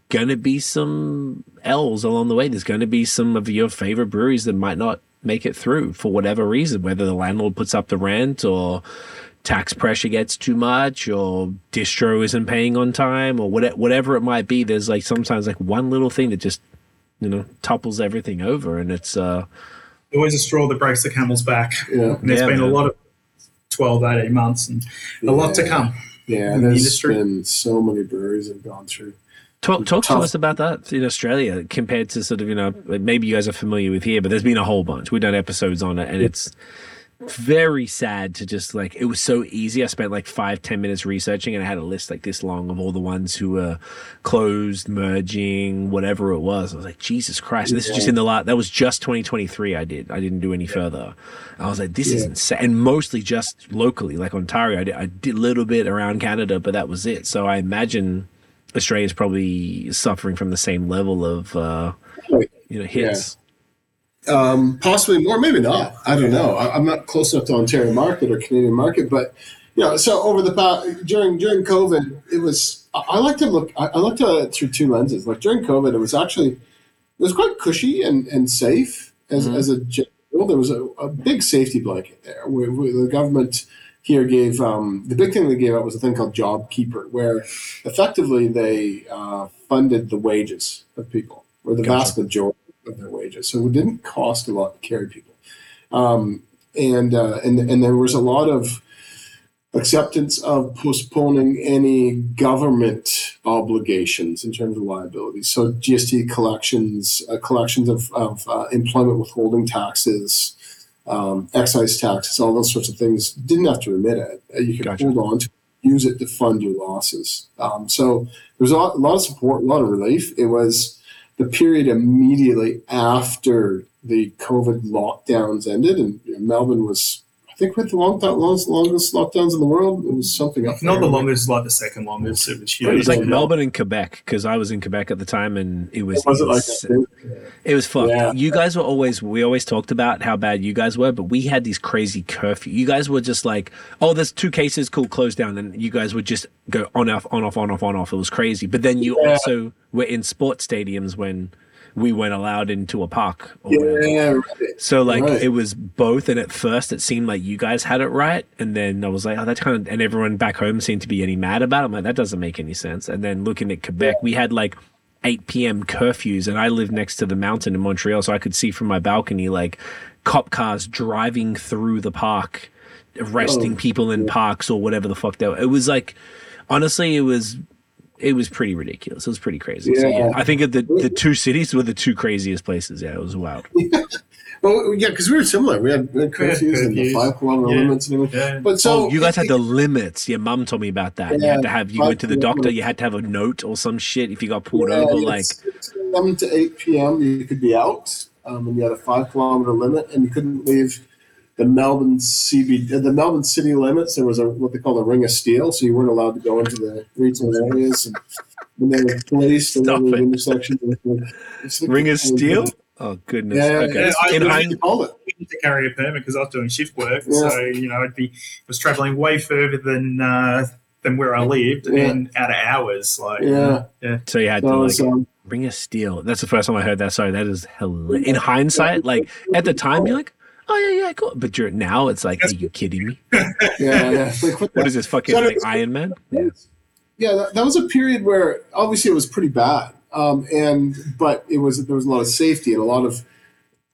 going to be some L's along the way. There's going to be some of your favorite breweries that might not make it through for whatever reason, whether the landlord puts up the rent or tax pressure gets too much or distro isn't paying on time or whatever, whatever it might be. There's like sometimes like one little thing that just, you know, topples everything over. And it's, uh, Always a straw that breaks the camel's back. yeah, And there's Yeah, been man. a lot of 12, 18 months and a lot to come. yeah. in the There's industry. been so many breweries have gone through. Talk, talk to us about that in Australia compared to sort of, you know, maybe you guys are familiar with here, but there's been a whole bunch. We've done episodes on it and it's very sad to just like, it was so easy. I spent like five, ten minutes researching and I had a list like this long of all the ones who were closed, merging, whatever it was. I was like, Jesus Christ. And this is just in the lot. That was just 2023. I did. I didn't do any further. I was like, this is insane. And mostly just locally, like Ontario. I did, I did a little bit around Canada, but that was it. So I imagine Australia is probably suffering from the same level of uh, you know hits. Um, possibly more, maybe not. I don't know. I, I'm not close enough to Ontario market or Canadian market, but you know, so over the past during during COVID, it was. I, like to look. I, looked at it through two lenses. Like during COVID, it was actually it was quite cushy and and safe as as a general. There was a, a big safety blanket there. Where, where the government here gave um, the big thing they gave out was a thing called Job Keeper, where effectively they uh, funded the wages of people, or the Gotcha. vast majority of their wages. So it didn't cost a lot to carry people, um, and uh, and and there was a lot of acceptance of postponing any government obligations in terms of liabilities. So GST collections, uh, collections of, of uh, employment withholding taxes, um, excise taxes, all those sorts of things. Didn't have to remit it. Uh, You could Gotcha. hold on to, use it to fund your losses. Um, so there was a lot, a lot of support, a lot of relief. It was the period immediately after the COVID lockdowns ended, and you know, Melbourne was, I think, with the long, longest, longest lockdowns in the world. It was something up Not there. the longest, like the second longest. It was It was like Yeah. Melbourne and Quebec because I was in Quebec at the time and it was Was it like ins- that? too? It was fucked. Yeah. You guys were always we always talked about how bad you guys were, but we had these crazy curfew. You guys were just like, oh, there's two cases, cool, close down, and you guys would just go on off, on off, on off, on off. It was crazy. But then you Yeah. also were in sports stadiums when we weren't allowed into a park. Whatever. Yeah, right. So like Right. it was both, and at first it seemed like you guys had it right, and then I was like, oh, that's kind of, and everyone back home seemed to be any mad about it. I'm like, that doesn't make any sense. And then looking at Quebec, we had like 8 p.m. curfews, and I live next to the mountain in Montreal, so I could see from my balcony like cop cars driving through the park, arresting Oh. people in parks or whatever the fuck that. It was like, honestly, it was. It was pretty ridiculous. It was pretty crazy. So, yeah, Yeah. I think the the two cities were the two craziest places. Yeah, it was wild. Well, yeah, because we were similar. We had, we had curfews and the five kilometer Yeah. limits and everything. Yeah. But so oh, you guys had the limits. Your mum told me about that. you Yeah, had to have. You went to the doctor. kilometers. You had to have a note or some shit if you got pulled Yeah, over. Like, 7 to 8 p.m. you could be out, um, and you had a five kilometer limit, and you couldn't leave the Melbourne CBD, uh, the Melbourne city limits. There was a what they call a ring of steel, so you weren't allowed to go into the retail areas. And when they were placed in Stop the it. intersection, it was- it's like- ring of steel. Oh goodness. Yeah, okay. yeah, I- In I- hind- You it. I need to carry a permit because I was doing shift work. Yeah. So you know, I'd be was traveling way further than uh, than where I lived Yeah. and out of hours. Like Yeah. yeah. so you had So to it like was, um, ring of steel. That's the first time I heard that. Sorry, that is hilarious. In hindsight, like at the time, you're like, oh yeah, yeah, cool. But you're now, it's like, are you kidding me? yeah, yeah. Like, what What is this fucking So like Iron Man? Yeah. yeah, that, that was a period where obviously it was pretty bad, um, and but it was there was a lot of safety and a lot of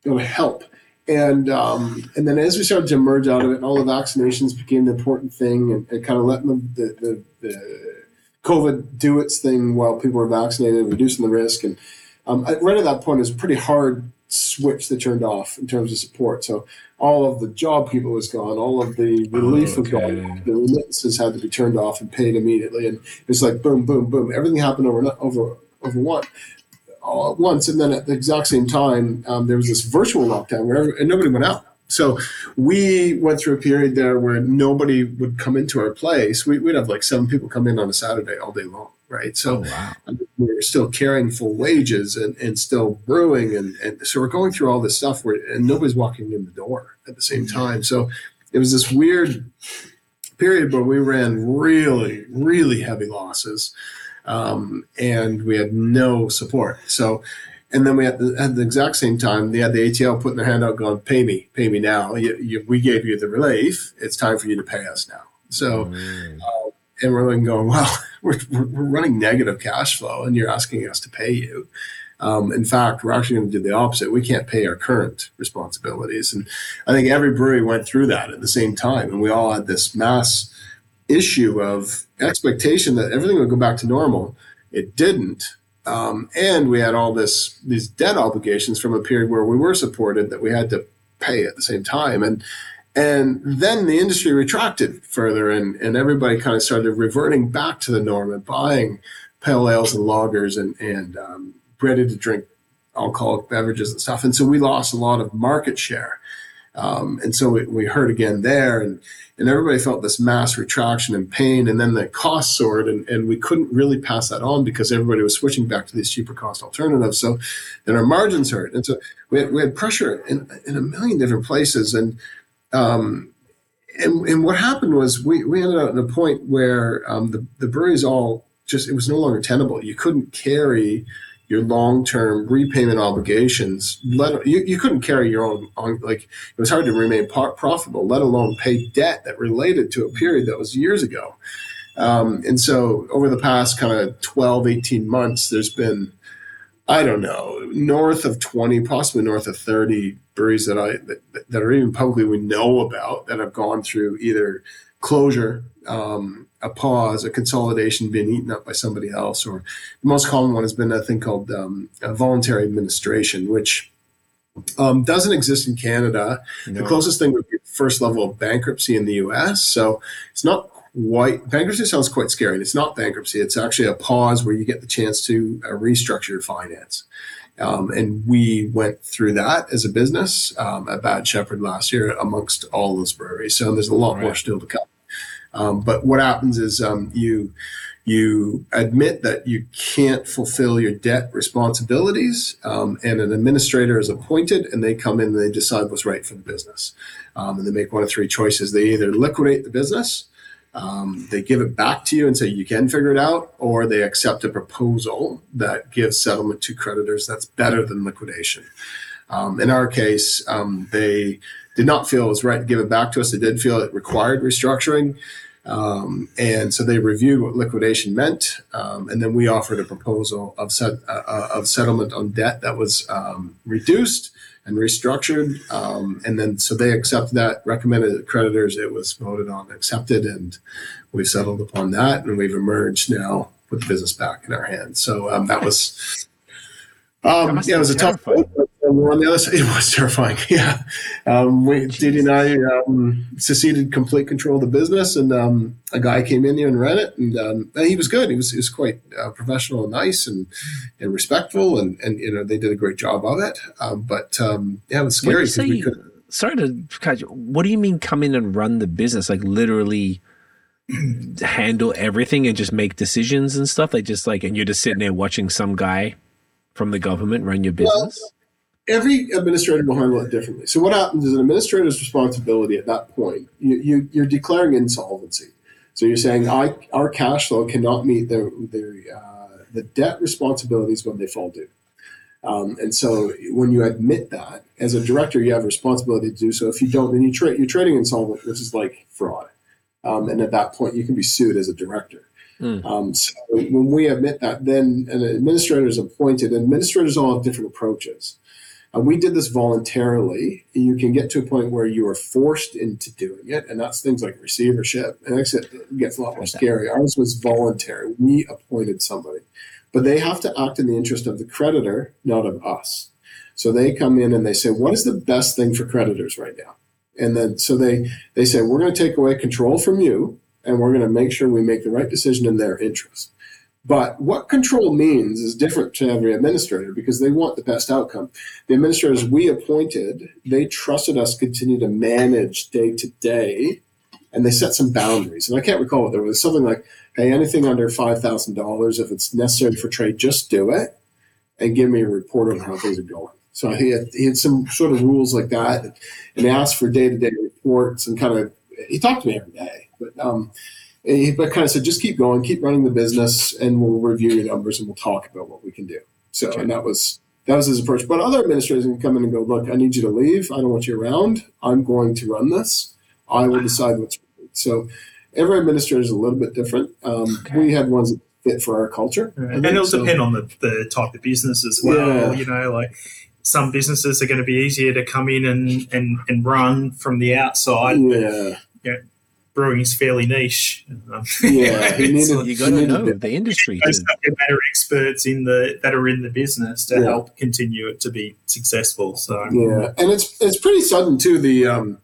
you know, help, and um, and then as we started to emerge out of it, and all the vaccinations became the important thing, and, and kind of letting the, the, the, the COVID do its thing while people were vaccinated, reducing the risk, and um, right at that point, it was pretty hard switch that turned off in terms of support. So all of the Job Keeper was gone, all of the relief was Okay. gone, the remittances had to be turned off and paid immediately, and it's like boom, boom, boom. Everything happened over over over one all at once, and then at the exact same time, um, there was this virtual lockdown where and nobody went out. So we went through a period there where nobody would come into our place. We, we'd have like seven people come in on a Saturday all day long, right? So Oh wow. we're still carrying full wages and, and still brewing and, and so we're going through all this stuff where and nobody's walking in the door at the same time so it was this weird period where we ran really really heavy losses um, and we had no support so and then we had the, at the exact same time they had the ATO putting their hand out going pay me pay me now you, you, we gave you the relief it's time for you to pay us now so Mm. And we're going, well, we're, we're we're running negative cash flow and you're asking us to pay you. Um, in fact, we're actually going to do the opposite. We can't pay our current responsibilities. And I think every brewery went through that at the same time. And we all had this mass issue of expectation that everything would go back to normal. It didn't. Um, and we had all this these debt obligations from a period where we were supported that we had to pay at the same time. And and then the industry retracted further, and, and everybody kind of started reverting back to the norm and buying pale ales and lagers and, and um, ready to drink alcoholic beverages and stuff. And so we lost a lot of market share. Um, and so we, we heard again there, and, and everybody felt this mass retraction and pain. And then the cost soared, and, and we couldn't really pass that on because everybody was switching back to these cheaper cost alternatives. So then our margins hurt. And so we had, we had pressure in, in a million different places. And um, and, and what happened was we, we ended up at a point where um, the, the breweries all just, it was no longer tenable. You couldn't carry your long-term repayment obligations. Let, you, you couldn't carry your own, on, like, it was hard to remain par- profitable, let alone pay debt that related to a period that was years ago. Um, and so over the past kind of 12, 18 months, there's been, I don't know, north of 20, possibly north of 30 breweries that I that, that are even publicly we know about that have gone through either closure, um, a pause, a consolidation being eaten up by somebody else, or the most common one has been a thing called um, a voluntary administration, which um, doesn't exist in Canada. The closest thing would be first level of bankruptcy in the U.S. So it's not quite bankruptcy sounds quite scary. And it's not bankruptcy. It's actually a pause where you get the chance to uh, restructure your finance. Um, and we went through that as a business um, at Bad Shepherd last year amongst all those breweries. So there's a lot more still to come. Um, but what happens is um, you you admit that you can't fulfill your debt responsibilities, um, and an administrator is appointed, and they come in and they decide what's right for the business. Um, and they make one of three choices: they either liquidate the business, um, they give it back to you and say you can figure it out, or they accept a proposal that gives settlement to creditors that's better than liquidation. Um, in our case, um, they did not feel it was right to give it back to us. They did feel it required restructuring. Um, and so they reviewed what liquidation meant, um, and then we offered a proposal of set, uh, uh, of settlement on debt that was um, reduced and restructured, um, and then so they accepted that, recommended creditors. It was voted on, accepted, and we've settled upon that, and we've emerged now with the business back in our hands. So um, that was, um, yeah, it was a tough. On the other side. It was terrifying. Yeah. Um, we, Didi and I um, seceded complete control of the business, and um, a guy came in here and ran it, and, um, and he was good. He was he was quite uh, professional and nice and and respectful, and and you know they did a great job of it. Um, but um, yeah, it was scary because we could. Sorry to you. What do you mean come in and run the business? Like literally handle everything and just make decisions and stuff? Like just like, and you're just sitting there watching some guy from the government run your business? Every administrator will handle it differently. So what happens is an administrator's responsibility at that point, you, you, you're declaring insolvency. So you're saying I, our cash flow cannot meet the, the, uh, the debt responsibilities when they fall due. Um, and so when you admit that as a director, you have a responsibility to do so. If you don't, then you trade, you're trading insolvent, which is like fraud. Um, and at that point, you can be sued as a director. Mm. Um, so when we admit that, then an administrator is appointed. Administrators all have different approaches. And we did this voluntarily. You can get to a point where you are forced into doing it, and that's things like receivership. And actually, it gets a lot more scary. Ours was voluntary. We appointed somebody, but they have to act in the interest of the creditor, not of us. So they come in and they say, "What is the best thing for creditors right now?" And then so they they say, "We're going to take away control from you, and we're going to make sure we make the right decision in their interest." But what control means is different to every administrator because they want the best outcome. The administrators we appointed, they trusted us to continue to manage day to day, and they set some boundaries. And I can't recall what there was something like, "Hey, anything under five thousand dollars, if it's necessary for trade, just do it, and give me a report on how things are going." So he had he had some sort of rules like that, and asked for day to day reports and kind of he talked to me every day, but um, he but kind of said, just keep going, keep running the business, and we'll review your numbers and we'll talk about what we can do. So, and that was that was his approach. But other administrators can come in and go, look, I need you to leave. I don't want you around. I'm going to run this. I will decide what's right. So, every administrator is a little bit different. Um, We had ones that fit for our culture, I and it'll So- depend on the, the type of business as well. Yeah. You know, like some businesses are going to be easier to come in and, and, and run from the outside. Yeah, Brewing's fairly niche. Um, Yeah, he it's needed- like- You got to know the industry. those To, subject matter experts in the that are in the business to Yeah. help continue it to be successful. So Yeah, and it's it's pretty sudden too. The um,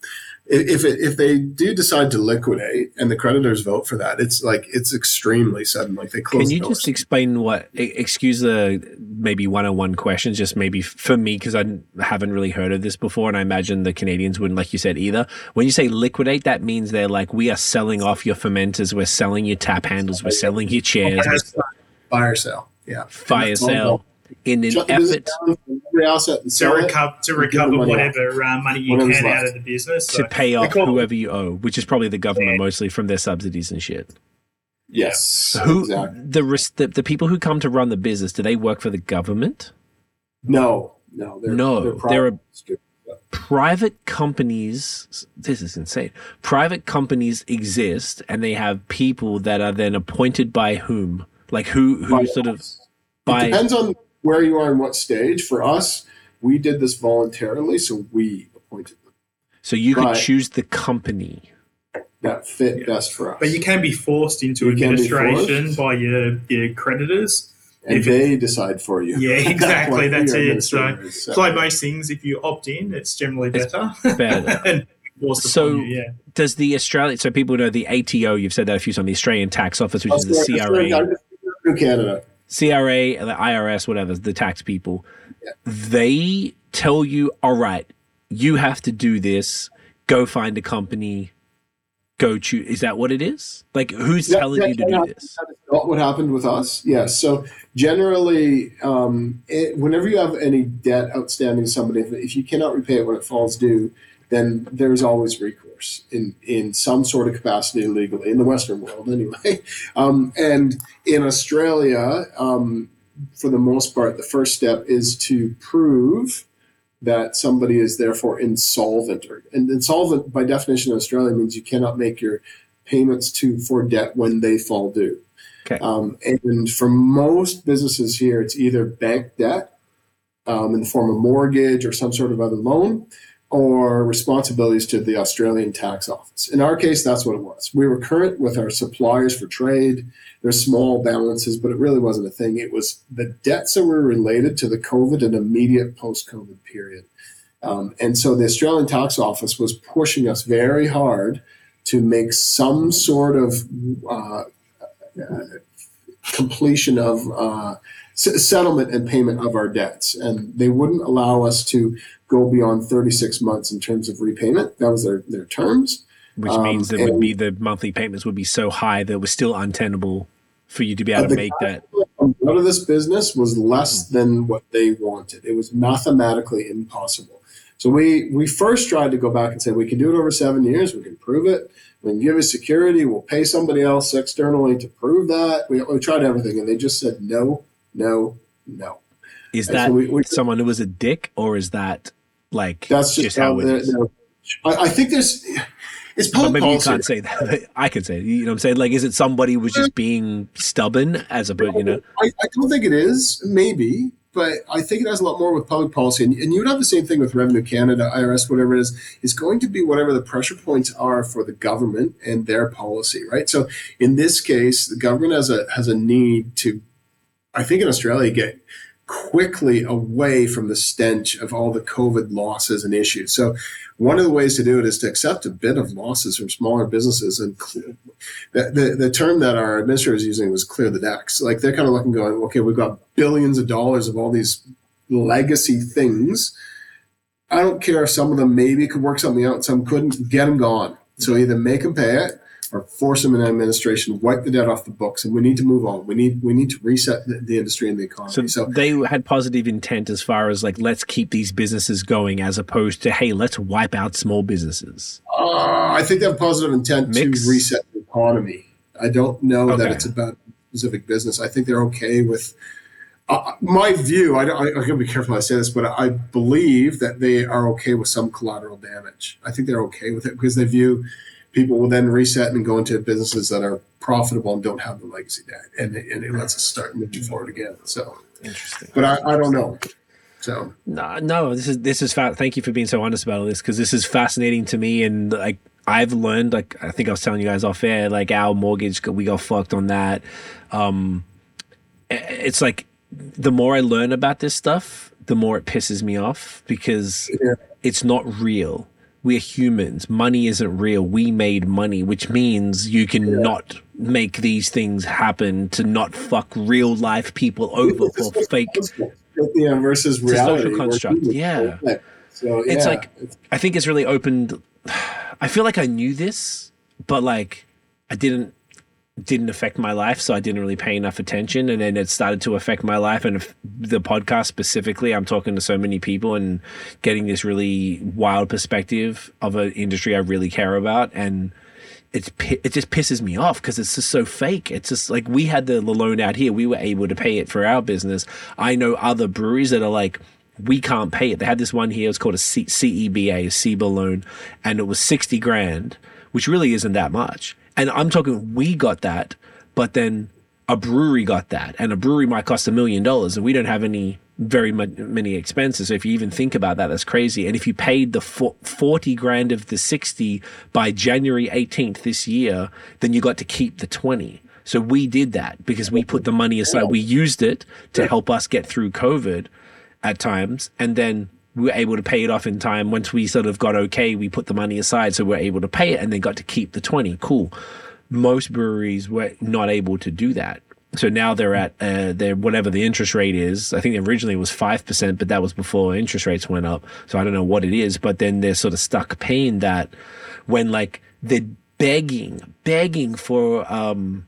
if it, if they do decide to liquidate and the creditors vote for that, it's like it's extremely sudden. Like they close. can you just explain what? Excuse the maybe one-on-one questions, just maybe for me because I haven't really heard of this before, and I imagine the Canadians wouldn't, like you said, either. When you say liquidate, that means they're like, we are selling off your fermenters, we're selling your tap handles, we're selling your chairs, fire sale? Yeah, fire sale in an Shut the business effort every to sell it. recover to recover money whatever uh, money you Whatever's can out of the business. to pay we off whoever you owe, which is probably the government mostly from their subsidies and shit. Yes, Who exactly. the, the the people who come to run the business? Do they work for the government? No, no, they're, No, they're, they're a- private. private companies this is insane private companies exist and they have people that are then appointed by whom like who who By sort of by It depends on where you are and what stage. For us, we did this voluntarily, so we appointed them so you could choose the company that fit best for us. But you can be forced into You administration forced. by your, your creditors. and if they decide for you. Yeah, At that exactly, point, that's it. So, administrator is like most things, if you opt in, it's generally It's better. better. So- you, yeah. does the australia so people know the ato you've said that a few times the australian tax office which is the cra Australia- New Canada. CRA, the IRS, whatever, the tax people, they tell you, all right, you have to do this. Go find a company. Go choose. Is that what it is? Like, who's Yeah, telling yeah, you to do this? That is not what happened with us. Yes. So generally, um, it, whenever you have any debt outstanding to somebody, if, if you cannot repay it when it falls due, then there's always recourse in, in some sort of capacity legally in the Western world, anyway. Um, and in Australia, um, for the most part, the first step is to prove that somebody is therefore insolvent. Or, and insolvent, by definition in Australia, means you cannot make your payments to for debt when they fall due. Okay. Um, and for most businesses here, it's either bank debt um, in the form of mortgage or some sort of other loan, or responsibilities to the Australian tax office. In our case, that's what it was. We were current with our suppliers for trade. There's small balances, but it really wasn't a thing. It was the debts that were related to the COVID and immediate post COVID period. Um, and so the Australian tax office was pushing us very hard to make some sort of uh, uh, completion of uh, settlement and payment of our debts. And they wouldn't allow us to go beyond 36 months in terms of repayment. That was their, their terms. Which um, means that would be the monthly payments would be so high that it was still untenable for you to be able to make that. None of this business was less than what they wanted. It was mathematically impossible. So we we first tried to go back and say we can do it over seven years. We can prove it. We can give us security. We'll pay somebody else externally to prove that. We, we tried everything, and they just said no, no, no. Is that so we, we, someone who was a dick, or is that like that's just, just how, it is? I, I, think there's. It's public maybe policy. you can't say that. I can say. You know what I'm saying? Like, is it somebody who was just being stubborn as a, you know? I, I don't think it is. Maybe, but I think it has a lot more with public policy. And, and you would have the same thing with Revenue Canada, IRS, whatever it is, is going to be whatever the pressure points are for the government and their policy, right? So in this case, the government has a has a need to, I think in Australia, get quickly away from the stench of all the COVID losses and issues. So one of the ways to do it is to accept a bit of losses from smaller businesses and clear, the, the, the term that our administrator is using was clear the decks. Like they're kind of looking going, okay, we've got billions of dollars of all these legacy things. I don't care if some of them maybe could work something out, some couldn't, get them gone. So either make them pay it or force them in administration, wipe the debt off the books, and we need to move on. We need we need to reset the, the industry and the economy. So, so, they had positive intent as far as like let's keep these businesses going, as opposed to hey, let's wipe out small businesses. Uh, I think they have positive intent Mix. to reset the economy. I don't know okay. that it's about specific business. I think they're okay with. Uh, my view, I, I, I'm going to be careful how I say this, but I believe that they are okay with some collateral damage. I think they're okay with it because they view people will then reset and go into businesses that are profitable and don't have the legacy debt, and it, and it lets us start moving forward again. So interesting, but I, I don't know. So no, no, this is this is fa- thank you for being so honest about all this because this is fascinating to me and like I've learned like I think I was telling you guys off air like our mortgage we got fucked on that. Um, it's like the more I learn about this stuff, the more it pisses me off because yeah. it's not real we're humans. Money isn't real. We made money, which means you can yeah. not make these things happen to not fuck real life people over for fake. Yeah, versus reality. social construct. Yeah. So yeah, it's like I think it's really opened. I feel like I knew this, but like I didn't didn't affect my life, so I didn't really pay enough attention. And then it started to affect my life. And the podcast specifically, I'm talking to so many people and getting this really wild perspective of an industry I really care about. And it's it just pisses me off because it's just so fake. It's just like we had the loan out here, we were able to pay it for our business. I know other breweries that are like we can't pay it. They had this one here. It's called a CEBA, a CEBA loan, and it was sixty grand, which really isn't that much and I'm talking, we got that, but then a brewery got that, and a brewery might cost a million dollars, and we don't have any very many expenses. So if you even think about that, that's crazy. And if you paid the 40 grand of the 60 by January 18th this year, then you got to keep the 20. So we did that because we put the money aside. We used it to help us get through COVID at times. And then we were able to pay it off in time. Once we sort of got okay, we put the money aside, so we are able to pay it, and they got to keep the twenty. Cool. Most breweries were not able to do that. So now they're at uh, their whatever the interest rate is. I think originally it was five percent, but that was before interest rates went up. So I don't know what it is, but then they're sort of stuck paying that when like they're begging, begging for um,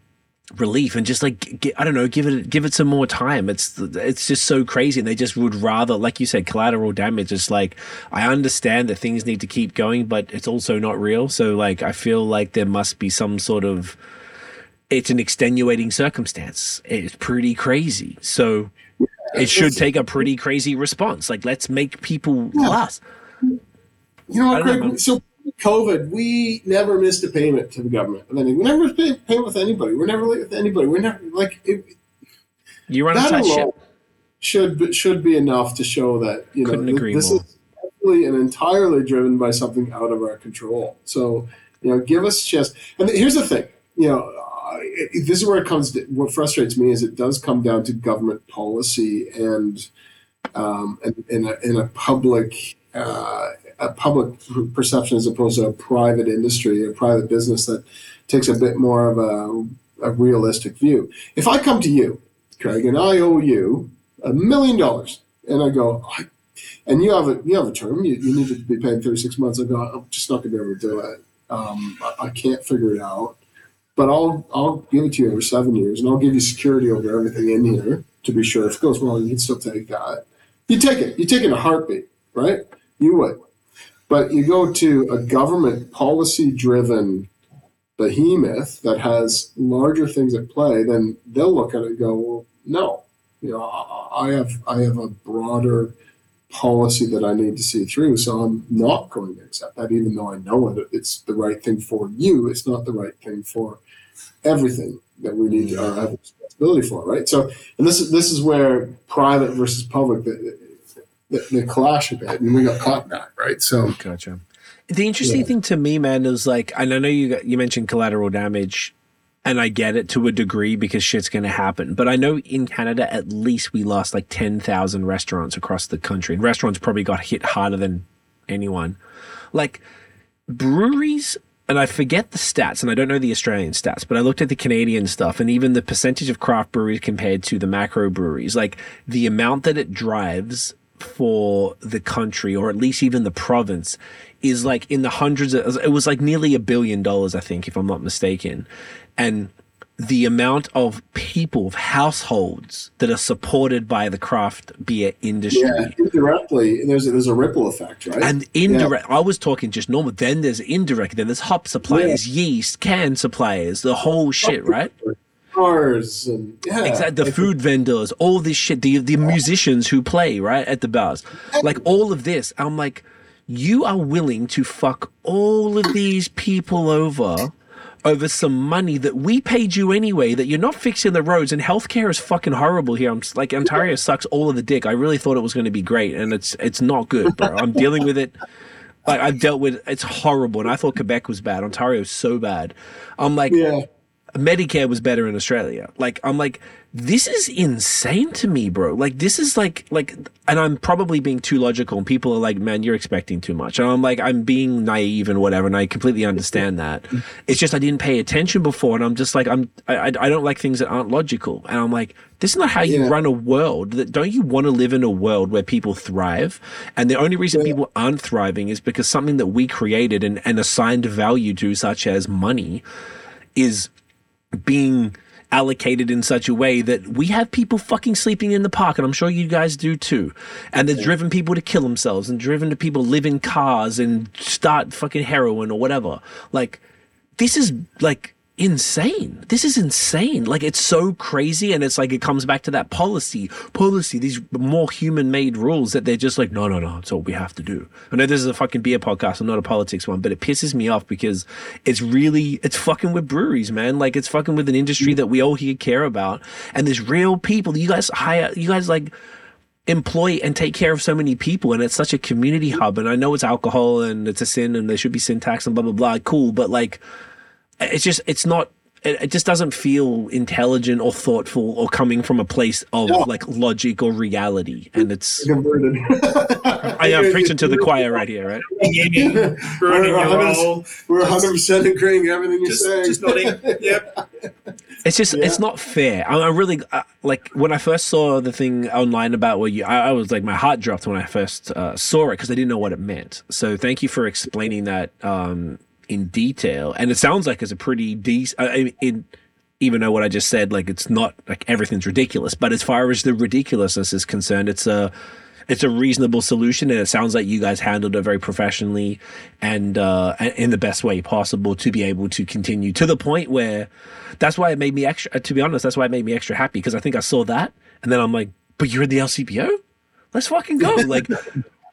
relief and just like get, I don't know, give it give it some more time. It's it's just so crazy, and they just would rather, like you said, collateral damage. It's like I understand that things need to keep going, but it's also not real. So like I feel like there must be some sort of it's an extenuating circumstance. It's pretty crazy. So it should take a pretty crazy response. Like let's make people yeah. last. You know, Greg, know, so COVID, we never missed a payment to the government. I mean, we never missed a payment with anybody. We're never late with anybody. We're never like it, you run a tight ship. Should should be enough to show that you know Couldn't agree this more. is totally and entirely driven by something out of our control. So, you know, give us chance. And here's the thing, you know, uh, it, this is where it comes. To, what frustrates me is it does come down to government policy and um, and in a, in a public uh, a public perception as opposed to a private industry, a private business that takes a bit more of a, a realistic view. If I come to you, Craig, and I owe you a million dollars, and I go, and you have a you have a term, you, you need to be paid thirty six months. I go, I'm just not going to be able to do it. Um, I, I can't figure it out, but I'll I'll give it to you over seven years, and I'll give you security over everything in here to be sure if it goes wrong, you can still take that. You take it. You take it in a heartbeat, right? You would. But you go to a government policy driven behemoth that has larger things at play, then they'll look at it and go, well, no, you know, I have I have a broader policy that I need to see through, so I'm not going to accept that, even though I know it. It's the right thing for you. It's not the right thing for everything that we need to have responsibility for, right? So, and this is this is where private versus public they, clash a bit, and we got caught in that, right? So, gotcha. The interesting yeah. thing to me, man, is like, and I know you got, you mentioned collateral damage, and I get it to a degree because shit's going to happen. But I know in Canada, at least we lost like ten thousand restaurants across the country, and restaurants probably got hit harder than anyone. Like breweries and I forget the stats, and I don't know the Australian stats, but I looked at the Canadian stuff, and even the percentage of craft breweries compared to the macro breweries, like the amount that it drives for the country or at least even the province is like in the hundreds of, it was like nearly a billion dollars, I think, if I'm not mistaken. And the amount of people, of households that are supported by the craft beer industry. Yeah, indirectly, there's a, there's a ripple effect, right? And indirect, yeah. I was talking just normal. Then there's indirect. Then there's hop suppliers, yeah. yeast, can suppliers, the whole shit, right? Bars and yeah, exactly the food vendors, all this shit, the the musicians who play right at the bars, like all of this. I'm like, you are willing to fuck all of these people over over some money that we paid you anyway, that you're not fixing the roads and healthcare is fucking horrible here. I'm like Ontario sucks all of the dick. I really thought it was going to be great and it's it's not good, bro. I'm dealing with it. Like I've dealt with it's horrible and I thought Quebec was bad. Ontario is so bad. I'm like yeah. Medicare was better in Australia. Like I'm like this is insane to me, bro. Like this is like like and I'm probably being too logical and people are like, "Man, you're expecting too much." And I'm like, I'm being naive and whatever and I completely understand that. It's just I didn't pay attention before and I'm just like I'm I I don't like things that aren't logical. And I'm like, this is not how you yeah. run a world. That don't you want to live in a world where people thrive? And the only reason yeah. people aren't thriving is because something that we created and, and assigned value to such as money is being allocated in such a way that we have people fucking sleeping in the park, and I'm sure you guys do too. And they're driven people to kill themselves and driven to people live in cars and start fucking heroin or whatever. Like, this is like insane. This is insane. Like it's so crazy, and it's like it comes back to that policy, policy, these more human-made rules that they're just like, no, no, no, it's all we have to do. I know this is a fucking beer podcast, I'm not a politics one, but it pisses me off because it's really it's fucking with breweries, man. Like it's fucking with an industry mm. that we all here care about, and there's real people. You guys hire, you guys like employ and take care of so many people and it's such a community hub and I know it's alcohol and it's a sin and there should be sin tax and blah blah blah cool but like it's just it's not it, it, just doesn't feel intelligent or thoughtful or coming from a place of no. like logic or reality. And it's converted i am preaching to the choir right here right? We're, 100%, we're 100% agreeing everything you're just, saying just nodding. Yep. It's just yeah. it's not fair. I, I really uh, like when i first saw the thing online about where you I, I was like my heart dropped when i first uh, saw it because i didn't know what it meant. So thank you for explaining that um, in detail, and it sounds like it's a pretty decent. I mean, even though what I just said, like it's not like everything's ridiculous, but as far as the ridiculousness is concerned, it's a it's a reasonable solution, and it sounds like you guys handled it very professionally and uh, in the best way possible to be able to continue to the point where that's why it made me extra. To be honest, that's why it made me extra happy because I think I saw that, and then I'm like, but you're in the LCBO. Let's fucking go! Like,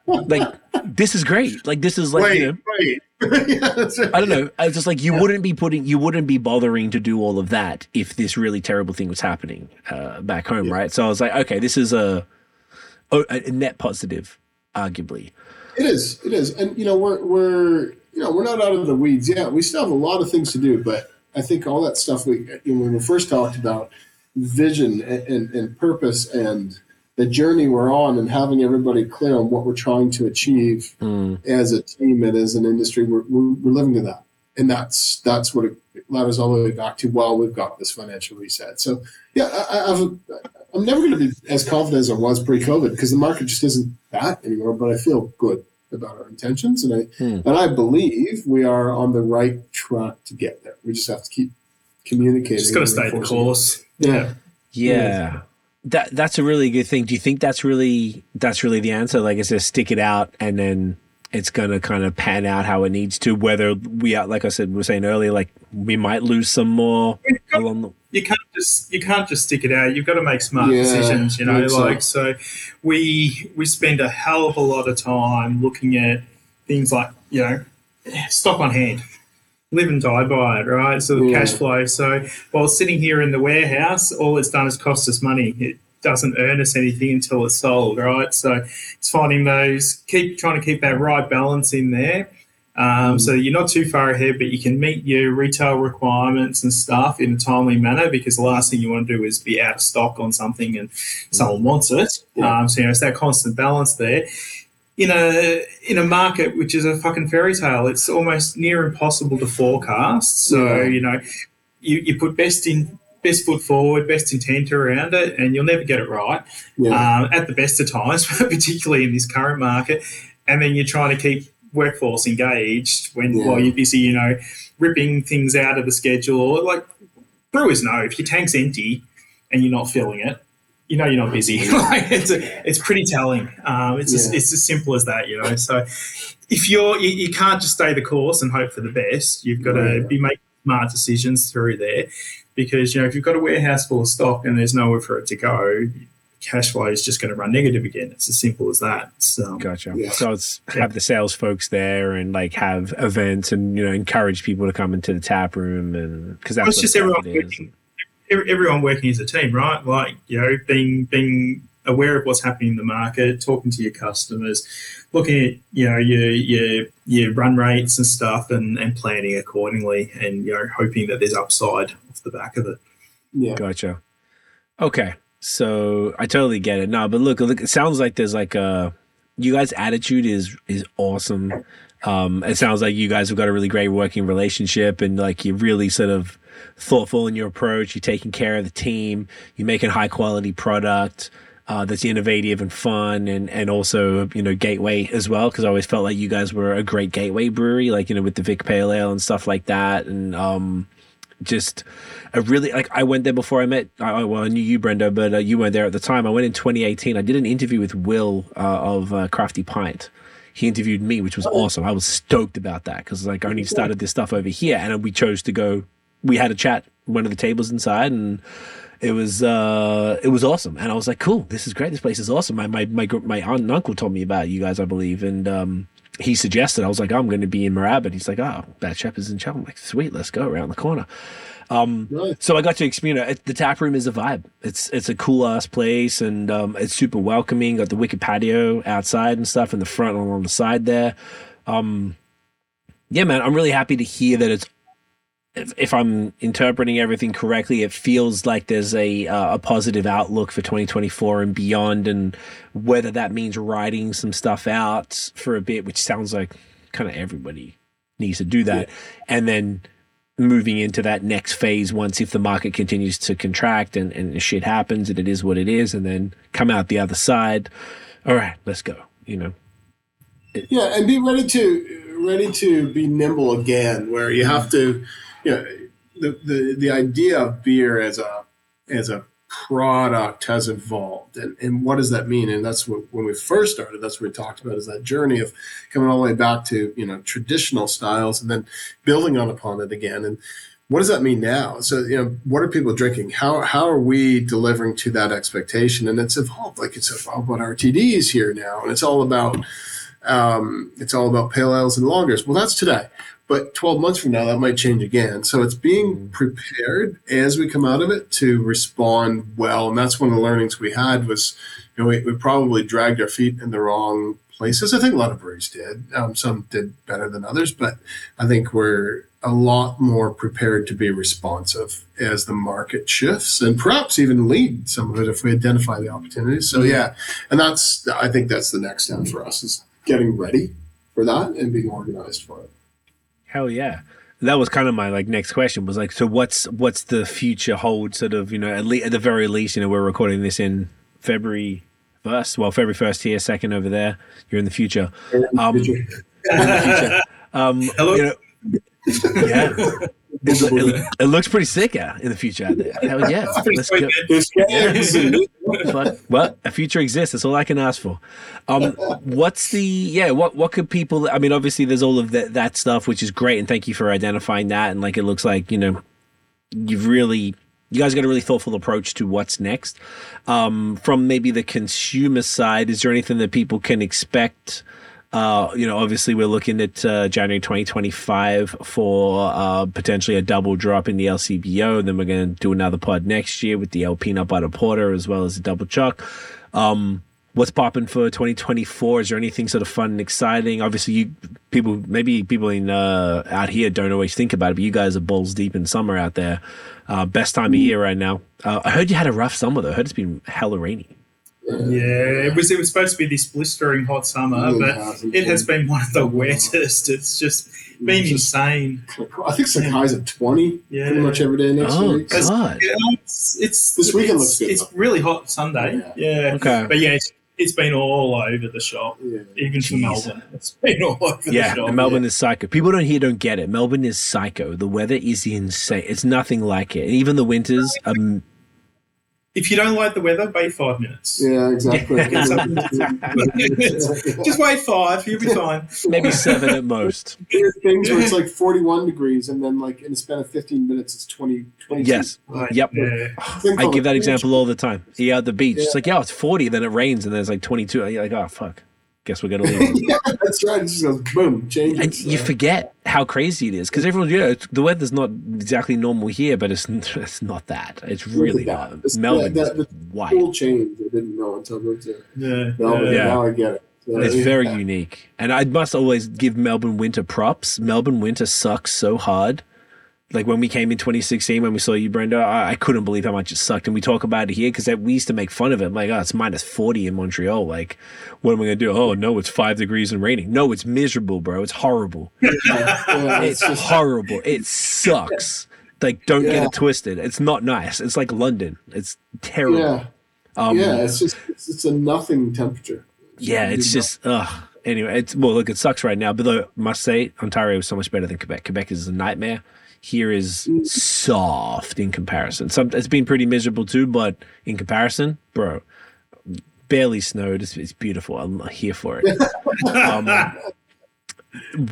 like this is great. Like this is like wait, you know, wait. yeah, right. I don't know. I was just like you yeah. wouldn't be putting, you wouldn't be bothering to do all of that if this really terrible thing was happening uh, back home, yeah. right? So I was like, okay, this is a, a net positive, arguably. It is. It is. And you know, we're we're you know we're not out of the weeds yet. We still have a lot of things to do, but I think all that stuff we you know, when we first talked about vision and, and, and purpose and the journey we're on and having everybody clear on what we're trying to achieve Mm. as a team and as an industry, we're, we're, we're living to that. And that's that's what it ladders all the way back to. Well, we've got this financial reset. So yeah, I, I, I've, I'm never going to be as confident as I was pre-COVID because the market just isn't that anymore. But I feel good about our intentions, and I Hmm. and I believe we are on the right track to get there. We just have to keep communicating. Just got to stay the reinforcing. course. Yeah. Yeah. That that's a really good thing. Do you think that's really that's really the answer? Like, is just stick it out and then it's gonna kind of pan out how it needs to. Whether we are, like I said, we were saying earlier, like we might lose some more along the. you can't just you can't just stick it out. You've got to make smart Yeah, decisions. You know, think so. like so, we we spend a hell of a lot of time looking at things like you know stock on hand, live and die by it, right? So the Yeah. cash flow. So while sitting here in the warehouse, all it's done is cost us money. It doesn't earn us anything until it's sold, right? So it's finding those, keep trying to keep that right balance in there. Um, so you're not too far ahead, but you can meet your retail requirements and stuff in a timely manner because the last thing you want to do is be out of stock on something and someone wants it. Yeah. Um, so you know it's that constant balance there. In a in a market which is a fucking fairy tale, it's almost near impossible to forecast. So you know, you, you put best in best foot forward, best intent around it, and you'll never get it right Yeah. um, at the best of times, particularly in this current market. And then you're trying to keep workforce engaged when Yeah. while you're busy, you know, ripping things out of the schedule. Like brewers know if your tank's empty and you're not filling it, you know you're not busy. like it's a, it's pretty telling. Um, it's as, Yeah. it's as simple as that, you know. So if you're you, you can't just stay the course and hope for the best. You've got to Right. be making smart decisions through there because you know if you've got a warehouse full of stock and there's nowhere for it to go, cash flow is just going to run negative again. It's as simple as that. So Gotcha. Yeah. So it's have the sales folks there and like have events and you know encourage people to come into the tap room and because that's it's what just everyone is. Working, everyone working as a team, right? Like you know, being being aware of what's happening in the market, talking to your customers, looking at you know your your your run rates and stuff, and and planning accordingly, and you know hoping that there's upside off the back of it. yeah. Gotcha. Okay. So I totally get it. No, but look, look, it sounds like there's like a you guys' attitude is is awesome. Um, it sounds like you guys have got a really great working relationship and like you're really sort of thoughtful in your approach. You're taking care of the team. You're making high quality product uh, that's innovative and fun and, and also, you know, gateway as well. Cause I always felt like you guys were a great gateway brewery, like, you know, with the Vic Pale Ale and stuff like that. And, um, just a really like I went there before I met. I, well, I knew you, Brendo, but uh, you weren't there at the time. I went in 2018. I did an interview with Will uh, of uh, Crafty Pint. He interviewed me, which was awesome. I was stoked about that because like I only started this stuff over here, and we chose to go. We had a chat one of the tables inside, and it was uh it was awesome. And I was like, cool, this is great. This place is awesome. My my my my aunt and uncle told me about you guys, I believe, and um he suggested I was like, oh, I'm going to be in Moorabbin. He's like, oh, Bad Shepherd's in Cheltenham. I'm like, sweet, let's go around the corner. Right. So I got to experience it. The tap room is a vibe. It's it's a cool ass place and um, it's super welcoming. Got the wicked patio outside and stuff in the front and on the side there. Um, yeah, man, I'm really happy to hear that it's. If, if I'm interpreting everything correctly, it feels like there's a uh, a positive outlook for 2024 and beyond, and whether that means writing some stuff out for a bit, which sounds like kind of everybody needs to do that, and then moving into that next phase once if the market continues to contract and, and shit happens and it is what it is and then come out the other side all right let's go you know Yeah, and be ready to ready to be nimble again. Where you have to, you know, the the, the idea of beer as a as a product has evolved, and and what does that mean? And that's what when we first started. That's what we talked about is that journey of coming all the way back to you know traditional styles and then building on upon it again. And what does that mean now? So you know, what are people drinking? How how are we delivering to that expectation? And it's evolved. Like it's evolved about RTDs here now, and it's all about um, it's all about pale ales and lagers. Well, that's today. But 12 months from now, that might change again. So it's being prepared as we come out of it to respond well. And that's one of the learnings we had was, you know, we, we probably dragged our feet in the wrong places. I think a lot of breweries did. Um, some did better than others, but I think we're a lot more prepared to be responsive as the market shifts and perhaps even lead some of it if we identify the opportunities. So yeah, and that's I think that's the next step for us is getting ready for that and being organized for it. Hell yeah. That was kind of my like next question was like, so what's what's the future hold? Sort of, you know, at, le- at the very least, you know, we're recording this in February first. Well, February first here, second over there. You're in the future. Um, in the future. Um, Hello? you know, yeah, it, it- it looks pretty sick out in the future out there. Hell yeah, let's go. But, well, a future exists. That's all I can ask for. Um, what's the yeah? What what could people? I mean, obviously, there's all of that that stuff, which is great, and thank you for identifying that. And like, it looks like you know, you've really you guys got a really thoughtful approach to what's next. Um, from maybe the consumer side, is there anything that people can expect? Uh, you know, obviously we're looking at uh, January 2025 for uh, potentially a double drop in the LCBO. Then we're going to do another pod next year with the El Peanut Butter Porter as well as the double choc. Um, what's popping for 2024? Is there anything sort of fun and exciting? Obviously, you people maybe people in uh, out here don't always think about it, but you guys are balls deep in summer out there. Uh, best time of year right now. Uh, I heard you had a rough summer though. I heard it's been hella rainy. Yeah, it was. It was supposed to be this blistering hot summer, Really but hasn't it has been. been one of the wettest. It's just been Just- insane. I think Sakai's at 20 Yeah. pretty much every day next Oh week. That's- God. Yeah, it's, it's This weekend it's, looks good, It's though. really hot Sunday. Yeah, Okay. but yeah, it's, it's been all over the shop. Yeah. Even for Melbourne, it's been all over Yeah, the shop. and Melbourne is psycho. People don't here don't get it. Melbourne is psycho. The weather is insane. It's nothing like it. Even the winters. Um, If you don't like the weather, wait five minutes. Yeah, exactly. Just wait five, you'll be fine. maybe seven at most. There's things where it's like 41 degrees and then like in a span of 15 minutes it's 20, 22. Yes. Right, Yep. Yeah. I give that example all the time. Yeah, at the beach. It's like, yeah, it's 40, then it rains, and then it's like 22. You're like, oh, fuck. Guess we're going to leave. yeah, that's right. It just goes boom, changes. and you forget how crazy it is because everyone, yeah, it's- the weather's not exactly normal here, but it's, it's not that. It's really that. not. It's- Melbourne that- is that- white. Full change. I didn't know until I moved to Yeah. Melbourne. Yeah. Now I get it. So, It's yeah. very unique. And I must always give Melbourne winter props. Melbourne winter sucks so hard. Like when we came in 2016, when we saw you, Brendo, I, I couldn't believe how much it sucked. And we talk about it here because we used to make fun of it. Like, oh, it's minus 40 in Montreal. Like, what am I going to do? Oh, no, it's five degrees and raining. No, it's miserable, bro. It's horrible. Yeah, It's it's horrible. It sucks. Like, don't get it twisted. It's not nice. It's like London. It's terrible. yeah, Um, yeah. It's just it's, it's a nothing temperature. Yeah, it's just ugh. Anyway, it's well, look, it sucks right now. But though, I must say, Ontario is so much better than Quebec. Quebec is a nightmare. Here is soft in comparison. Some it's been pretty miserable too, but in comparison, bro, barely snowed. It's, it's beautiful. I'm here for it. um,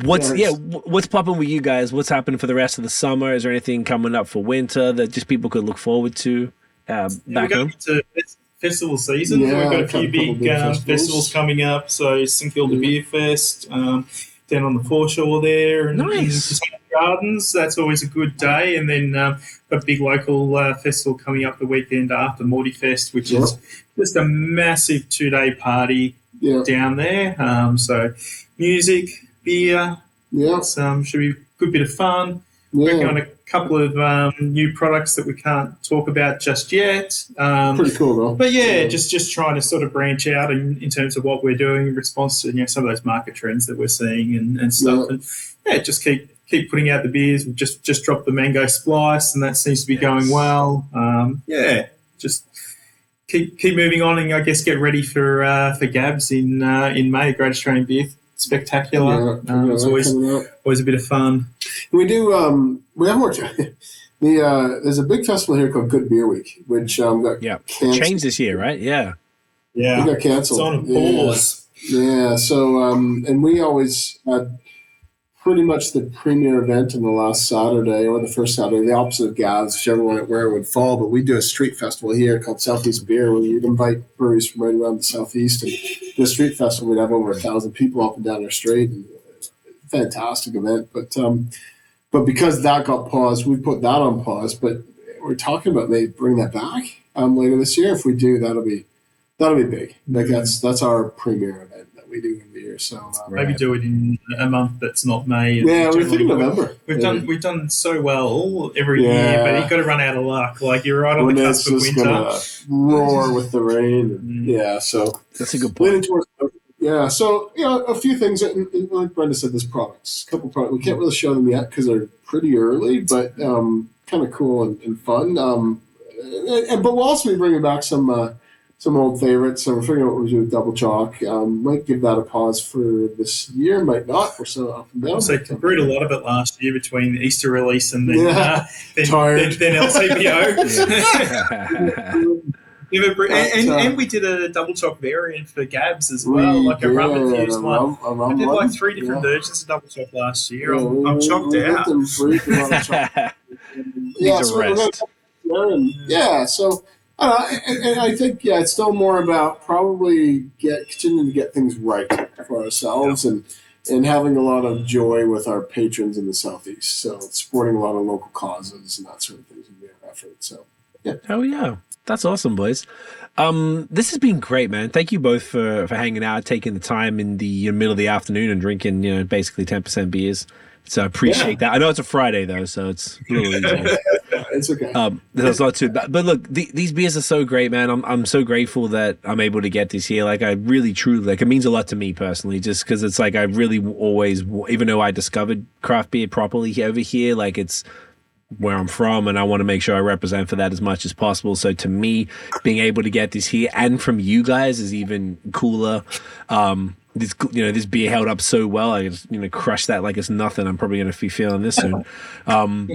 what's yeah? What's popping with you guys? What's happening for the rest of the summer? Is there anything coming up for winter that just people could look forward to uh, Yeah, back we're home? going to fes- festival season. Yeah, We've got a a few big, big um, festivals. festivals coming up. So St Kilda Beer Fest um, down on the foreshore there, and Nice. Gardens. That's always a good day. And then um, a big local uh, festival coming up the weekend after Mordi Fest, which is just a massive two day party Yeah, down there. Um, so music, beer, yeah, um, should be a good bit of fun working on a couple of um, new products that we can't talk about just yet. Um, Pretty cool though. but yeah, just just trying to sort of branch out in, in terms of what we're doing in response to you know some of those market trends that we're seeing and, and stuff. Yeah. And yeah, just keep keep putting out the beers. We've just just dropped the mango splice, and that seems to be going well. Um, yeah, just. Keep, keep moving on and I guess get ready for uh, for GABS in uh, in May. Great Australian Beer Spectacular. Yeah, um, yeah, it's always always a bit of fun. We do. Um, we have more. The uh, there's a big festival here called Good Beer Week, which um, got Yeah, canceled. changed this year, right? Yeah. Yeah, It got it's canceled. on a Yeah. Yeah, so um, and we always had pretty much the premier event in the last Saturday or the first Saturday, the opposite of GABS, whichever one it, where it would fall. But we do a street festival here called Southeast Beer, where you'd invite breweries from right around the southeast, and the street festival we'd have over a thousand people up and down our street. And fantastic event, but um, but because that got paused, we put that on pause. But we're talking about maybe bring that back um, later this year. If we do, that'll be that'll be big. Like that's that's our premier event that that we do in the year. So um, Maybe do it in a month that's not May. yeah, we think November. We've Yeah. done we've done so well every year, but you've got to run out of luck. Like you're right on when the it's cusp of winter. roar with the rain. and- Mm. Yeah, so That's a good point. yeah. So you know, a few things. And, and like Brendo said, there's products, a couple products. We can't really show them yet because they're pretty early, but um, kind of cool and, and fun. Um, and, and- but we'll also be bringing back some. Uh, some old favorites. So we're figuring out what we do with double choc. Um, might give that a pause for this year. Might not. We're so up and down. So But, we um, brewed a lot of it last year between the Easter release and then Yeah. uh, then, Tired. then, then LCBO. Yeah, but bre- and, and, uh, and we did a double choc variant for GABS as well, like a rum did infused one. rum- a rum I did like three different Yeah. versions of double choc last year. Yeah, I'm, we- I'm we- shocked we out. them breathe a lot of chocolate. yeah, so we're gonna rest. there and yeah, so uh, and, and I think yeah, it's still more about probably get continuing to get things right for ourselves and and having a lot of joy with our patrons in the southeast. So supporting a lot of local causes and that sort of things in their effort. So yeah. Oh yeah, that's awesome, boys. Um, this has been great, man. Thank you both for for hanging out, taking the time in the middle of the afternoon and drinking, you know, basically ten percent beers. So I appreciate that. I know it's a Friday though, so it's a little easier. it's okay. Um, that's not too bad. But look, the, these beers are so great, man. I'm I'm so grateful that I'm able to get this here. Like I really, truly, like it means a lot to me personally, just because it's like I really always, even though I discovered craft beer properly over here, like it's where I'm from, and I want to make sure I represent for that as much as possible. So to me, being able to get this here and from you guys is even cooler. Um, this you know this beer held up so well. I just you know crush that like it's nothing. I'm probably gonna be feeling this soon. Um,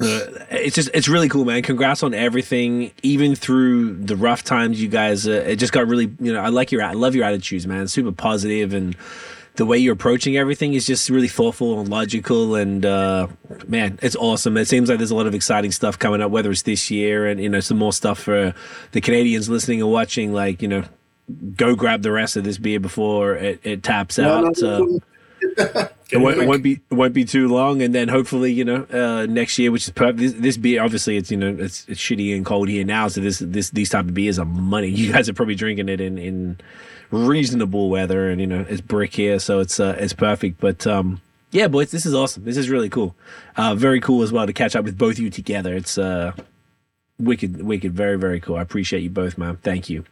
uh, it's just it's really cool, man. Congrats on everything, even through the rough times. You guys, uh, it just got really you know I like your I love your attitudes, man. Super positive and the way you're approaching everything is just really thoughtful and logical and uh, man it's awesome it seems like there's a lot of exciting stuff coming up whether it's this year and you know some more stuff for the canadians listening and watching like you know go grab the rest of this beer before it, it taps No, out no, uh, no, it won't, it won't be it won't be too long, and then hopefully you know uh, next year, which is perfect. This, this beer, obviously, it's you know it's, it's shitty and cold here now, so this this these type of beers are money. You guys are probably drinking it in in reasonable weather, and you know it's brick here, so it's uh, it's perfect. But um, yeah, boys, this is awesome. This is really cool. Uh, very cool as well to catch up with both of you together. It's uh, wicked, wicked, very very cool. I appreciate you both, man. Thank you.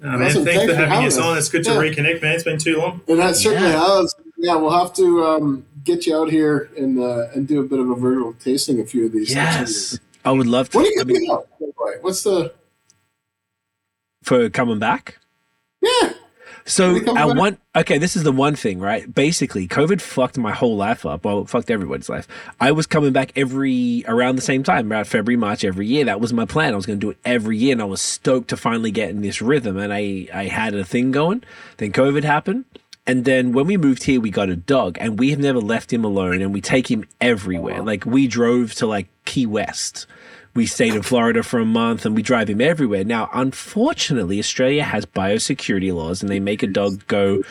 Man, Awesome. thanks Thanks for for having having us us. on. It's good to Yeah. reconnect, man. It's been too long. And that certainly Yeah. has. Yeah, we'll have to um, get you out here and uh, and do a bit of a virtual tasting a few of these. Yes, I would love to. What are you I going mean, to out? What's the? for coming back. Yeah. So I want okay, this is the one thing, right? Basically, COVID fucked my whole life up. Well, it fucked everybody's life. I was coming back every around the same time, around February, March every year. That was my plan. I was going to do it every year, and I was stoked to finally get in this rhythm. And I I had a thing going. Then COVID happened. And then when we moved here, we got a dog, and we have never left him alone. And we take him everywhere. Like we drove to like Key West. We stayed in Florida for a month, and we drive him everywhere. Now, unfortunately, Australia has biosecurity laws, and they make a dog go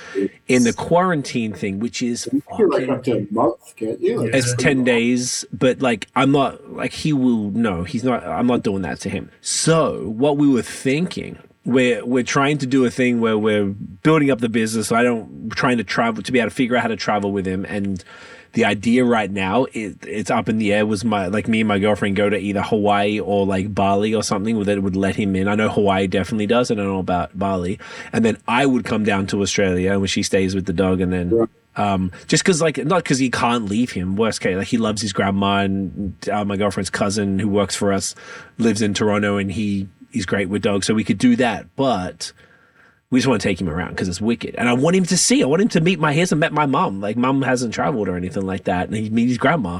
in the quarantine thing, which is You're like up to a month, can't you? Like, it's pretty 10 long. days but like i'm not like he will no he's not i'm not doing that to him so what we were thinking we're we're trying to do a thing where we're building up the business so i don't trying to travel to be able to figure out how to travel with him and the idea right now is it's up in the air was my like me and my girlfriend go to either hawaii or like bali or something where that would let him in i know hawaii definitely does i don't know about bali and then i would come down to australia when she stays with the dog and then um, just because like not because he can't leave him. Worst case, like he loves his grandma and uh, my girlfriend's cousin who works for us lives in Toronto and he he's great with dogs, so we could do that. But we just want to take him around because it's wicked, and I want him to see. I want him to meet my. He hasn't met my mom. Like mom hasn't traveled or anything like that, and he meet his grandma.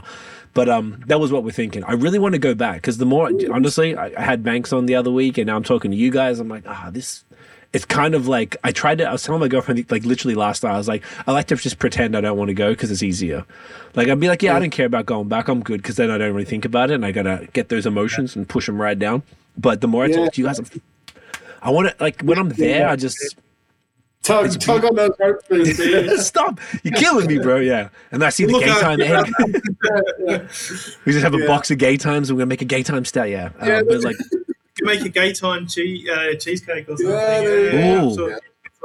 But um, that was what we're thinking. I really want to go back because the more honestly, I, I had Banks on the other week, and now I'm talking to you guys. I'm like, ah, this it's kind of like I tried to. I was telling my girlfriend like literally last night. I was like, I like to just pretend I don't want to go because it's easier. Like I'd be like, yeah, I don't care about going back. I'm good because then I don't really think about it, and I gotta get those emotions and push them right down. But the more I Yeah. talk to you guys, I'm, I want to like when I'm there, I just Tug, tug on those heartstrings. dude. stop. You're killing me, bro. Yeah, and I see the Look gay out, time. yeah. egg. Yeah. we just have a Yeah. box of Gaytimes. and We're gonna make a Gaytime stat. Yeah, Yeah. uh, but like You make a Gaytime cheese, uh, cheesecake or something. Yeah, there you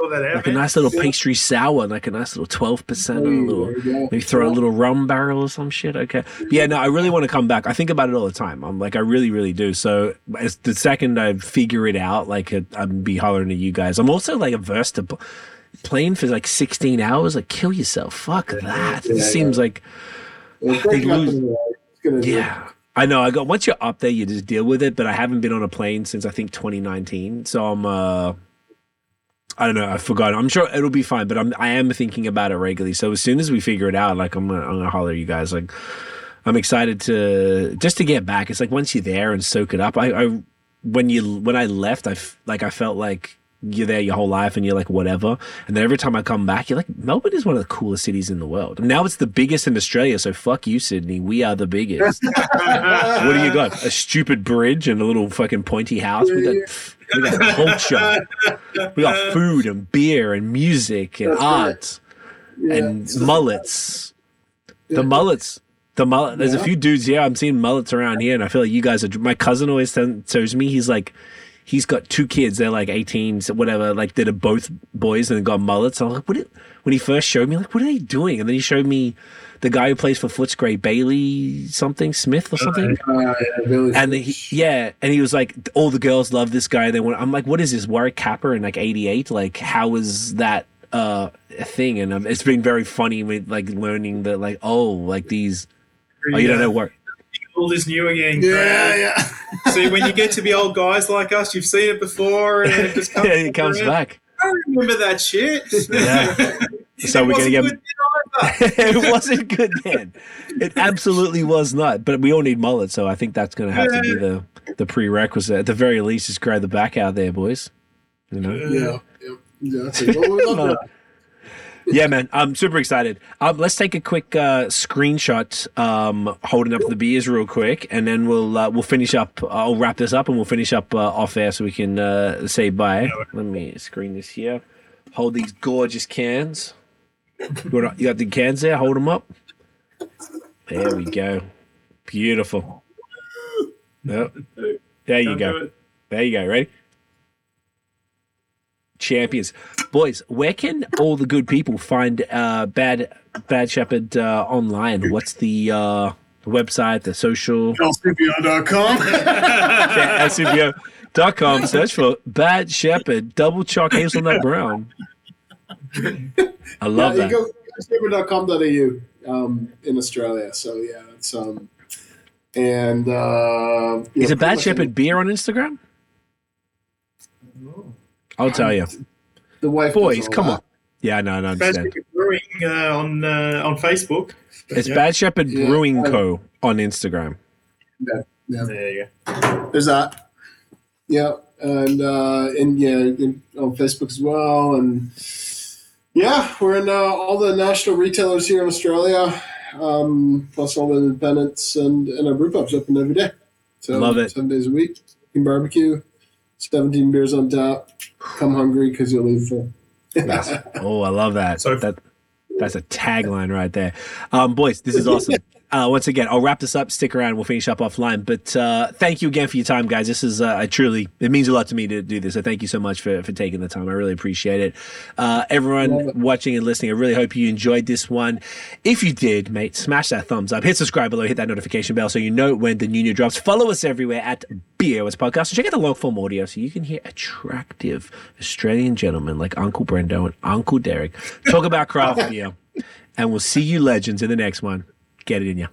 go. absolutely. sort that like a nice little pastry sour, like a nice little twelve percent, a little There you go. maybe throw a little rum barrel or some shit. Okay, But yeah, no, I really want to come back. I think about it all the time. I'm like, I really, really do. So as the second I figure it out, like I'm be hollering at you guys. I'm also like averse to playing for like 16 hours. Like, kill yourself. Fuck that. It seems like They lose- in the light. It's gonna do it. yeah. I know. I got once you're up there, you just deal with it. But I haven't been on a plane since I think 2019, so I'm. uh I don't know. I forgot. I'm sure it'll be fine, but I'm. I am thinking about it regularly. So as soon as we figure it out, like I'm gonna, I'm gonna holler at you guys. Like I'm excited to just to get back. It's like once you're there and soak it up. I, I when you when I left, I f- like I felt like you're there your whole life and you're like whatever. And then every time I come back, you're like Melbourne is one of the coolest cities in the world. Now it's the biggest in Australia. So fuck you, Sydney. We are the biggest. what do you got? A stupid bridge and a little fucking pointy house. We got we got culture. We got food and beer and music and That's right. art Yeah. and mullets. The mullets. The mullet. There's a few dudes here. I'm seeing mullets around here, and I feel like you guys are. My cousin always tell- tells me he's like, he's got two kids. They're like 18, so whatever. Like that are both boys and got mullets. I'm like, what? When he first showed me, like, what are they doing? And then he showed me the guy who plays for Footscray, Bailey something Smith or something. Uh, yeah, And he, yeah, and he was like, all the girls love this guy. They want. I'm like, what is this? Warwick Capper in like '88? Like, how is that uh, a thing? And um, it's been very funny with like learning that, like, oh, like these. Oh, you don't know what? All is new again. yeah, yeah. See, when you get to be old guys like us, you've seen it before, and it just comes, Yeah, it comes around. back. I remember that shit. Yeah. So It we're gonna get. good it wasn't good then. It absolutely was not. But we all need mullets, so I think that's going to have to be the the prerequisite. At the very least, just grab the back out there, boys. You know. Yeah, yeah, exactly. Well, we love No. that. Yeah, man, I'm super excited. Um, let's take a quick uh, screenshot, um, holding up the beers real quick, and then we'll uh, we'll finish up. I'll wrap this up, and we'll finish up uh, off air so we can uh, say bye. Let me screen this here. Hold these gorgeous cans. You got, you got the cans there. Hold them up. There we go. Beautiful. Yep. There you Don't go. There you go. Ready? Champions, boys. Where can all the good people find uh, Bad Bad Shepherd uh, online? What's the uh, website, the social? LCBO.com. Yeah, LCBO.com. Search for Bad Shepherd Double Choc Hazelnut Brown. I love yeah, that. you go com.au um, in Australia. So yeah, it's um, and uh, Is yeah, it Bad pretty much Shepherd beer on Instagram? I'll tell you, The wife, boys. Come that. on. Yeah, no, no, I Bad understand. Shepherd Brewing uh, on uh, on Facebook. It's Yeah. Bad Shepherd Yeah. Brewing Co. on Instagram. Yeah, yeah. There you go. There's that. Yeah, and uh, and yeah, in, on Facebook as well, and yeah, we're in uh, all the national retailers here in Australia, um, plus all the independents, and and our brew pubs open every day. So Love it. Seven days a week. In barbecue, seventeen beers on top. Come hungry because you'll leave full. Oh, I love that. So- that that's a tagline right there. Um, boys, this is awesome. Uh, once again, I'll wrap this up. Stick around. We'll finish up offline. But uh, thank you again for your time, guys. This is uh, I truly it means a lot to me to do this. So thank you so much for, for taking the time. I really appreciate it. Uh, everyone watching and listening, I really hope you enjoyed this one. If you did, mate, smash that thumbs up. Hit subscribe below. Hit that notification bell so you know when the new new drops. Follow us everywhere at BAOS Podcast. And check out the long form audio so you can hear attractive Australian gentlemen like Uncle Brendo and Uncle Dereck talk about craft beer. And we'll see you legends in the next one. Get it in ya.